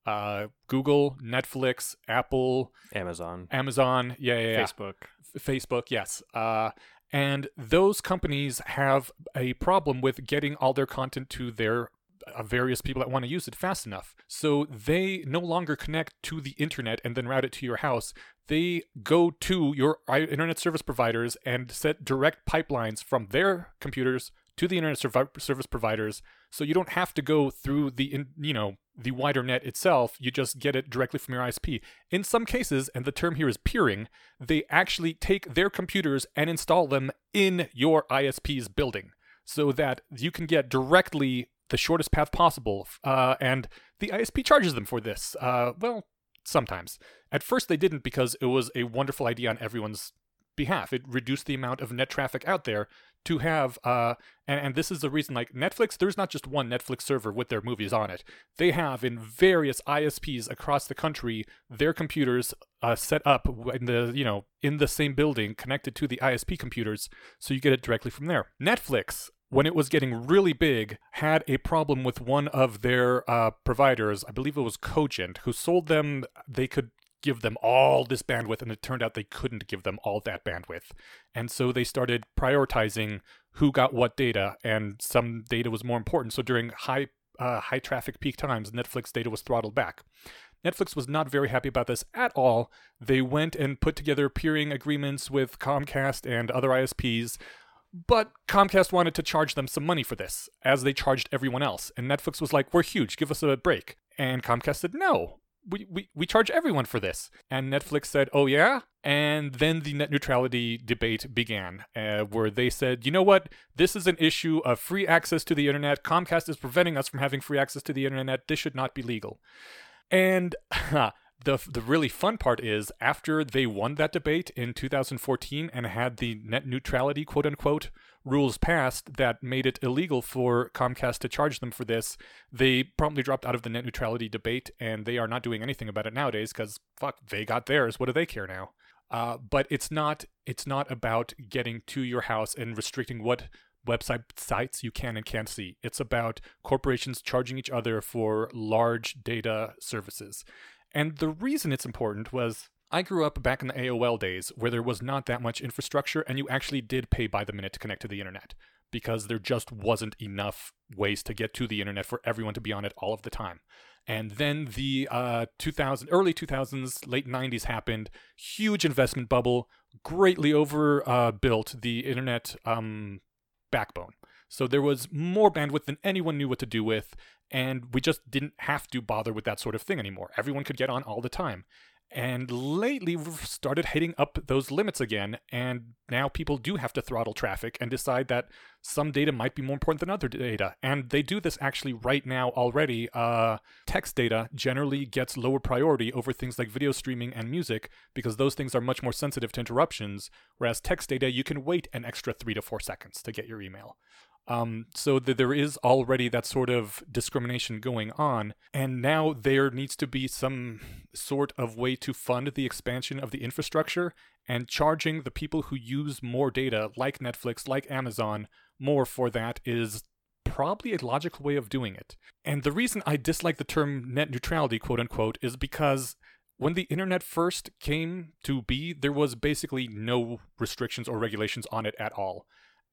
Uh, Google, Netflix, Apple, Amazon. Amazon, yeah, yeah, yeah. Facebook. F- Facebook, yes. Uh, and those companies have a problem with getting all their content to their Uh, various people that want to use it fast enough. So they no longer connect to the internet and then route it to your house. They go to your internet service providers and set direct pipelines from their computers to the internet service providers so you don't have to go through the you know the wider net itself you just get it directly from your ISP in some cases and the term here is peering they actually take their computers and install them in your ISP's building so that you can get directly the shortest path possible uh, and the ISP charges them for this uh, well sometimes at first they didn't because it was a wonderful idea on everyone's behalf. It reduced the amount of net traffic out there to have, uh, and, and this is the reason, like Netflix, there's not just one Netflix server with their movies on it. They have in various ISPs across the country their computers uh, set up in the, you know, in the same building connected to the ISP computers, so you get it directly from there. Netflix, when it was getting really big, had a problem with one of their uh, providers. I believe it was Cogent, who sold them. They could give them all this bandwidth, and it turned out they couldn't give them all that bandwidth. And so they started prioritizing who got what data, and some data was more important. So during high uh, high traffic peak times, Netflix data was throttled back. Netflix was not very happy about this at all. They went and put together peering agreements with Comcast and other ISPs, but Comcast wanted to charge them some money for this, as they charged everyone else. And Netflix was like, We're huge, give us a break. And Comcast said, No, we, we, we charge everyone for this. And Netflix said, oh, yeah? And then the net neutrality debate began, uh, where they said, you know what? This is an issue of free access to the internet. Comcast is preventing us from having free access to the internet. This should not be legal. And the the really fun part is after they won that debate in 2014 and had the net neutrality quote unquote rules passed that made it illegal for Comcast to charge them for this, they promptly dropped out of the net neutrality debate and they are not doing anything about it nowadays because fuck, they got theirs. What do they care now? Uh, but it's not it's not about getting to your house and restricting what website sites you can and can't see. It's about corporations charging each other for large data services. And the reason it's important was I grew up back in the AOL days where there was not that much infrastructure and you actually did pay by the minute to connect to the internet because there just wasn't enough ways to get to the internet for everyone to be on it all of the time. And then the uh, 2000, early 2000s, late 90s happened. Huge investment bubble, greatly overbuilt uh, the internet um, backbone. So there was more bandwidth than anyone knew what to do with, and we just didn't have to bother with that sort of thing anymore. Everyone could get on all the time. And lately, we've started hitting up those limits again, and now people do have to throttle traffic and decide that some data might be more important than other data. And they do this actually right now already. Uh, text data generally gets lower priority over things like video streaming and music because those things are much more sensitive to interruptions, whereas text data, you can wait an extra three to four seconds to get your email. Um, so there is already that sort of discrimination going on, and now there needs to be some sort of way to fund the expansion of the infrastructure and charging the people who use more data, like Netflix, like Amazon, more for that is probably a logical way of doing it. And the reason I dislike the term net neutrality, quote unquote, is because when the internet first came to be, there was basically no restrictions or regulations on it at all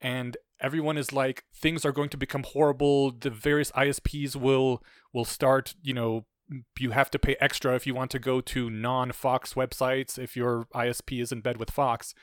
and everyone is like things are going to become horrible the various isps will will start you know you have to pay extra if you want to go to non-fox websites if your isp is in bed with fox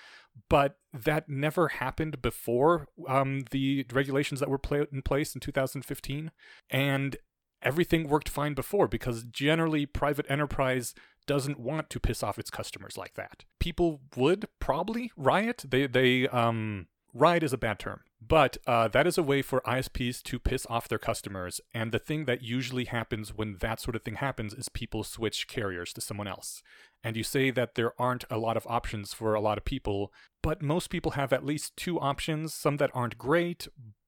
but that never happened before um, the regulations that were put in place in 2015 and everything worked fine before because generally private enterprise doesn't want to piss off its customers like that. People would probably riot. They they um riot is a bad term, but uh, that is a way for ISPs to piss off their customers. And the thing that usually happens when that sort of thing happens is people switch carriers to someone else. And you say that there aren't a lot of options for a lot of people, but most people have at least two options, some that aren't great,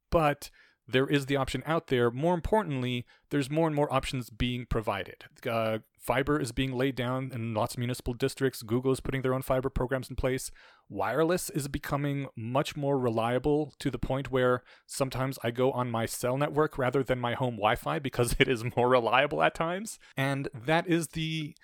but there is the option out there. More importantly, there's more and more options being provided. Uh, fiber is being laid down in lots of municipal districts. Google is putting their own fiber programs in place. Wireless is becoming much more reliable to the point where sometimes I go on my cell network rather than my home Wi-Fi because it is more reliable at times. And that is the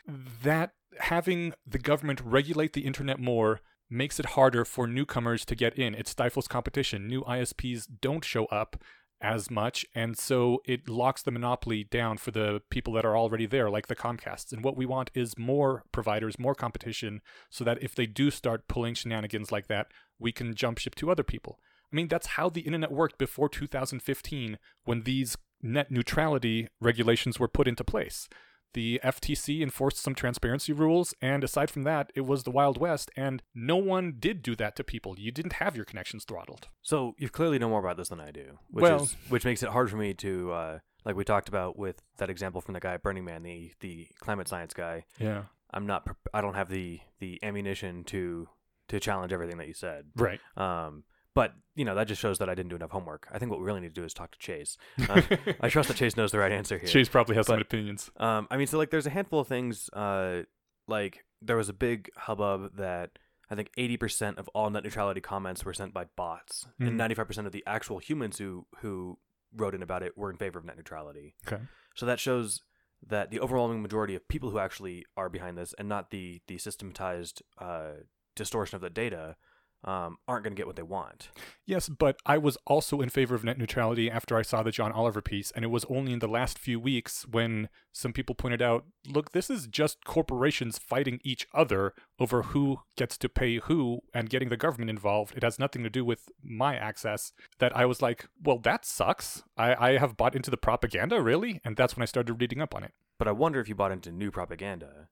that having the government regulate the internet more makes it harder for newcomers to get in. It stifles competition. New ISPs don't show up as much, and so it locks the monopoly down for the people that are already there, like the Comcasts. And what we want is more providers, more competition, so that if they do start pulling shenanigans like that, we can jump ship to other people. I mean, that's how the internet worked before 2015 when these net neutrality regulations were put into place the FTC enforced some transparency rules, and aside from that, it was the Wild West, and no one did do that to people. You didn't have your connections throttled. So you clearly know more about this than I do, which Well- is which makes it hard for me to uh, like we talked about with that example from the guy at Burning Man, the the climate science guy. Yeah. I'm not I don't have the the ammunition to to challenge everything that you said. Right. Um, but you know that just shows that I didn't do enough homework. I think what we really need to do is talk to Chase. Uh, I trust that Chase knows the right answer here. Chase probably has some But- opinions. Um, I mean, so like, there's a handful of things. Uh, like there was a big hubbub that I think 80% of all net neutrality comments were sent by bots, Mhm. and 95% of the actual humans who who wrote in about it were in favor of net neutrality. Okay. So that shows that the overwhelming majority of people who actually are behind this, and not the the systematized uh, distortion of the data, um, aren't going to get what they want. Yes, but I was also in favor of net neutrality after I saw the John Oliver piece, and it was only in the last few weeks when some people pointed out look, this is just corporations fighting each other over who gets to pay who and getting the government involved. It has nothing to do with my access. That I was like, well, that sucks. I, I have bought into the propaganda, really? And that's when I started reading up on it. But I wonder if you bought into new propaganda.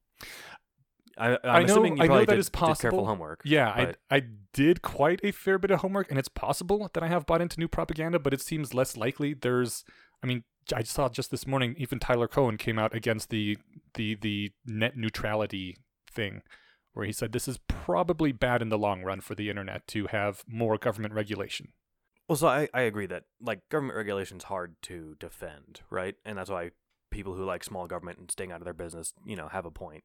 I, I'm I know- assuming you I know that did, is did careful homework. Yeah, but- I, I did quite a fair bit of homework, and it's possible that I have bought into new propaganda, but it seems less likely. There's, I mean, I saw just this morning, even Tyler Cowen came out against the the the net neutrality thing, where he said this is probably bad in the long run for the internet to have more government regulation. Well, so I, I agree that like government regulation is hard to defend, right? And that's why people who like small government and staying out of their business, you know, have a point.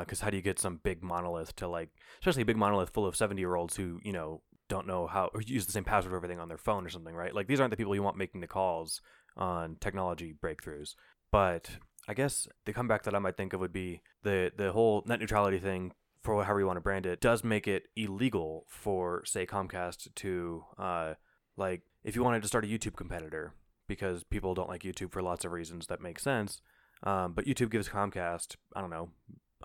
Because how do you get some big monolith to like, especially a big monolith full of seventy year olds who you know don't know how or use the same password for everything on their phone or something, right? Like these aren't the people you want making the calls on technology breakthroughs. But I guess the comeback that I might think of would be the the whole net neutrality thing for however you want to brand it does make it illegal for say Comcast to uh like if you wanted to start a YouTube competitor because people don't like YouTube for lots of reasons that make sense. Um, but YouTube gives Comcast, I don't know,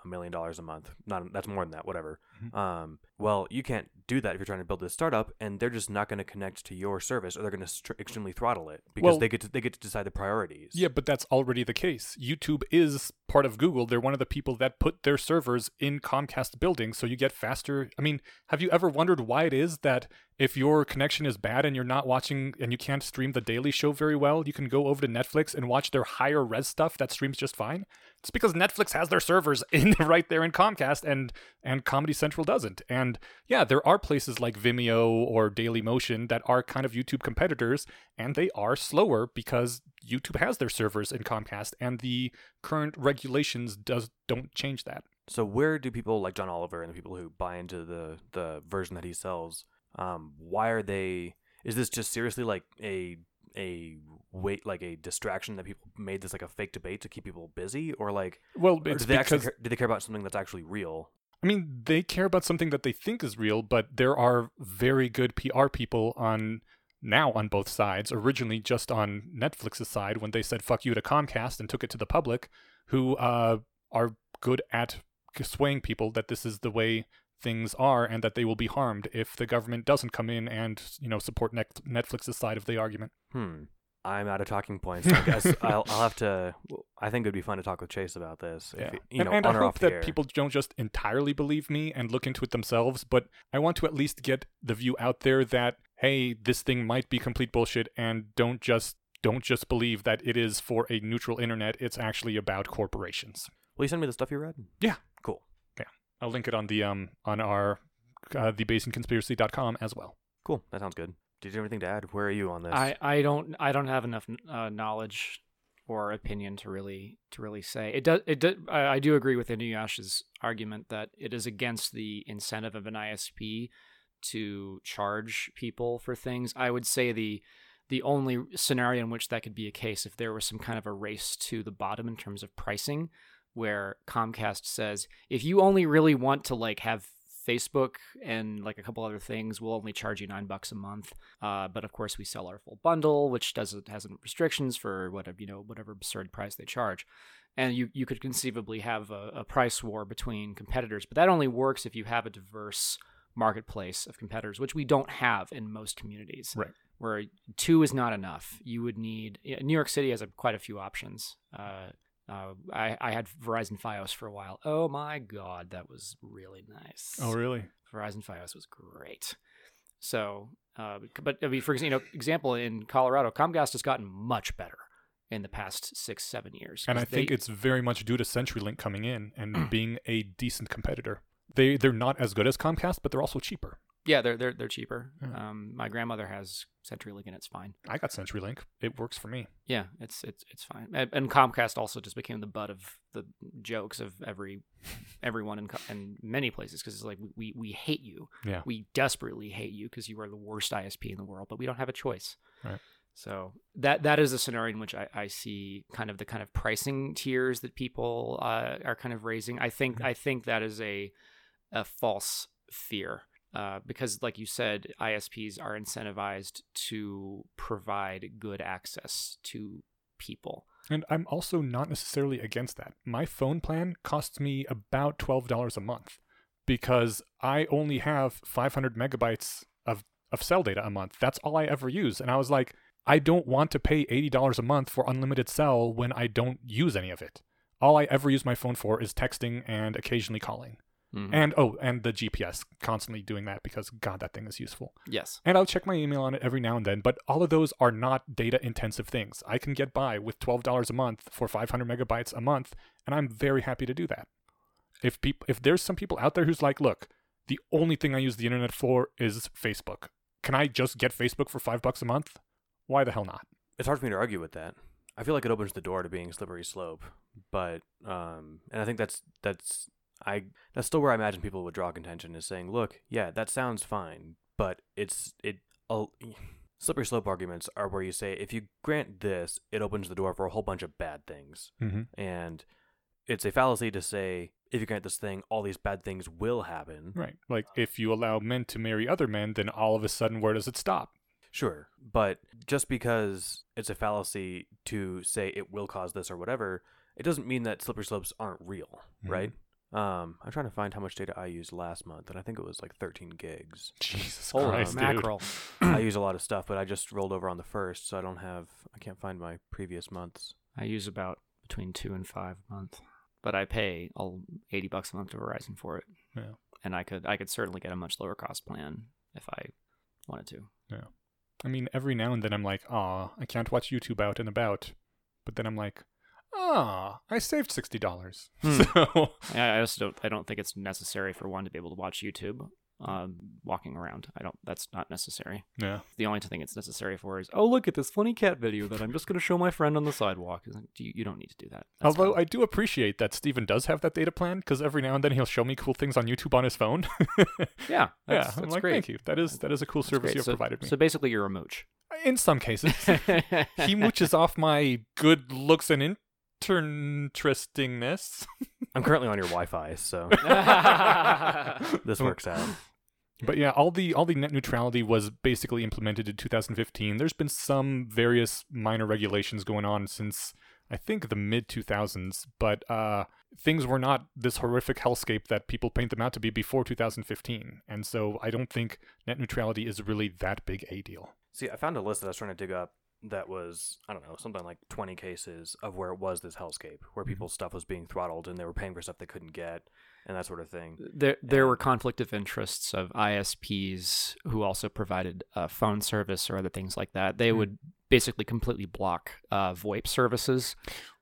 a million dollars a month. Not that's more than that, whatever. Mhm. Um, well, you can't do that if you're trying to build this startup, and they're just not going to connect to your service, or they're going to extremely throttle it because Well- they get to, they get to decide the priorities. Yeah, but that's already the case. YouTube is part of Google. They're one of the people that put their servers in Comcast buildings, so you get faster. I mean, have you ever wondered why it is that if your connection is bad and you're not watching and you can't stream the Daily Show very well, you can go over to Netflix and watch their higher res stuff that streams just fine? It's because Netflix has their servers in right there in Comcast and and Comedy Central doesn't. And yeah, there are places like Vimeo or Daily Motion that are kind of YouTube competitors and they are slower because YouTube has their servers in Comcast and the current regulations does don't change that. So where do people like John Oliver and the people who buy into the the version that he sells? Um, why are they? Is this just seriously like a a wait like a distraction that people made this like a fake debate to keep people busy, or like Well, it's do they because care, do they care about something that's actually real? I mean, they care about something that they think is real, but there are very good PR people on now on both sides. Originally, just on Netflix's side when they said "fuck you" to Comcast and took it to the public, who uh, are good at swaying people that this is the way things are and that they will be harmed if the government doesn't come in and you know support Net- Netflix's side of the argument. Hmm. I'm out of talking points. I guess I'll, I'll have to. I think it'd be fun to talk with Chase about this. if Yeah. you and know, and on I hope that air. people don't just entirely believe me and look into it themselves, but I want to at least get the view out there that hey, this thing might be complete bullshit and don't just don't just believe that it is for a neutral internet. It's actually about corporations. Will you send me the stuff you read? Yeah. Cool. I'll link it on the um on our uh, thebayesianconspiracy.com as well. Cool. That sounds good. Did you have anything to add? Where are you on this? I, I don't I don't have enough uh, knowledge or opinion to really to really say it does it do, I, I do agree with Eneasz's argument that it is against the incentive of an ISP to charge people for things. I would say the the only scenario in which that could be a case if there was some kind of a race to the bottom in terms of pricing where Comcast says if you only really want to like have Facebook and like a couple other things, we'll only charge you nine bucks a month. Uh, but of course, we sell our full bundle, which doesn't has restrictions for whatever you know whatever absurd price they charge. And you you could conceivably have a, a price war between competitors, but that only works if you have a diverse marketplace of competitors, which we don't have in most communities. Right. Where two is not enough. You would need New York City has a, quite a few options. Uh, uh, I, I had Verizon Fios for a while. Oh my god, that was really nice. Oh, really? Verizon Fios was great. So, uh, but I mean, for example, you know, example in Colorado, Comcast has gotten much better in the past six, seven years. And I 'Cause think it's very much due to CenturyLink coming in and being a decent competitor. They they're not as good as Comcast, but they're also cheaper. Yeah, they're they're they're cheaper. Yeah. Um, my grandmother has CenturyLink and it's fine. I got CenturyLink. It works for me. Yeah, it's it's it's fine. And, and Comcast also just became the butt of the jokes of every everyone in in many places because it's like we we hate you. Yeah. We desperately hate you because you are the worst ISP in the world, but we don't have a choice. Right. So that that is a scenario in which I, I see kind of the kind of pricing tiers that people uh, are kind of raising. I think Mhm. I think that is a a false fear. Uh, because, like you said, ISPs are incentivized to provide good access to people. And I'm also not necessarily against that. My phone plan costs me about $12 a month because I only have 500 megabytes of, of cell data a month. That's all I ever use. And I was like, I don't want to pay $80 a month for unlimited cell when I don't use any of it. All I ever use my phone for is texting and occasionally calling. Mhm. And oh, and the GPS, constantly doing that because God, that thing is useful. yes, And I'll check my email on it every now and then, but all of those are not data intensive things. I can get by with $12 a month for 500 megabytes a month, and I'm very happy to do that. If people if there's some people out there who's like, "Look, the only thing I use the internet for is Facebook. Can I just get Facebook for 5 bucks a month?" Why the hell not? it's hard for me to argue with that. I feel like it opens the door to being slippery slope, but um, and I think that's that's I that's still where I imagine people would draw contention is saying, look, yeah, that sounds fine, but it's it. Uh, slippery slope arguments are where you say if you grant this, it opens the door for a whole bunch of bad things, Mm-hmm. and it's a fallacy to say if you grant this thing, all these bad things will happen. Right. Like if you allow men to marry other men, then all of a sudden where does it stop? Sure, but just because it's a fallacy to say it will cause this or whatever, it doesn't mean that slippery slopes aren't real, Mhm. right? Um, I'm trying to find how much data I used last month, and I think it was like 13 gigs. Jesus holy Christ, dude. mackerel! I use a lot of stuff, but I just rolled over on the first, so I don't have, I can't find my previous months. I use about between two and five a month, but I pay all eighty bucks a month to Verizon for it. Yeah. and I could I could certainly get a much lower cost plan if I wanted to. Yeah, I mean, every now and then I'm like, ah, I can't watch YouTube out and about. But then I'm like, ah, I saved sixty dollars. Hmm. So I I also don't I don't think it's necessary for one to be able to watch YouTube um, walking around. I don't. That's not necessary. yeah, The only thing it's necessary for is oh look at this funny cat video that I'm just going to show my friend on the sidewalk. You, you don't need to do that. That's although. I do appreciate that Steven does have that data plan because every now and then he'll show me cool things on YouTube on his phone. yeah, yeah, that's, I'm like, great. thank you. That is that is a cool That's service great. you have so, provided me. So basically, you're a mooch. In some cases, he mooches off my good looks and interestingness. I'm currently on your Wi-Fi, so this works out. But yeah, all the all the net neutrality was basically implemented in 2015. There's been some various minor regulations going on since I think the mid 2000s, but uh, things were not this horrific hellscape that people paint them out to be before 2015. And so I don't think net neutrality is really that big a deal. See, I found a list that I was trying to dig up that was I don't know something like 20 cases of where it was this hellscape where Mhm. people's stuff was being throttled and they were paying for stuff they couldn't get and that sort of thing. There, there Yeah. were conflict of interests of ISPs who also provided uh, phone service or other things like that. They Hmm. would basically completely block uh, VoIP services.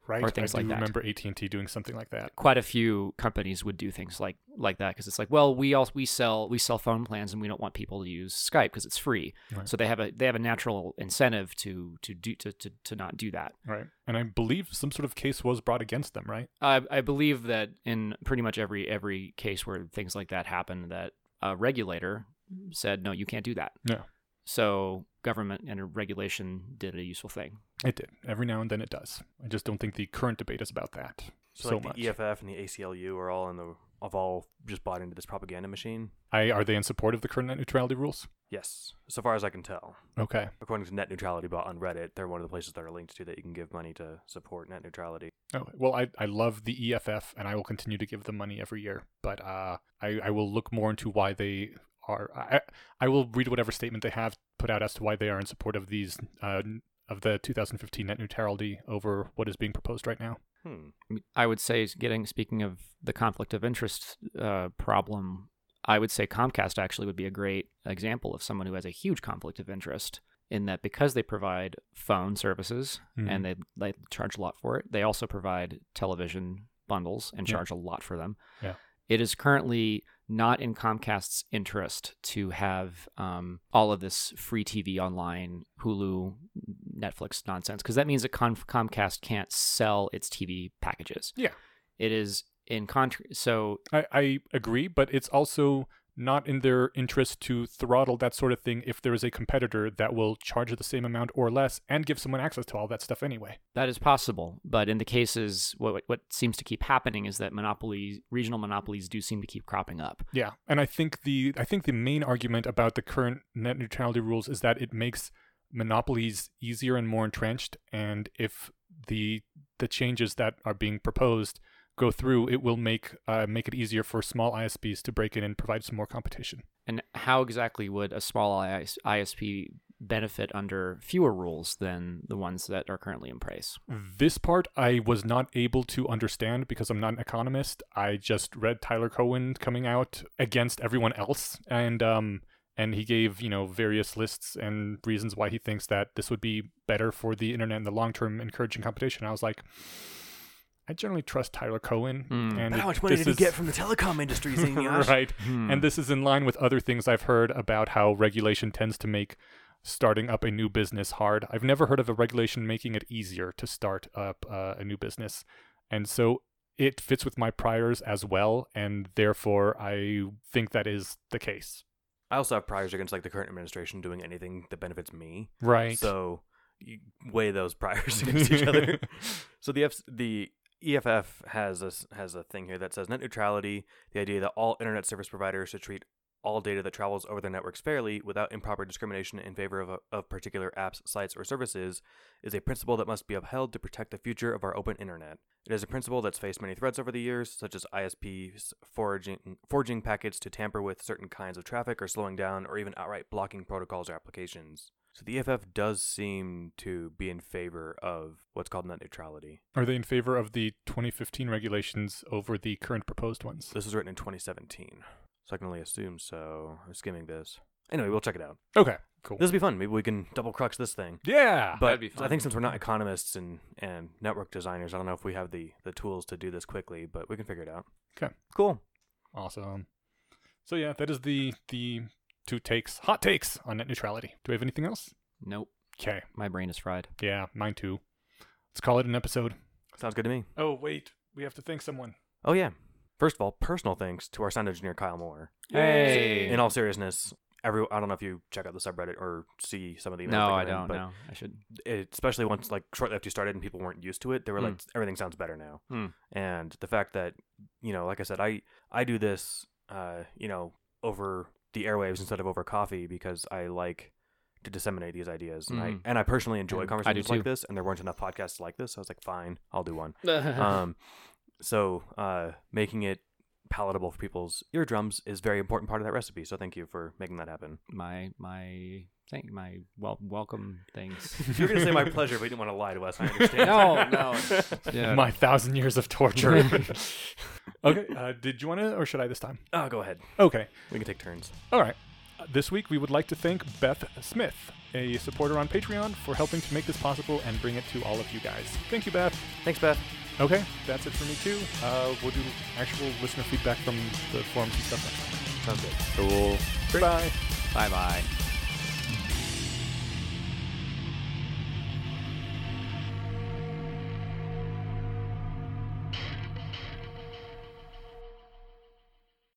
Right. Or things I like do that. remember AT and T doing something like that. Quite a few companies would do things like like that because it's like, well, we all we sell we sell phone plans and we don't want people to use Skype because it's free. Right. So they have a they have a natural incentive to to do to, to, to not do that. Right. And I believe some sort of case was brought against them. Right. I, I believe that in pretty much every every case where things like that happen, that a regulator said, no, you can't do that. Yeah. So government and regulation did a useful thing. It did. Every now and then it does. I just don't think the current debate is about that So, so, like much. the EFF and the ACLU are all in the of all just bought into this propaganda machine. I are they in support of the current net neutrality rules? Yes, so far as I can tell. Okay. According to Net Neutrality Bot on Reddit, they're one of the places that are linked to that you can give money to support net neutrality. Oh Well, I I love the EFF and I will continue to give them money every year, but uh, I I will look more into why they are. I I will read whatever statement they have put out as to why they are in support of these uh of the 2015 net neutrality over what is being proposed right now. Hmm. I would say, getting speaking of the conflict of interest uh, problem, I would say Comcast actually would be a great example of someone who has a huge conflict of interest in that because they provide phone services Mhm. and they they charge a lot for it. They also provide television bundles and Yeah. charge a lot for them. Yeah. It is currently not in Comcast's interest to have um, all of this free TV online, Hulu, Netflix nonsense, because that means that Com- Comcast can't sell its TV packages. Yeah. It is in contra- so I, I agree, but it's also not in their interest to throttle that sort of thing if there is a competitor that will charge the same amount or less and give someone access to all that stuff anyway. that is possible. But in the cases, what what seems to keep happening is that monopolies, regional monopolies, do seem to keep cropping up. Yeah, and I think the I think the main argument about the current net neutrality rules is that it makes monopolies easier and more entrenched, and if the the changes that are being proposed go through, it will make uh, make it easier for small ISPs to break in and provide some more competition. And how exactly would a small IS- ISP benefit under fewer rules than the ones that are currently in place? This part I was not able to understand because I'm not an economist. I just read Tyler Cowen coming out against everyone else and um and he gave, you know, various lists and reasons why he thinks that this would be better for the internet in the long term encouraging competition. I was like I generally trust Tyler Cowen Hmm. and But how much money did he is- get from the telecom industry, Eneasz? right. Hmm. And this is in line with other things I've heard about how regulation tends to make starting up a new business hard. I've never heard of a regulation making it easier to start up uh, a new business. And so it fits with my priors as well. And therefore, I think that is the case. I also have priors against like the current administration doing anything that benefits me. Right. So you weigh those priors against each other. So the F- the EFF has a has a thing here that says net neutrality, the idea that all internet service providers should treat all data that travels over their networks fairly without improper discrimination in favor of, of particular apps, sites, or services is a principle that must be upheld to protect the future of our open internet. It is a principle that's faced many threats over the years, such as ISPs forging, forging packets to tamper with certain kinds of traffic or slowing down or even outright blocking protocols or applications. So the EFF does seem to be in favor of what's called net neutrality. Are they in favor of the 2015 regulations over the current proposed ones? This was written in 2017, so I can only assume so. I'm skimming this. Anyway, we'll check it out. Okay, cool. This will be fun. Maybe we can double crux this thing. yeah. But that'd be I think since we're not economists and, and network designers, I don't know if we have the, the tools to do this quickly, but we can figure it out. 'Kay. Cool. Awesome. So yeah, that is the the two takes, hot takes on net neutrality. Do we have anything else? Nope, Okay. my brain is fried. Yeah, mine too. Let's call it an episode. Sounds good to me. Oh wait, we have to thank someone. Oh, yeah. First of all, personal thanks to our sound engineer, Kyle Moore. Hey. In all seriousness, every I don't know if you check out the subreddit or see some of the emails. No, I don't but know. I should. it, especially once like shortly after you started and people weren't used to it, they were Hmm. like, everything sounds better now. Hmm. And the fact that you know, like I said, I I do this, uh, you know, over the airwaves instead of over coffee because I like to disseminate these ideas, and I Mhm. and I personally enjoy And conversations like this. And there weren't enough podcasts like this, so I was like, fine, I'll do one. um, so uh, making it palatable for people's eardrums is a very important part of that recipe. So thank you for making that happen. My my thank my well welcome things. You're gonna say my pleasure, but you didn't want to lie to us. I understand. no, no. Yeah. My thousand years of torture. okay, uh, did you want to, or should I this time? oh, go ahead. Okay. We can take turns. All right. Uh, This week, we would like to thank Beth Smith, a supporter on Patreon, for helping to make this possible and bring it to all of you guys. Thank you, Beth. Thanks, Beth. Okay, that's it for me too. Uh, we'll do actual listener feedback from the forums and stuff next time. Sounds good. Cool. Bye. Bye bye.